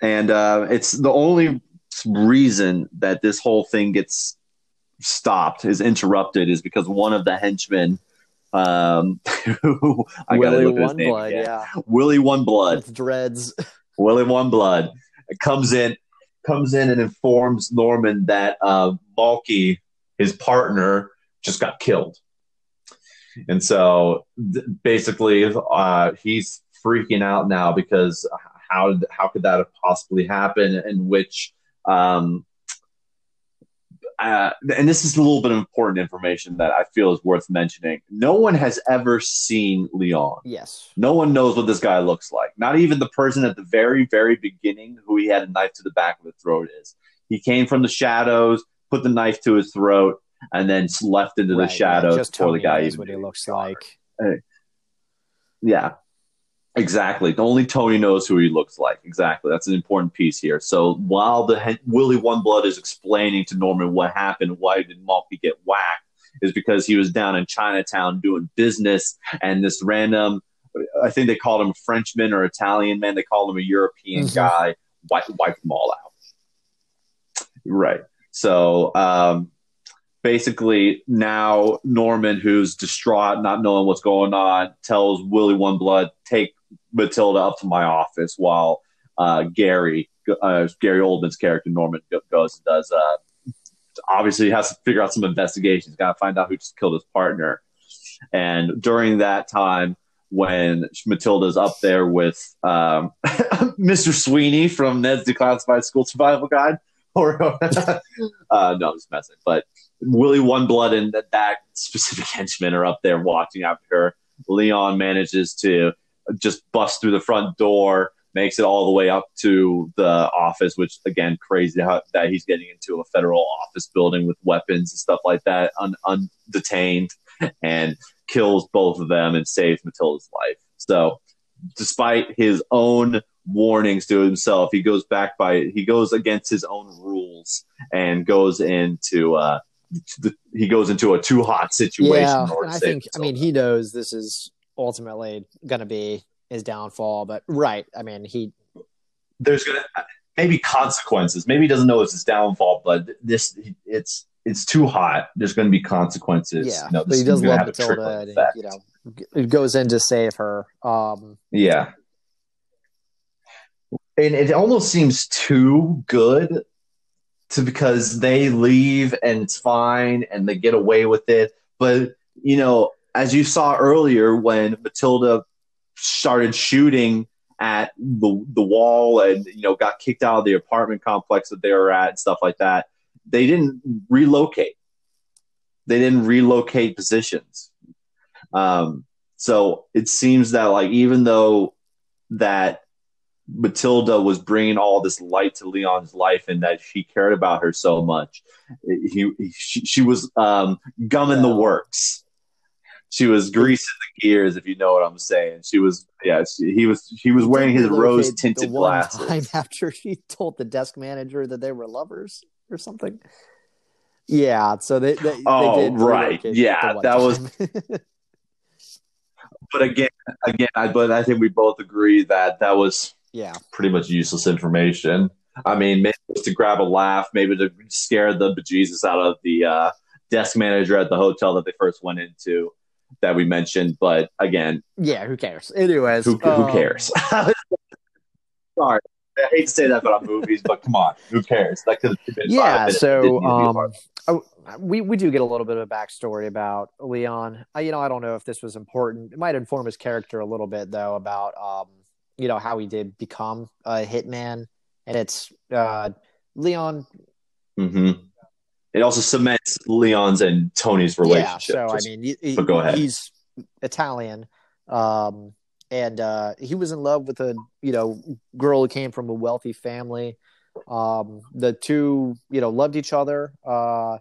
B: And uh, it's the only reason that this whole thing gets stopped, is interrupted, is because one of the henchmen, um, who I gotta
A: Willie
B: look at his name
A: Oneblood,
B: again.
A: yeah,
B: Willie One Blood,
A: with dreads.
B: Willie One Blood, comes in, comes in and informs Norman that uh, Malky, his partner, just got killed. And so th- basically, uh, he's freaking out now because how did, how could that have possibly happened? In which, um, uh, and this is a little bit of important information that I feel is worth mentioning. No one has ever seen Leon.
A: Yes.
B: No one knows what this guy looks like. Not even the person at the very, very beginning who he had a knife to the back of the throat is. He came from the shadows, put the knife to his throat, and then left into
A: Right,
B: the
A: yeah,
B: shadows
A: just
B: before the guy even
A: what he looks like.
B: Yeah. Exactly. Only Tony knows who he looks like. Exactly. That's an important piece here. So while the Willie One Blood is explaining to Norman what happened, why did Malky get whacked, is because he was down in Chinatown doing business, and this random, I think they called him a Frenchman or Italian man. They called him a European
A: Mhm.
B: guy. Wiped, wiped them all out. Right. So um, basically now Norman, who's distraught, not knowing what's going on, tells Willie One Blood, take Matilda up to my office while uh, Gary, uh, Gary Oldman's character Norman goes and does. Uh, obviously, has to figure out some investigations. Got to find out who just killed his partner. And during that time, when Matilda's up there with um, Mr. Sweeney from Ned's Declassified School Survival Guide, or uh, no, I'm just messing. But Willie One Blood and that, that specific henchman are up there watching after her. Leon manages to just busts through the front door, makes it all the way up to the office, which again, crazy how, that he's getting into a federal office building with weapons and stuff like that, un, undetained, and kills both of them and saves Matilda's life. So, despite his own warnings to himself, he goes back by he goes against his own rules and goes into uh, the, he goes into a too hot situation.
A: Yeah,
B: in order
A: and
B: to
A: I think I mean he knows this is ultimately going to be his downfall, but right, I mean he
B: there's gonna maybe consequences. Maybe he doesn't know it's his downfall, but this it's it's too hot. There's going to be consequences.
A: yeah,
B: You know,
A: but he does love
B: have a trickling
A: Matilda, and you know g- goes in to save her. Um,
B: Yeah. And it almost seems too good to because they leave and it's fine and they get away with it. But, you know, as you saw earlier when Matilda started shooting at the, the wall and, you know, got kicked out of the apartment complex that they were at and stuff like that, they didn't relocate. They didn't relocate positions. Um, so it seems that like even though that Matilda was bringing all this light to Leon's life and that she cared about her so much. He, he she, she was um, gumming the works. She was greasing the gears, if you know what I'm saying. She was, yeah. She, he was, he was wearing his rose tinted glasses.
A: Time after she told the desk manager that they were lovers or something. Yeah, so they, they,
B: oh,
A: they
B: right, yeah, that
A: time.
B: was. but again, again, I, but I think we both agree that that was
A: yeah
B: pretty much useless information. I mean, maybe it was to grab a laugh, maybe to scare the bejesus out of the uh, desk manager at the hotel that they first went into that we mentioned. But again,
A: yeah, who cares? Anyways,
B: who, um, who cares? Sorry, I hate to say that about movies, but come on, who cares? That could have been
A: yeah. So um, oh, we we do get a little bit of a backstory about Leon. I, you know, I don't know if this was important. It might inform his character a little bit though about um, you know, how he did become a hitman, and it's uh, Leon.
B: Mm-hmm. It also cements Leon's and Tony's relationship.
A: Yeah, so
B: Just,
A: I mean, he,
B: but go ahead.
A: He's Italian. Um, and uh, he was in love with a you know girl who came from a wealthy family. Um, the two you know loved each other uh,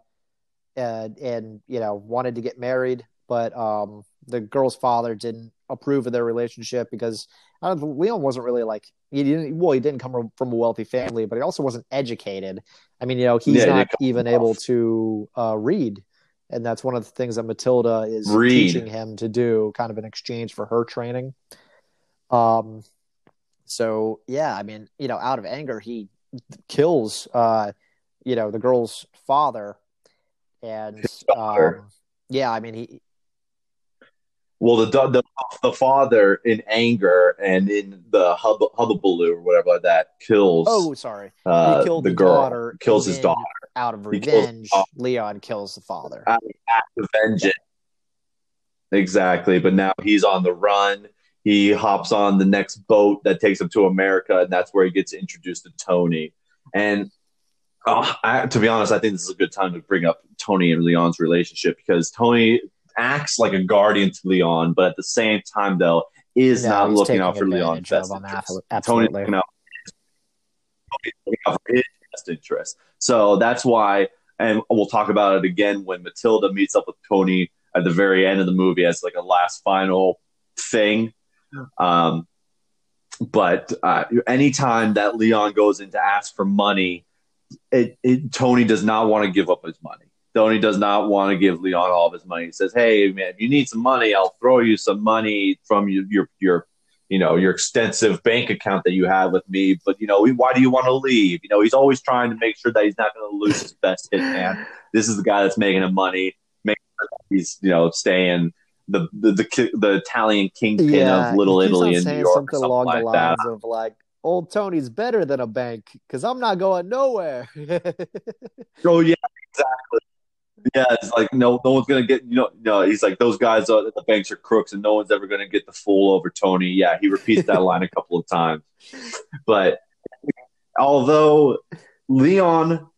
A: and and you know wanted to get married, but um, the girl's father didn't approve of their relationship because I don't, Leon wasn't really like he didn't well he didn't come from a wealthy family, but he also wasn't educated. I mean, you know, he's yeah, not even able to uh, read and that's one of the things that Matilda is Read. teaching him to do, kind of in exchange for her training. Um, so yeah, I mean, you know, out of anger, he kills, uh, you know, the girl's father, and um, yeah, I mean, he.
B: Well, the, the the father in anger and in the hub, hubbubaloo or whatever like that kills.
A: Oh, sorry,
B: uh, he killed the, the girl. Daughter, kills his daughter
A: out of revenge, kills Leon kills the father.
B: Out of vengeance. Exactly. But now he's on the run. He hops on the next boat that takes him to America, and that's where he gets introduced to Tony. And oh, I, to be honest, I think this is a good time to bring up Tony and Leon's relationship because Tony acts like a guardian to Leon, but at the same time, though, is no, not looking out for Leon's best interest. Tony's looking out, looking out for his best interest. So that's why, and we'll talk about it again when Matilda meets up with Tony at the very end of the movie as like a last final thing. Um, but uh, anytime that Leon goes in to ask for money, it, it, Tony does not want to give up his money. Tony does not want to give Leon all of his money. He says, "Hey, man, if you need some money, I'll throw you some money from your your, your you know your extensive bank account that you have with me. But you know why do you want to leave? You know he's always trying to make sure that he's not going to lose his best hit man. This is the guy that's making him money make sure he's you know staying the the the, the italian kingpin yeah, of little italy in new york something, something along like the lines that.
A: of like old tony's better than a bank because i'm not going nowhere.
B: Oh yeah exactly yeah, it's like no, no one's gonna get you know. No, he's like those guys at the banks are crooks, and no one's ever gonna get the fool over Tony. Yeah, he repeats that line a couple of times. But although Leon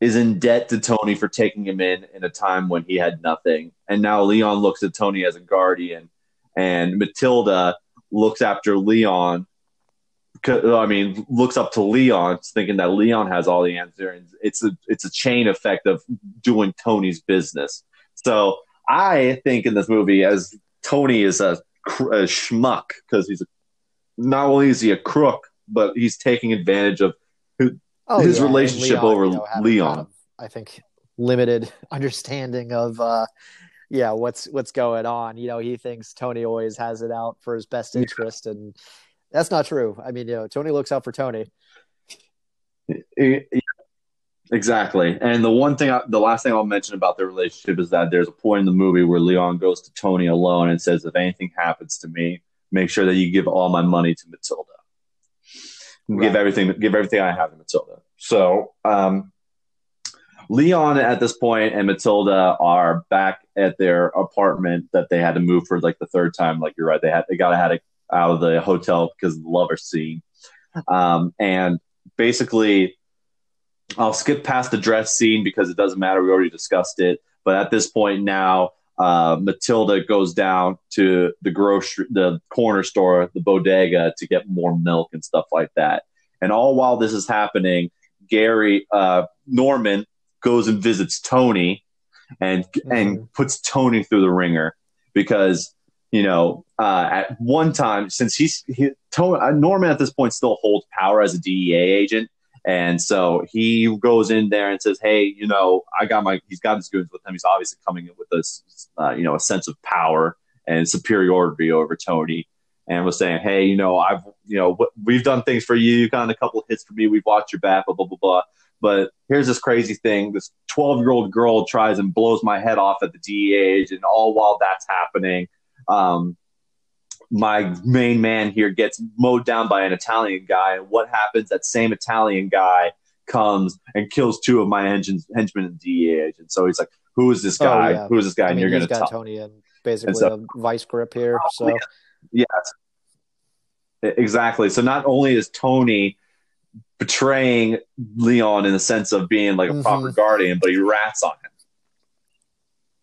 B: is in debt to Tony for taking him in in a time when he had nothing, and now Leon looks at Tony as a guardian, and Matilda looks after Leon I mean, looks up to Leon, thinking that Leon has all the answers. It's a it's a chain effect of doing Tony's business. So I think in this movie, as Tony is a, a schmuck because he's a, not only is he a crook, but he's taking advantage of who, oh, his yeah. relationship Leon, over you know, Leon. Of,
A: I think limited understanding of uh, yeah what's what's going on. You know, he thinks Tony always has it out for his best interest and that's not true. I mean, you know, Tony looks out for Tony.
B: Exactly. And the one thing, I, the last thing I'll mention about their relationship is that there's a point in the movie where Leon goes to Tony alone and says, "If anything happens to me, make sure that you give all my money to Matilda. Right. Give everything, give everything I have to Matilda." So, um, Leon at this point and Matilda are back at their apartment that they had to move for like the third time. Like you're right, they had they gotta had a out of the hotel because of the lover scene. Um, and basically, I'll skip past the dress scene because it doesn't matter. We already discussed it. But at this point now, uh, Matilda goes down to the grocery, the corner store, the bodega to get more milk and stuff like that. And all while this is happening, Gary uh, Norman goes and visits Tony and mm-hmm. and puts Tony through the ringer because you know uh, at one time since he's he, uh, Norman at this point still holds power as a DEA agent. And so he goes in there and says, "Hey, you know, I got my. He's got his goods with him. He's obviously coming in with this, uh, you know, a sense of power and superiority over Tony." And was saying, "Hey, you know, I've, you know, we've done things for you. You've gotten a couple of hits for me. We've watched your back. Blah blah blah blah. But here's this crazy thing: this 12 year old girl tries and blows my head off at the DEA agent. All while that's happening, um, my main man here gets mowed down by an Italian guy. And what happens? That same Italian guy comes and kills two of my engines, henchmen and DEA agents. So he's like, "Who is this oh, guy? Oh, yeah. Who is this guy?" I
A: and
B: mean, you're going to
A: tell Tony and basically so, a vice grip here. So
B: yeah, yes, exactly. So not only is Tony betraying Leon in the sense of being like a mm-hmm. proper guardian, but he rats on him.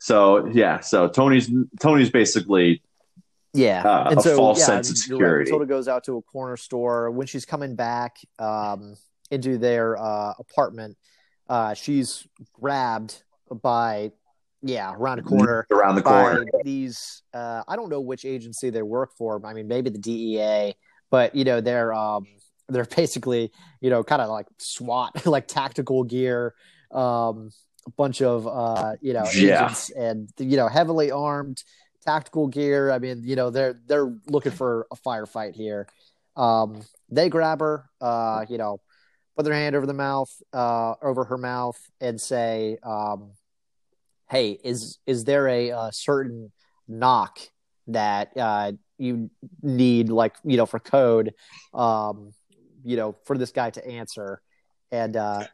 B: So yeah, so Tony's Tony's basically
A: yeah,
B: uh, and a so, false yeah, sense of security.
A: Right. Matilda goes out to a corner store. When she's coming back um, into their uh, apartment, uh, she's grabbed by yeah around a corner
B: around the corner
A: these uh, I don't know which agency they work for. I mean, maybe the DEA, but you know they're um, they're basically you know kind of like SWAT, like tactical gear. Um, a bunch of uh, you know
B: yeah.
A: agents and you know heavily armed tactical gear. I mean, you know, they're they're looking for a firefight here. Um, they grab her, uh, you know, put their hand over the mouth, uh, over her mouth, and say, um, "Hey, is is there a, a certain knock that uh, you need, like you know, for code, um, you know, for this guy to answer?" And uh,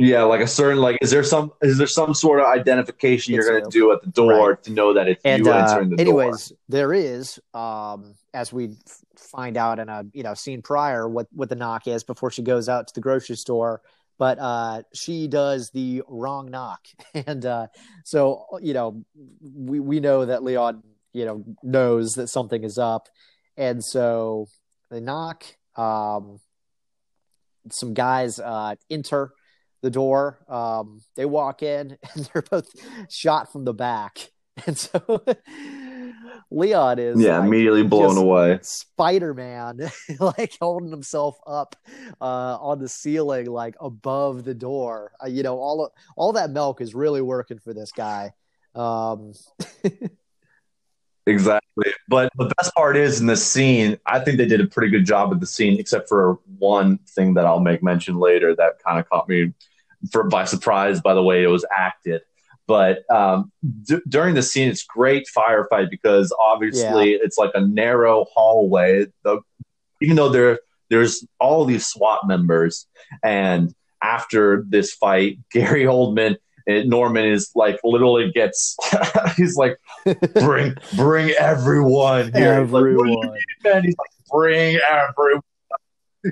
B: yeah, like a certain like is there some is there some sort of identification you're going to do at the door right. to know that it's and, you uh, entering the
A: anyways,
B: door?
A: Anyways, there is um as we find out in a you know scene prior what what the knock is before she goes out to the grocery store but uh she does the wrong knock and uh so you know we we know that Leon you know knows that something is up and so they knock um some guys uh enter the door. Um, they walk in and they're both shot from the back, and so Leon is
B: yeah
A: like,
B: immediately blown away.
A: Spider Man, like holding himself up uh, on the ceiling, like above the door. Uh, you know, all all that milk is really working for this guy. Um,
B: Exactly. But the best part is in this scene, I think they did a pretty good job with the scene, except for one thing that I'll make mention later that kind of caught me for, by surprise by the way it was acted. But um, d- during the scene, it's great firefight because obviously yeah. it's like a narrow hallway. The, even though there there's all these SWAT members, and after this fight, Gary Oldman Norman is like literally gets he's like bring bring everyone here.
A: Everyone.
B: Like, he's like bring everyone.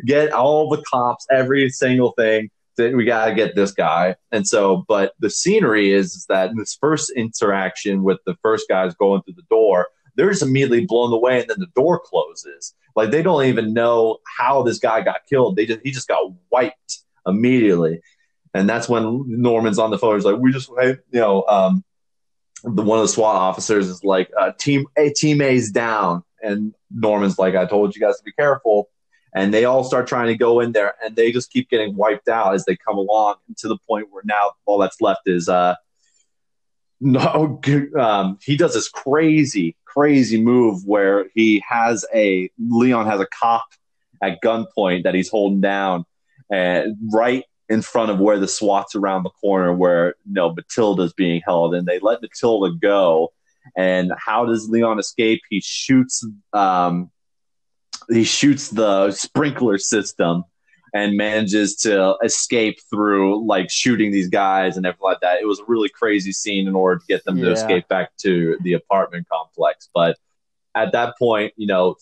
B: Get all the cops, every single thing. That we gotta get this guy. And so, but the scenery is that in this first interaction with the first guys going through the door, they're just immediately blown away, and then the door closes. Like they don't even know how this guy got killed. They just he just got wiped immediately. And that's when Norman's on the phone. He's like, "We just, you know, um, the one of the SWAT officers is like, uh, "Team A, Team A's down," and Norman's like, "I told you guys to be careful." And they all start trying to go in there, and they just keep getting wiped out as they come along to the point where now all that's left is uh, no. Um, he does this crazy, crazy move where he has a Leon has a cop at gunpoint that he's holding down, and right in front of where the SWAT's around the corner where you know Matilda's being held, and they let Matilda go. And how does Leon escape? He shoots um, he shoots the sprinkler system and manages to escape through like shooting these guys and everything like that. It was a really crazy scene in order to get them yeah. to escape back to the apartment complex. But at that point, you know,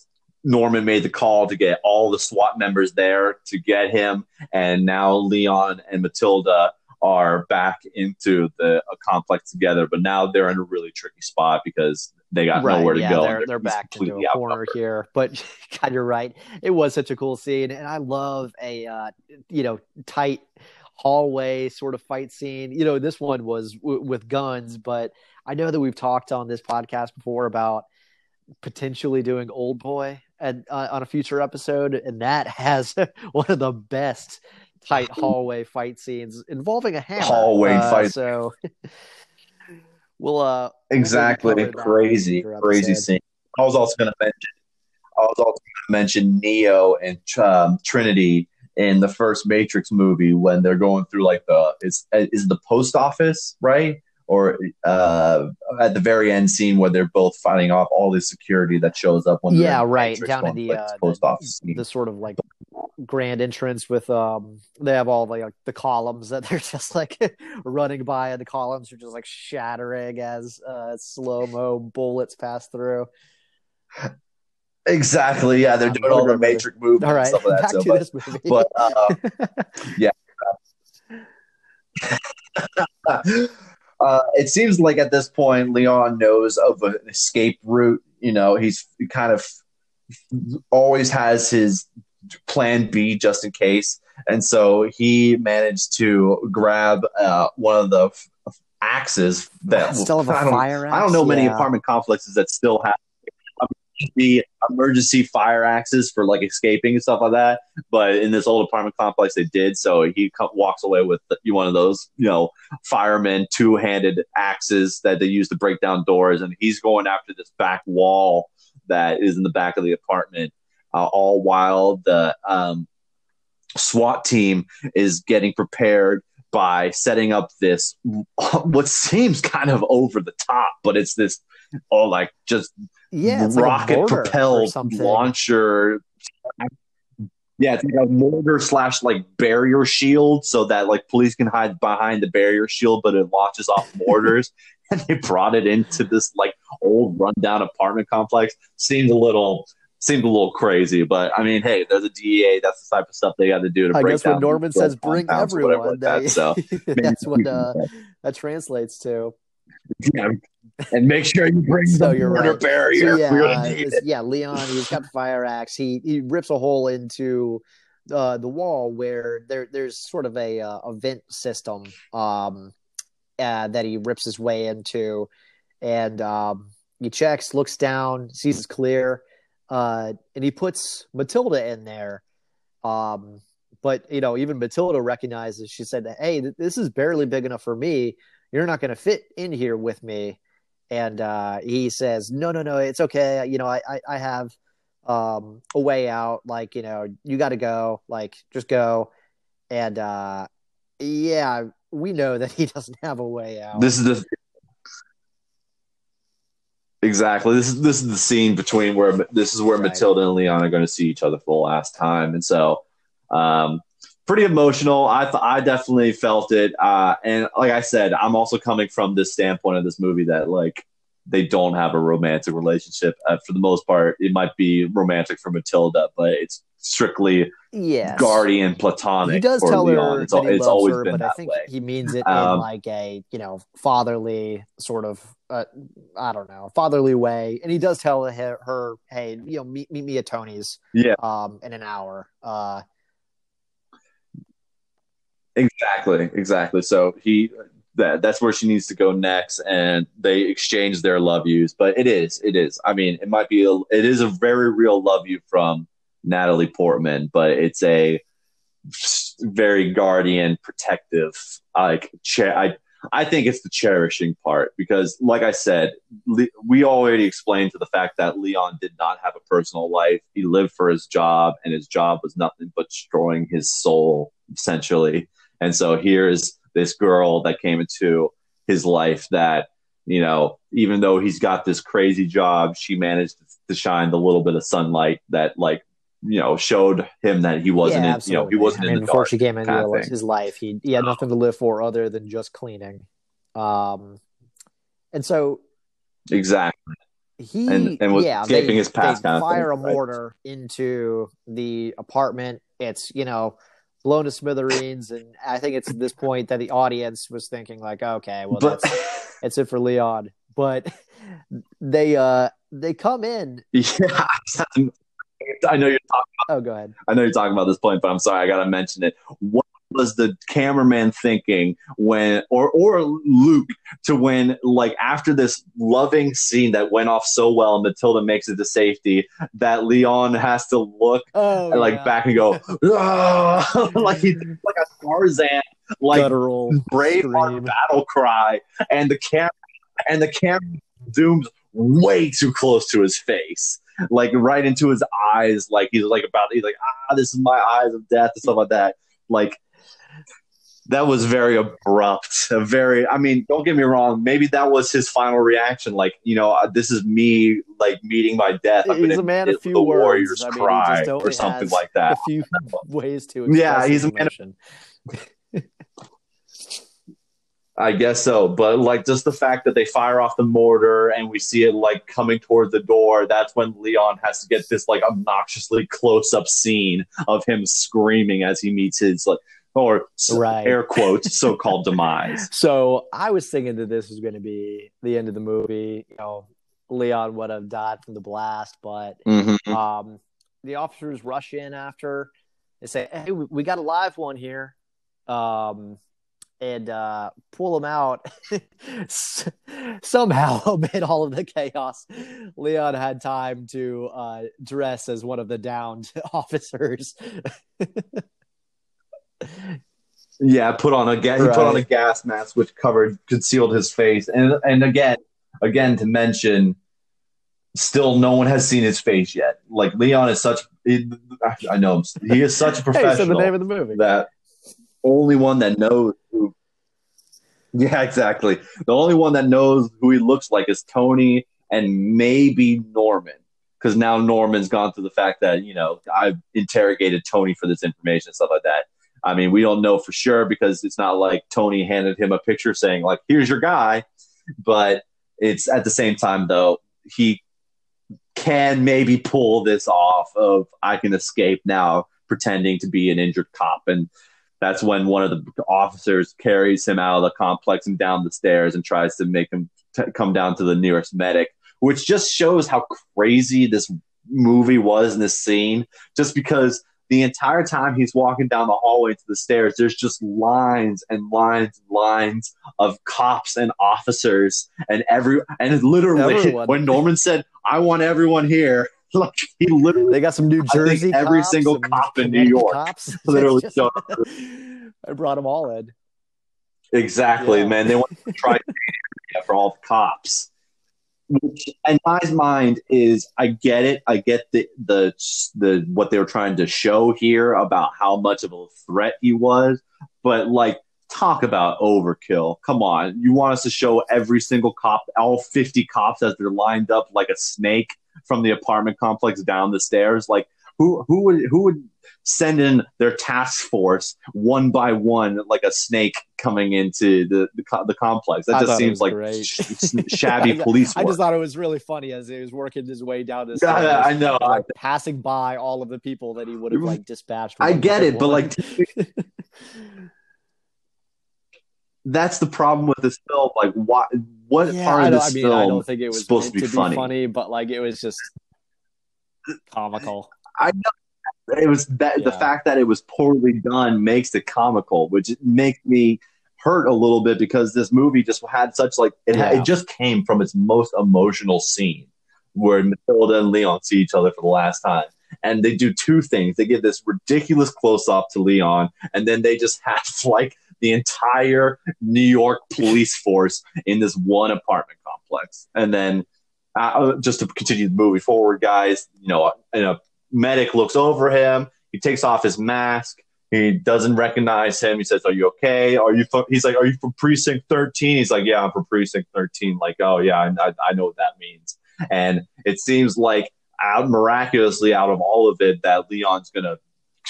B: Norman made the call to get all the SWAT members there to get him, and now Leon and Matilda are back into the a complex together, but now they're in a really tricky spot because they got
A: Right,
B: nowhere to
A: yeah,
B: go.
A: They're, they're backed into a corner here, but God, you're right. It was such a cool scene, and I love a uh, you know tight hallway sort of fight scene. You know, this one was w- with guns, but I know that we've talked on this podcast before about potentially doing Old Boy and uh, on a future episode, and that has one of the best tight hallway fight scenes involving a hammer.
B: Hallway
A: Uh,
B: fight.
A: So we'll uh
B: Exactly.
A: that
B: Crazy, crazy scene. I was also going to mention, I was also going to mention Neo and um, Trinity in the first Matrix movie when they're going through like the it's is the post office right or uh, at the very end scene where they're both fighting off all the security that shows up when they're
A: yeah right down in the,
B: like,
A: uh,
B: post
A: the,
B: office scene.
A: the sort of like grand entrance with um they have all the like the columns that they're just like running by and the columns are just like shattering as uh slow mo bullets pass through
B: Exactly. Yeah, they're doing all the. Matrix movements
A: all right
B: and stuff like that.
A: back
B: So,
A: to
B: but,
A: this movie
B: but uh, yeah. uh, it seems like at this point, Leon knows of an escape route. You know, he's kind of always has his plan B just in case. And so he managed to grab uh, one of the f- axes that
A: still have a
B: I don't,
A: fire
B: I don't know many
A: Yeah.
B: apartment complexes that still have the emergency fire axes for like escaping and stuff like that. But in this old apartment complex, they did. So he co- walks away with one of those, you know, firemen two handed axes that they use to break down doors, and he's going after this back wall that is in the back of the apartment. Uh, all while the um, SWAT team is getting prepared by setting up this what seems kind of over the top, but it's this oh like just
A: yeah like
B: rocket
A: or
B: propelled launcher. Yeah, it's like a mortar slash like barrier shield, so that like police can hide behind the barrier shield, but it launches off mortars. and they brought it into this like old rundown apartment complex. Seemed a little seemed a little crazy, but I mean, hey, there's a DEA. That's the type of stuff they got to do to
A: I
B: break
A: guess
B: down.
A: when Norman says bring everyone,
B: like that. So
A: that's what uh, that translates to.
B: Yeah. and make sure you bring
A: So
B: the
A: you're right.
B: barrier.
A: So yeah,
B: We're gonna need it.
A: yeah, Leon, he's got the fire axe. He he rips a hole into uh, the wall where there there's sort of a uh, a vent system um, uh, that he rips his way into, and um, he checks, looks down, sees it's clear, uh, and he puts Matilda in there. Um, but you know, even Matilda recognizes. She said, "Hey, this is barely big enough for me. You're not going to fit in here with me." And uh, he says, "No, no, no, it's okay. You know, I, I, I have um, a way out. Like, you know, you got to go. Like, just go." And uh, yeah, we know that he doesn't have a way out.
B: This is the exactly this is this is the scene between where this is where
A: Right.
B: Matilda and Leon are going to see each other for the last time, and so um, pretty emotional. I th- I definitely felt it, uh, and like I said, I'm also coming from this standpoint of this movie that like they don't have a romantic relationship uh, for the most part. It might be romantic for Matilda, but it's strictly
A: yes.
B: guardian platonic.
A: He does tell
B: Leon.
A: her
B: It's,
A: that he
B: it's
A: loves
B: always
A: her,
B: been
A: but I think
B: way.
A: he means it in
B: Um,
A: like a you know fatherly sort of uh, I don't know fatherly way, and he does tell her, her hey, you know, meet meet me at Tony's,
B: Yeah.
A: um, in an hour. Uh,
B: Exactly, exactly. So he that that's where she needs to go next, and they exchange their love yous. But it is, it is. I mean, it might be, a, it is a very real love you from Natalie Portman, but it's a very guardian, protective. Like, cha- I I think it's the cherishing part because, like I said, Le- we already explained to the fact that Leon did not have a personal life. He lived for his job, and his job was nothing but destroying his soul, essentially. And so here's this girl that came into his life that, you know, even though he's got this crazy job, she managed to shine the little bit of sunlight that, like, you know, showed him that he wasn't,
A: yeah,
B: in, you know, he wasn't
A: I
B: in
A: mean,
B: the
A: before she came into his, life, he he had nothing to live for other than just cleaning. Um, and so
B: Exactly.
A: he
B: And- and was
A: yeah
B: escaping
A: they,
B: his past
A: they fire
B: thing,
A: a
B: right?
A: mortar into the apartment it's you know blown to smithereens, and I think it's at this point that the audience was thinking like, okay, well
B: But
A: that's that's it for Leon. But they uh they come in.
B: yeah, I know you're talking.
A: Oh, go ahead.
B: I know you're talking about this point, but I'm sorry, I gotta mention it. What was the cameraman thinking when, or or Luc, to when like after this loving scene that went off so well, Matilda makes it to safety, that Leon has to look
A: Oh,
B: like
A: yeah.
B: back and go "Ah," like he like a Tarzan, like
A: guttural scream.
B: battle cry, and the camera and the camera zooms way too close to his face, like right into his eyes, like he's like about he's like ah, this is my eyes of death and stuff like that. Like that was very abrupt. A very, I mean, don't get me wrong. Maybe that was his final reaction. Like you know, uh, this is me like meeting my death. I'm
A: He's a man of few
B: the
A: words.
B: Warriors
A: I mean,
B: cry or something like that.
A: A few ways to
B: Yeah, he's a man of- I guess so, but like just the fact that they fire off the mortar and we see it like coming towards the door, that's when Leon has to get this like obnoxiously close up scene of him screaming as he meets his like or
A: Right.
B: air quotes so called demise.
A: So I was thinking that this was going to be the end of the movie. You know, Leon would have died from the blast, but
B: Mm-hmm.
A: um, the officers rush in after. They say, "Hey, we, we got a live one here," um, and uh, pull him out. Somehow, amid all of the chaos, Leon had time to uh, dress as one of the downed officers.
B: Yeah, put on a ga- he put on a gas mask which covered concealed his face, and and again, again to mention, still no one has seen his face yet. Like Leon is such, he, I know he is such a
A: Hey,
B: professional.
A: so the name of the movie.
B: that only one that knows who yeah exactly the only one that knows who he looks like is tony and maybe norman because now norman's gone through the fact that you know i've interrogated tony for this information and stuff like that i mean we don't know for sure because it's not like tony handed him a picture saying like here's your guy. But it's at the same time though he can maybe pull this off of i can escape now pretending to be an injured cop. And that's when one of the officers carries him out of the complex and down the stairs and tries to make him t- come down to the nearest medic which just shows how crazy this movie was in this scene just because the entire time he's walking down the hallway to the stairs there's just lines and lines and lines of cops and officers and every and literally
A: Everyone.
B: when norman said i want everyone here like he literally
A: They got some New Jersey.
B: every
A: cops,
B: single cop in New York
A: cops.
B: literally
A: Just-
B: showed
A: I brought them all in.
B: Exactly,
A: Yeah.
B: man. They want to try for all the cops. Which, in my mind, is I get it. I get the the the what they were trying to show here about how much of a threat he was, but like talk about overkill. Come on, you want us to show every single cop, all fifty cops, as they're lined up like a snake from the apartment complex down the stairs? Like who who would who would send in their task force one by one like a snake coming into the the, co- the complex? That
A: I
B: just seems like sh- shabby police
A: I just thought it was really funny as he was working his way down the
B: Yeah,
A: stairs,
B: I know.
A: Like, passing by all of the people that he would have like dispatched.
B: I get it, but like that's the problem with this film. Like, what what
A: yeah,
B: part of this
A: I mean,
B: film
A: I don't think it was
B: supposed to
A: meant
B: be funny?
A: but like it was just comical.
B: I know it was that the fact that it was poorly done makes it comical, which makes me hurt a little bit because this movie just had such like it,
A: Yeah.
B: it just came from its most emotional scene where Matilda and Leon see each other for the last time. And they do two things. They give this ridiculous close up to Leon, and then they just have like the entire New York police force in this one apartment complex. And then uh, just to continue the movie forward, guys, you know, you know, medic looks over him. He takes off his mask. He doesn't recognize him. He says, "Are you okay? Are you?" From, he's like, "Are you from precinct 13? He's like, "Yeah, I'm from precinct 13." Like, "Oh yeah, I, I know what that means." And it seems like out miraculously out of all of it, that Leon's gonna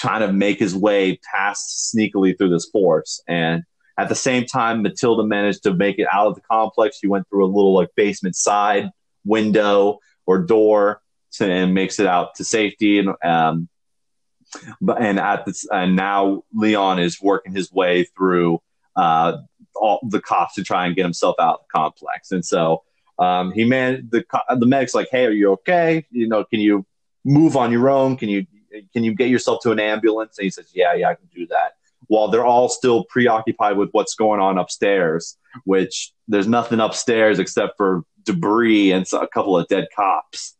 B: kind of make his way past sneakily through this force. And at the same time, Matilda managed to make it out of the complex. She went through a little like basement side window or door to, and makes it out to safety. And um, but and at this and now Leon is working his way through uh, all the cops to try and get himself out of the complex, and so um, he man the the medic's like, hey, are you okay? You know, can you move on your own? Can you can you get yourself to an ambulance? And he says, yeah, yeah, I can do that. While they're all still preoccupied with what's going on upstairs, which there's nothing upstairs except for debris and a couple of dead cops.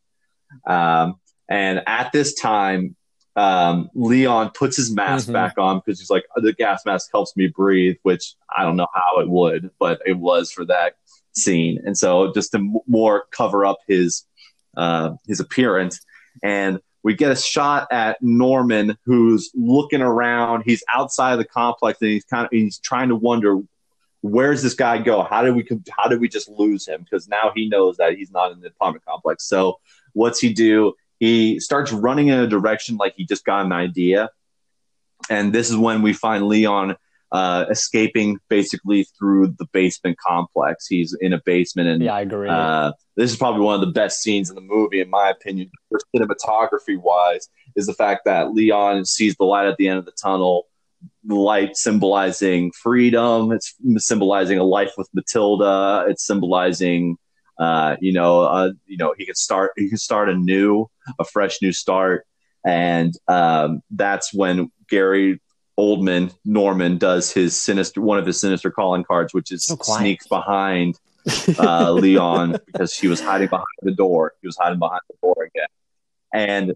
B: Um, and at this time, um, Leon puts his mask mm-hmm. back on because he's like, the gas mask helps me breathe, which I don't know how it would, but it was for that scene. And so just to m- more cover up his, uh, his appearance. And we get a shot at Norman who's looking around. He's outside of the complex and he's kind of, he's trying to wonder, where's this guy go? How did we, how did we just lose him? Because now he knows that he's not in the apartment complex. So what's he do? he starts running in a direction like he just got an idea. And this is when we find Leon uh, escaping basically through the basement complex. He's in a basement, and
A: yeah, I agree.
B: Uh, this is probably one of the best scenes in the movie, in my opinion, for cinematography wise. Is the fact that Leon sees the light at the end of the tunnel, the light symbolizing freedom. It's symbolizing a life with Matilda. It's symbolizing uh, you know, uh, you know, he can start, he can start anew, a fresh new start. And um, that's when Gary Oldman, Norman, does his sinister, one of his sinister calling cards, which is so sneaks behind uh, Leon because she was hiding behind the door. He was hiding behind the door again. And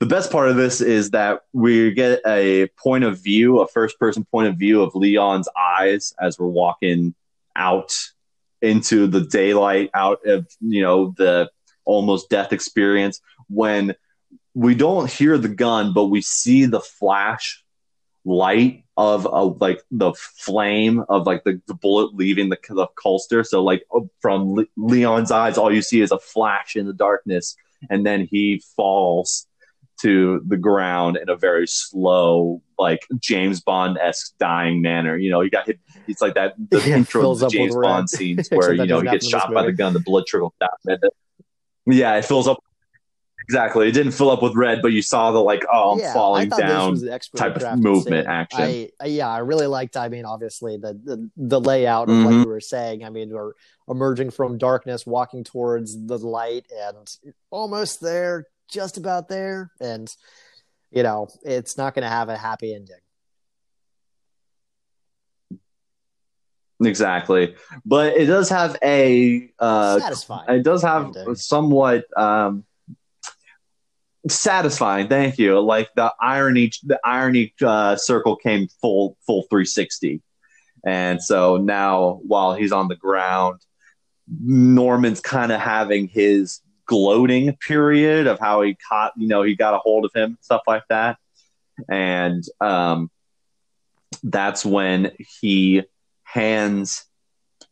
B: the best part of this is that we get a point of view, a first person point of view of Leon's eyes as we're walking out into the daylight out of you know the almost death experience when we don't hear the gun but we see the flash light of, of like the flame of like the, the bullet leaving the, the holster so like oh, from Le- leon's eyes all you see is a flash in the darkness and then he falls to the ground in a very slow, like James Bond esque dying manner. You know, he got hit. It's like that the yeah, intro of the James Bond scenes where you know he gets shot by the gun, the blood trickles down. Yeah, it fills up. Exactly, it didn't fill up with red, but you saw the like, oh, I'm yeah, falling down type of movement action.
A: I, yeah, I really liked. I mean, obviously the the, the layout of mm-hmm. what you were saying. I mean, we're emerging from darkness, walking towards the light, and almost there, just about there, and you know it's not going to have a happy ending.
B: Exactly, but it does have a uh,
A: satisfying.
B: It does have ending. somewhat um, satisfying. Thank you. Like the irony, the irony uh, circle came full full three sixty, and so now while he's on the ground, Norman's kind of having his gloating period of how he caught, you know, he got a hold of him, stuff like that. And um, that's when he hands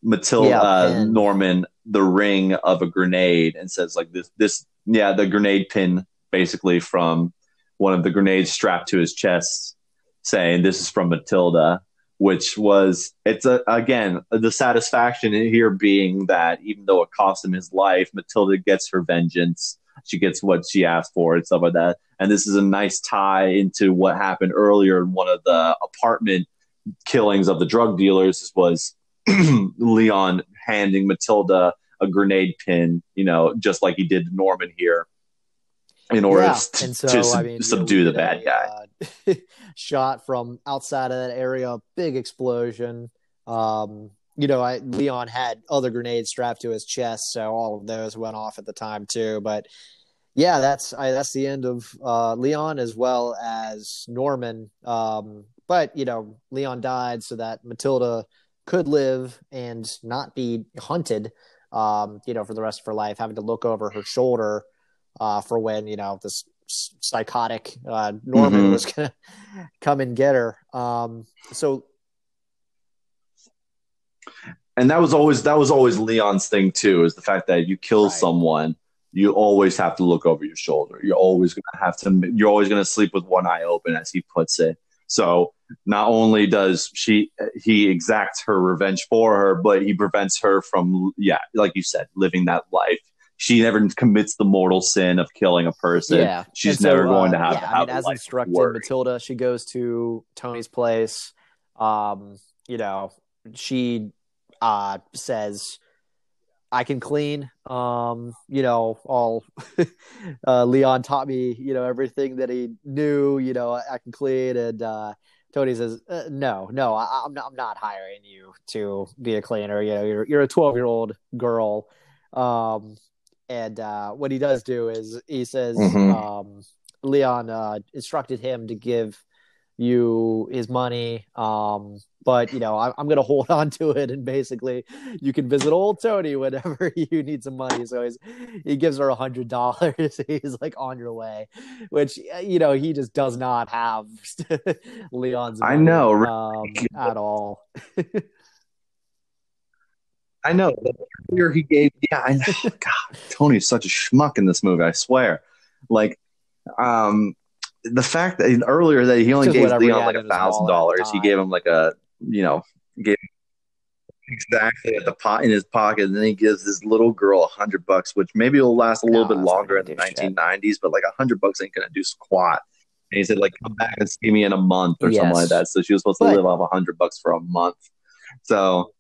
B: Matilda yeah, uh, Norman the ring of a grenade and says like this this yeah the grenade pin basically from one of the grenades strapped to his chest saying this is from Matilda which was it's a, again the satisfaction here being that even though it cost him his life, Matilda gets her vengeance. She gets what she asked for and stuff like that. And this is a nice tie into what happened earlier in one of the apartment killings of the drug dealers was Leon handing Matilda a grenade pin, you know, just like he did to Norman here in order yeah. to, so, to I mean, subdue the bad guy.
A: Uh, shot from outside of that area, big explosion. Um, you know, I, Leon had other grenades strapped to his chest, so all of those went off at the time too. But yeah, that's I, that's the end of uh, Leon as well as Norman. Um, but you know, Leon died so that Matilda could live and not be hunted. Um, you know, for the rest of her life, having to look over her shoulder uh, for when you know this psychotic uh, Norman mm-hmm. was gonna come and get her. Um, so,
B: and that was always that was always Leon's thing too, is the fact that you kill right. someone, you always have to look over your shoulder. You're always gonna have to. You're always gonna sleep with one eye open, as he puts it. So not only does she he exacts her revenge for her, but he prevents her from yeah, like you said, living that life she never commits the mortal sin of killing a person.
A: Yeah.
B: She's
A: so,
B: never going
A: uh,
B: to have
A: yeah,
B: to
A: I
B: have
A: mean, as instructed,
B: worry.
A: Matilda, she goes to Tony's place. Um, you know, she uh says, I can clean. Um, you know, all uh Leon taught me, you know, everything that he knew, you know, I, I can clean and uh Tony says, uh, "No, no, I, I'm not. I'm not hiring you to be a cleaner. You know, you're you're a 12 year old girl." Um, and uh, what he does do is he says,
B: Mhm.
A: um, Leon uh, instructed him to give you his money, um, but you know, I, I'm going to hold on to it, and basically, you can visit old Tony whenever you need some money. So he's, he gives her a hundred dollars. He's like, on your way, which uh, you know he just does not have Leon's.
B: I know,
A: um, at all.
B: I know. Earlier he gave, yeah, I know. God, Tony's such a schmuck in this movie. I swear. Like, um, the fact that earlier that he only
A: Just
B: gave Leon like a thousand dollars, he gave him like a, you know, gave exactly at the pot in his pocket, and then he gives this little girl a hundred bucks, which maybe will last a little
A: No,
B: bit longer in the nineteen nineties, but like a hundred bucks ain't gonna do squat. And he said, like, come back and see me in a month or something like that. So she was supposed to
A: But-
B: live off a hundred bucks for a month. So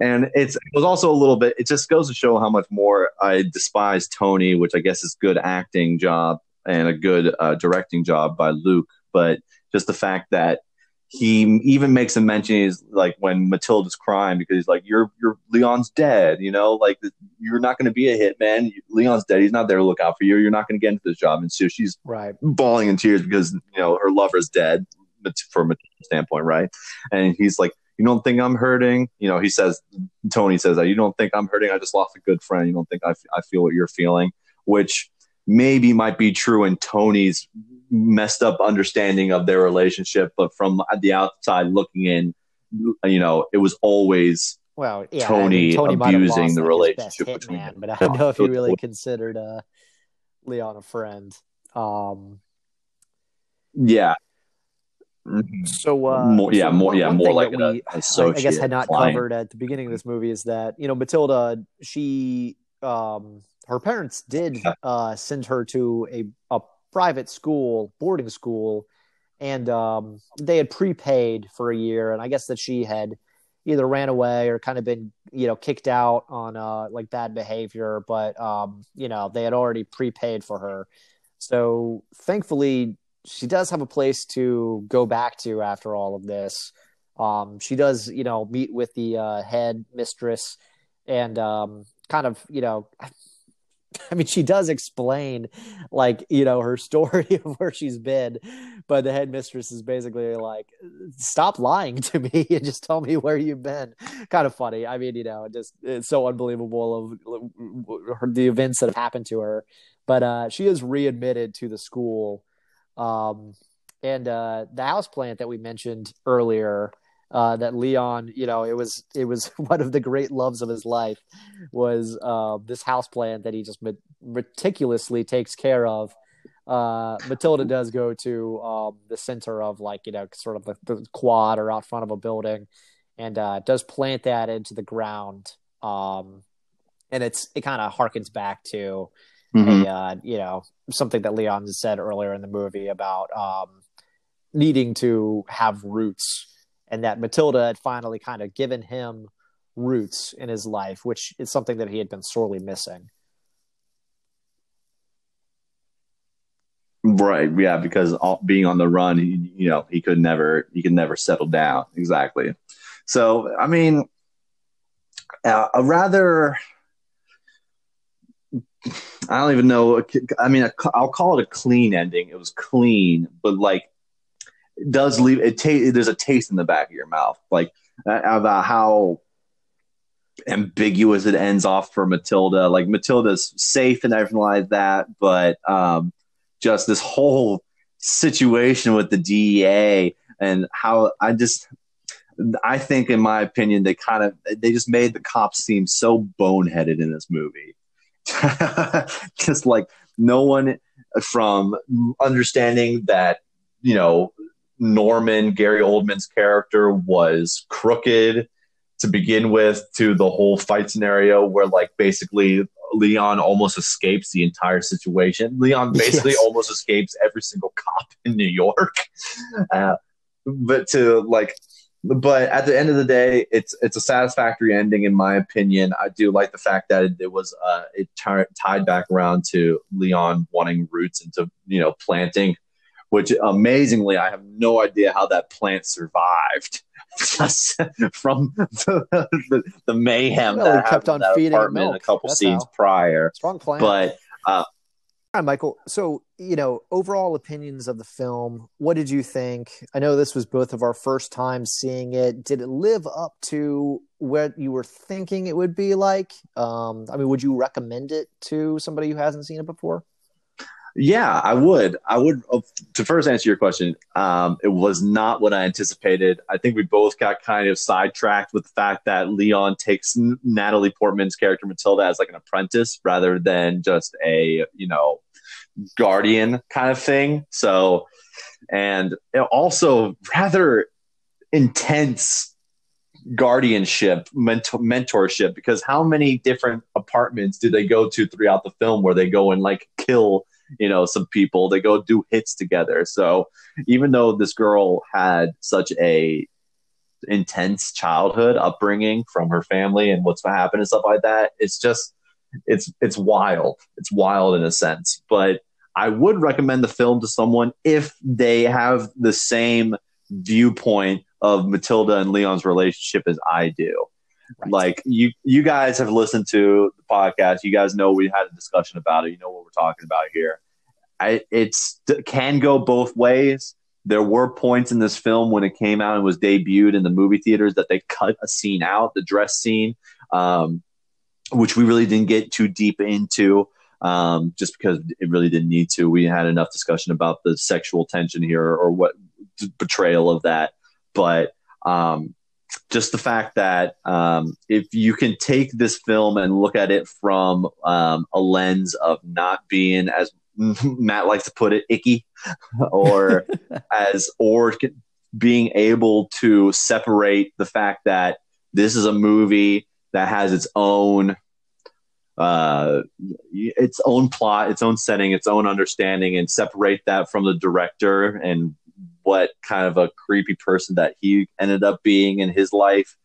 B: and it's it was also a little bit it just goes to show how much more i despise tony which i guess is good acting job and a good uh, directing job by luc. But just the fact that he even makes a mention is like when matilda's crying because he's like you're you're leon's dead you know like you're not going to be a hitman. Leon's dead. He's not there to look out for you. You're not going to get into this job. And so she's
A: Right.
B: bawling in tears because you know her lover's dead from a standpoint, right? And he's like, "You don't think I'm hurting?" You know, he says, Tony says that you don't think I'm hurting. I just lost a good friend. You don't think I, f- I feel what you're feeling, which maybe might be true in Tony's messed up understanding of their relationship, but from the outside looking in, you know, it was always
A: Well, yeah,
B: Tony
A: Tony might have
B: abusing
A: lost,
B: the
A: like,
B: relationship
A: best
B: between
A: hitman,
B: them.
A: but I don't know if he really considered uh, Leon a friend. Um,
B: yeah. Mhm.
A: so uh,
B: More- yeah,
A: so
B: more- yeah, more like
A: we, I- I guess had not
B: client.
A: covered at the beginning of this movie is that you know Matilda, she, um, her parents did uh, send her to a a private school, boarding school, and um, they had prepaid for a year, and I guess that she had either ran away or kind of been you know kicked out on uh like bad behavior but um you know they had already prepaid for her so thankfully she does have a place to go back to after all of this um she does you know meet with the uh head mistress and um kind of you know I mean, she does explain, like, you know, her story of where she's been, but the headmistress is basically like, stop lying to me and just tell me where you've been. Kind of funny. I mean, you know, just it's so unbelievable of her, the events that have happened to her. But uh, she is readmitted to the school. Um, and uh, the house plant that we mentioned earlier, uh, that Leon, you know, it was it was one of the great loves of his life was uh, this house plant that he just met- meticulously takes care of. Uh, Matilda does go to um, the center of like you know sort of the, the quad or out front of a building, and uh, does plant that into the ground. Um, and it's it kind of harkens back to
B: Mhm.
A: uh, you know something that Leon said earlier in the movie about um, needing to have roots, and that Matilda had finally kind of given him roots in his life, which is something that he had been sorely missing.
B: Right. Yeah, because all, being on the run, he, you know, he could never, he could never settle down. Exactly. So, I mean, uh, a rather, I don't even know. I mean, I'll call it a clean ending. It was clean, but like, it does leave it. Ta- there's a taste in the back of your mouth, like uh, about how ambiguous it ends off for Matilda. Like Matilda's safe and everything like that, but um, just this whole situation with the DEA and how I just I think in my opinion they kind of they just made the cops seem so boneheaded in this movie. just like no one from understanding that, you know, Norman, Gary Oldman's character was crooked to begin with to the whole fight scenario where like basically Leon almost escapes the entire situation. Leon basically
A: Yes.
B: almost escapes every single cop in New York. Uh, but to like, but at the end of the day, it's it's a satisfactory ending in my opinion. I do like the fact that it, it was uh, it ti- tied back around to Leon wanting roots into you know planting, which amazingly I have no idea how that plant survived. From the, the, the mayhem that
A: kept on
B: that
A: feeding
B: apartment
A: milk.
B: a couple
A: That's
B: scenes
A: how.
B: prior.
A: Strong plan.
B: But
A: All right, Michael. So, you know, overall opinions of the film. What did you think? I know this was both of our first time seeing it. Did it live up to what you were thinking it would be like? Um, I mean, would you recommend it to somebody who hasn't seen it before?
B: Yeah, I would. I would. uh, To first answer your question, um, it was not what I anticipated. I think we both got kind of sidetracked with the fact that Leon takes Natalie Portman's character Matilda as like an apprentice rather than just a you know guardian kind of thing. So, and also rather intense guardianship mentor- mentorship because how many different apartments do they go to throughout the film where they go and like kill you know some people they go do hits together so even though this girl had such a intense childhood upbringing from her family and what's happened and stuff like that it's just it's it's wild. It's wild in a sense. But i would recommend the film to someone if they have the same viewpoint of matilda and leon's relationship as i do.
A: Right.
B: like you you guys have listened to the podcast. You guys know we had a discussion about it. You know what we're talking about here. I, it's it can go both ways. There were points in this film when it came out and was debuted in the movie theaters that they cut a scene out the dress scene. Um, which we really didn't get too deep into um, just because it really didn't need to. We had enough discussion about the sexual tension here or what betrayal of that. But um, just the fact that um, if you can take this film and look at it from um, a lens of not being as Matt likes to put it icky or as or being able to separate the fact that this is a movie that has its own uh its own plot its own setting its own understanding and separate that from the director and what kind of a creepy person that he ended up being in his life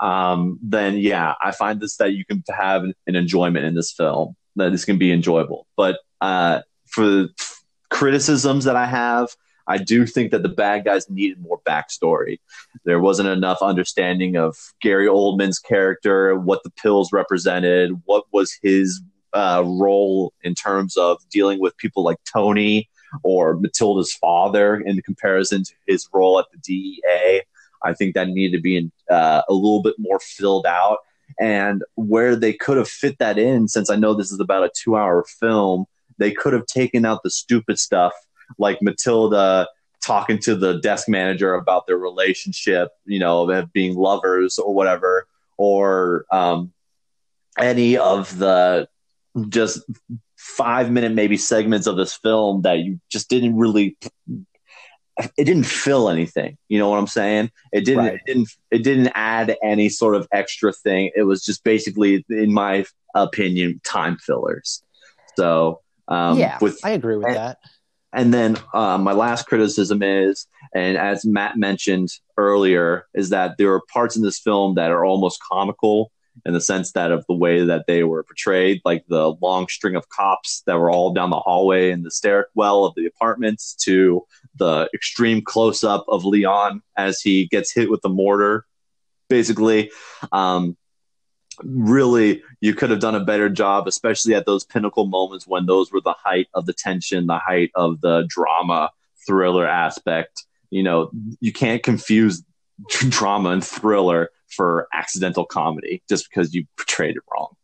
B: um then yeah i find this that you can have an enjoyment in this film that this can be enjoyable. But uh for criticisms that i have I do think that the bad guys needed more backstory. There wasn't enough understanding of Gary Oldman's character, what the pills represented, what was his uh, role in terms of dealing with people like Tony or Matilda's father in comparison to his role at the DEA. I think that needed to be uh, a little bit more filled out. And where they could have fit that in, since I know this is about a two hour film, they could have taken out the stupid stuff like Matilda talking to the desk manager about their relationship, you know, of being lovers or whatever, or um, any of the just five minute maybe segments of this film that you just didn't really it didn't fill anything you know what i'm saying it didn't
A: Right.
B: it didn't it didn't add any sort of extra thing it was just basically in my opinion time fillers so um
A: yeah,
B: with
A: I agree with
B: and-
A: that.
B: And then uh, my last criticism is, and as Matt mentioned earlier, is that there are parts in this film that are almost comical in the sense that of the way that they were portrayed, like the long string of cops that were all down the hallway in the stairwell of the apartments, to the extreme close up of Leon as he gets hit with the mortar, basically. Um, really you could have done a better job especially at those pinnacle moments when those were the height of the tension the height of the drama thriller aspect. You know you can't confuse drama and thriller for accidental comedy just because you portrayed it wrong.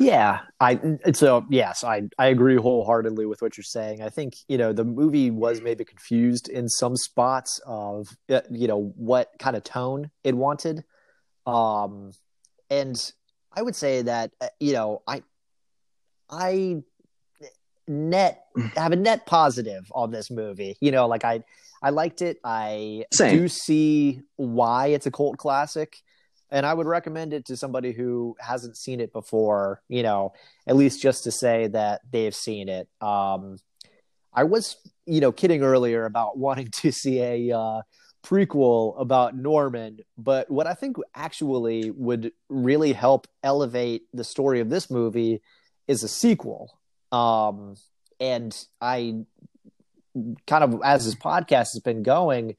A: Yeah, I so yes, I I agree wholeheartedly with what you're saying. I think you know the movie was maybe confused in some spots of uh, you know what kind of tone it wanted, um, and I would say that uh, you know I I net have a net positive on this movie. You know, like I I liked it. I
B: Same.
A: do see why it's a cult classic. and I would recommend it to somebody who hasn't seen it before. You know, at least just to say that they've seen it. Um, I was, you know, kidding earlier about wanting to see a uh, prequel about Norman, but what I think actually would really help elevate the story of this movie is a sequel. Um, and I kind of, as this podcast has been going,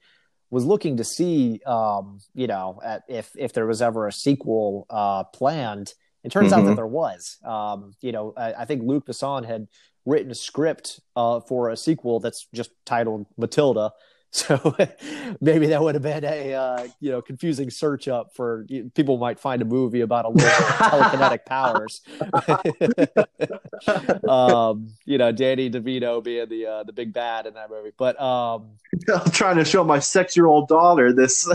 A: was looking to see, um, you know, at, if if there was ever a sequel uh, planned. It turns mm-hmm. out that mm-hmm. there was. Um, you know, I, I, think Luc Besson had written a script uh, for a sequel that's just titled Matilda. So maybe that would have been a uh, you know confusing search up for people might find a movie about a little telekinetic powers. um, you know, Danny DeVito being the uh, the big bad in that movie, but um,
B: I'm trying to show my six year old daughter this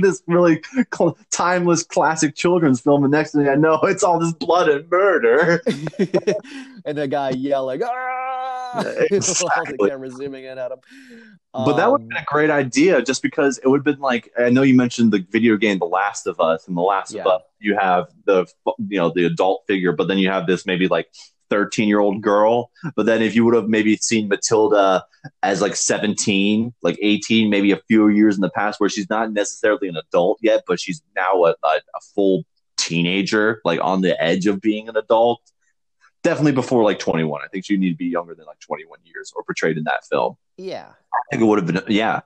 B: this really cl- timeless classic children's film, and next thing I know, it's all this blood and murder,
A: and the guy yelling. Ah! Exactly. the camera zooming in at him.
B: But that would have been a um, great idea just because it would have been like I know you mentioned the video game The Last of Us and The Last yeah. of Us you have the you know the adult figure but then you have this maybe like 13 year old girl but then if you would have maybe seen Matilda as like 17 like 18 maybe a few years in the past where she's not necessarily an adult yet but she's now a, a, a full teenager like on the edge of being an adult definitely before like 21. I think you need to be younger than like 21 years or portrayed in that film.
A: Yeah.
B: I think it would have been, yeah.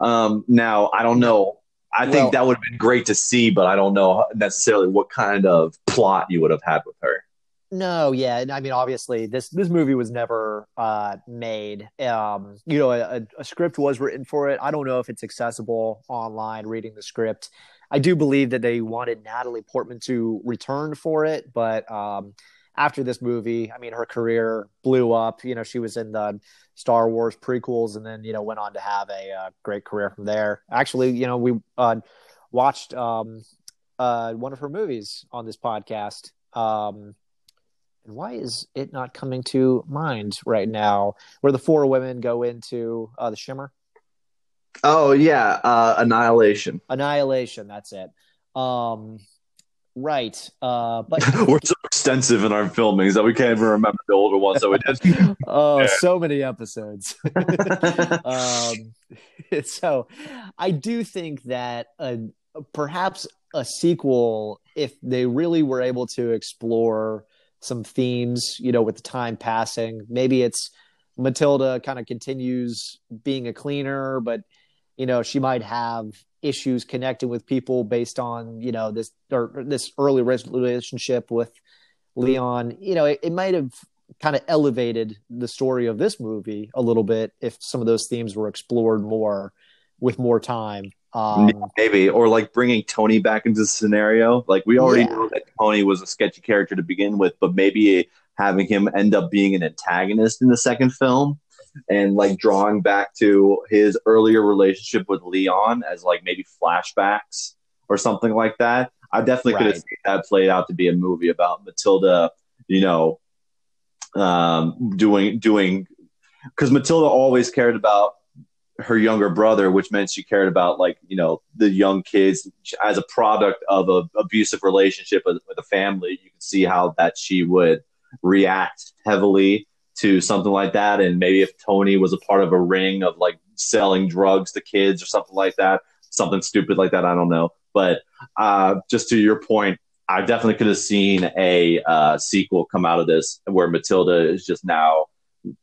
B: Um, now, I don't know. I well, think that would have been great to see, but I don't know necessarily what kind of plot you would have had with her.
A: No, yeah, and I mean, obviously, this this movie was never uh, made. Um, you know, a, a, script was written for it. I don't know if it's accessible online. Reading the script, I do believe that they wanted Natalie Portman to return for it, but um, after this movie, I mean, her career blew up. You know, she was in the Star Wars prequels, and then you know went on to have a uh, great career from there. Actually, you know, we uh, watched um, uh, one of her movies on this podcast. Um, and why is it not coming to mind right now? Where the four women go into uh, the Shimmer.
B: Oh yeah, uh, Annihilation.
A: Annihilation. That's it. Um, Right. Uh, but
B: we're so extensive in our filmings that we can't even remember the older ones that we did.
A: oh, yeah. so many episodes. um, so I do think that uh, perhaps a sequel, if they really were able to explore some themes, you know, with the time passing, maybe it's Matilda kind of continues being a cleaner, but you know, she might have issues connecting with people based on you know this or this early relationship with Leon. You know, it, it might have kind of elevated the story of this movie a little bit if some of those themes were explored more with more time. Um,
B: Maybe, or like bringing Tony back into the scenario. Like we already yeah. know that Tony was a sketchy character to begin with, but maybe having him end up being an antagonist in the second film and like drawing back to his earlier relationship with Leon as like maybe flashbacks or something like that. I definitely right. could have seen that played out to be a movie about Matilda, you know, um, doing doing because Matilda always cared about her younger brother, which meant she cared about like you know the young kids as a product of a abusive relationship with, with a family. You can see how that she would react heavily to something like that. And maybe if Tony was a part of a ring of like selling drugs to kids or something like that, something stupid like that, I don't know. But uh, just to your point, I definitely could have seen a uh, sequel come out of this where Matilda is just now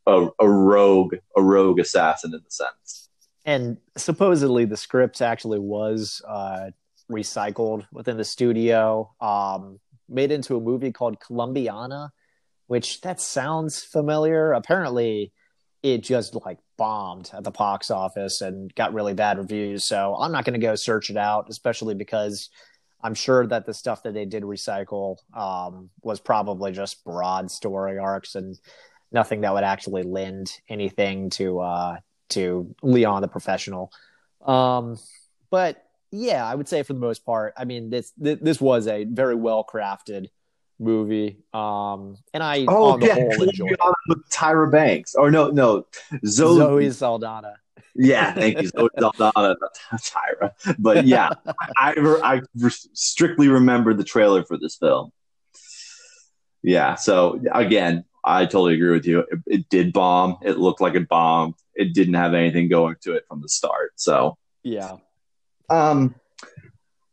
B: a, a rogue, a rogue assassin in the sense.
A: And supposedly the script actually was uh, recycled within the studio, um, made into a movie called Colombiana which that sounds familiar. Apparently, it just like bombed at the box office and got really bad reviews. So I'm not going to go search it out, especially because I'm sure that the stuff that they did recycle um, was probably just broad story arcs and nothing that would actually lend anything to uh, to Leon the professional. Um, but yeah, I would say for the most part, I mean this this was a very well crafted movie. Um, and I
B: oh yeah, with Tyra Banks or no no Zoe,
A: Zoe Saldana.
B: Yeah, thank you. So Daldana, Tyra. But yeah, I, I strictly remember the trailer for this film. Yeah, so again, I totally agree with you. It, it did bomb. It looked like it bombed. It didn't have anything going to it from the start. So
A: yeah.
B: Um,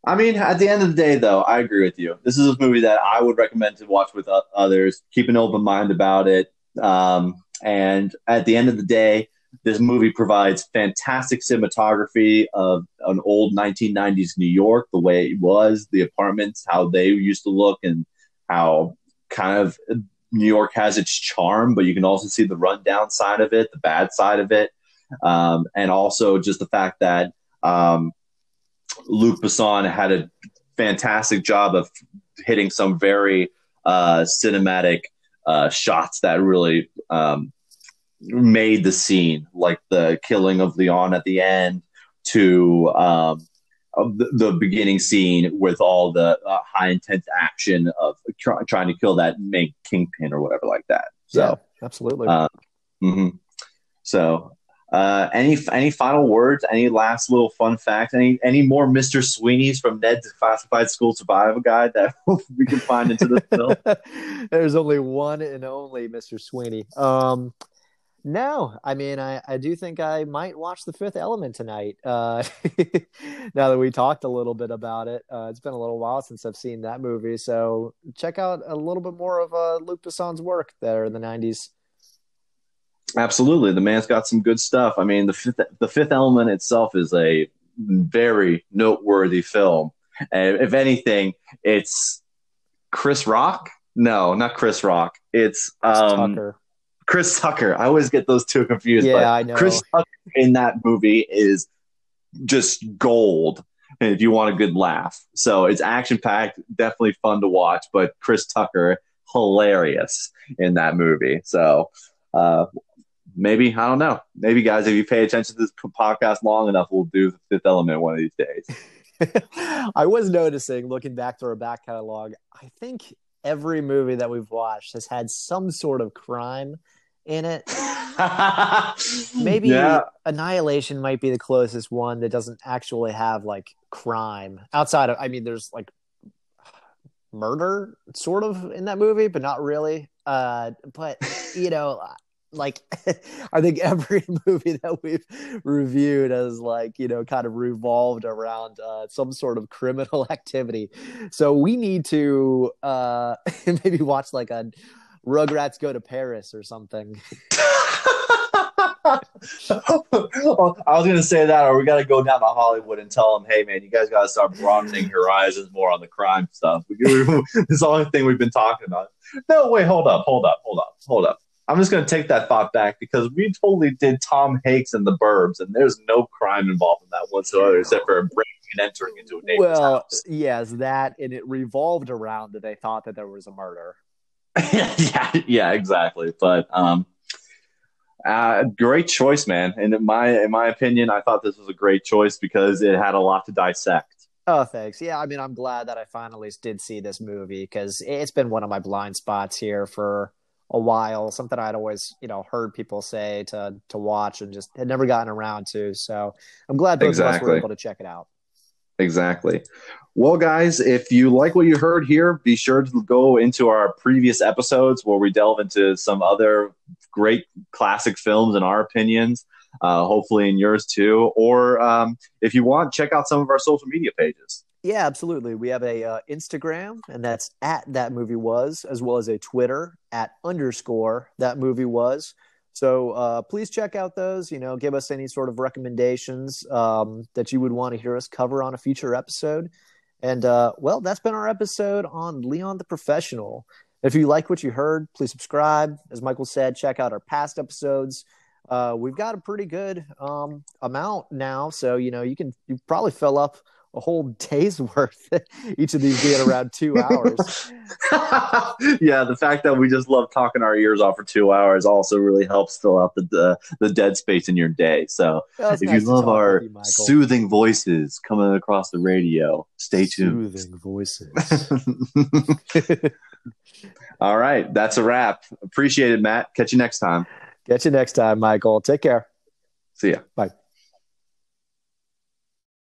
B: I mean, at the end of the day, though, I agree with you. This is a movie that I would recommend to watch with others. Keep an open mind about it. Um, and at the end of the day, this movie provides fantastic cinematography of an old 1990s New York, the way it was, the apartments, how they used to look, and how kind of New York has its charm, but you can also see the rundown side of it, the bad side of it, um, and also just the fact that um, Luc Besson had a fantastic job of hitting some very uh, cinematic uh, shots that really um, made the scene, like the killing of Leon at the end, to um, the, the, beginning scene with all the uh, high intense action of try, trying to kill that main kingpin or whatever like that. So,
A: yeah, absolutely.
B: Uh, mm-hmm. So, uh, any any final words? Any last little fun facts? Any any more Mister Sweeney's from Ned's Declassified School Survival Guide that we can find into the film?
A: There's only one and only Mister Sweeney. Um, no, I mean, I, I do think I might watch The Fifth Element tonight. Uh, now that we talked a little bit about it, uh, it's been a little while since I've seen that movie. So check out a little bit more of uh, Luc Besson's work there in the 90s.
B: Absolutely, the man's got some good stuff. I mean, the fifth, the Fifth Element itself is a very noteworthy film. And if anything, it's Chris Rock. No, not Chris Rock. It's um, Tucker. Chris Tucker. I always get those two confused.
A: Yeah, I know.
B: Chris Tucker in that movie is just gold. And if you want a good laugh, so it's action packed, definitely fun to watch. But Chris Tucker, hilarious in that movie. So uh, maybe I don't know. Maybe guys, if you pay attention to this podcast long enough, we'll do the Fifth Element one of these days.
A: I was noticing, looking back through our back catalog, I think every movie that we've watched has had some sort of crime in it. Maybe yeah. Annihilation might be the closest one that doesn't actually have like crime outside of. I mean, there's like murder sort of in that movie, but not really. Uh, but you know, like I think every movie that we've reviewed has like you know kind of revolved around uh, some sort of criminal activity. So we need to uh, maybe watch like a Rugrats Go to Paris or something.
B: I was gonna say that, or we got to go down to Hollywood and tell them, "Hey, man, you guys got to start broadening horizons more on the crime stuff." It's the only thing we've been talking about. No, wait, hold up, hold up, hold up, hold up. I'm just gonna take that thought back because we totally did Tom Hanks and the Burbs, and there's no crime involved in that whatsoever, except for breaking and entering into a neighbor's
A: well,
B: house.
A: yes, that, and it revolved around that they thought that there was a murder.
B: yeah, yeah, exactly. But um, uh, great choice, man. And in my in my opinion, I thought this was a great choice because it had a lot to dissect.
A: Oh, thanks. Yeah, I mean, I'm glad that I finally did see this movie because it's been one of my blind spots here for a while. Something I'd always, you know, heard people say to to watch and just had never gotten around to. So I'm glad both exactly. of us were able to check it out.
B: Exactly. Well, guys, if you like what you heard here, be sure to go into our previous episodes where we delve into some other great classic films and our opinions, uh, hopefully in yours too. Or um, if you want, check out some of our social media pages.
A: Yeah, absolutely. We have a uh, Instagram, and that's at that movie was, as well as a Twitter at underscore that movie was. So uh, please check out those. You know, give us any sort of recommendations um, that you would want to hear us cover on a future episode. And uh, well, that's been our episode on Leon the Professional. If you like what you heard, please subscribe. As Michael said, check out our past episodes. Uh, we've got a pretty good um, amount now, so you know you can you probably fill up a whole day's worth. Each of these being around two hours.
B: yeah, the fact that we just love talking our ears off for two hours also really helps fill out the the, the dead space in your day. So if nice you love our you, soothing voices coming across the radio, stay tuned.
A: Soothing voices.
B: All right, that's a wrap. Appreciate it, Matt. Catch you next time.
A: Catch you next time, Michael. Take care.
B: See ya.
A: Bye.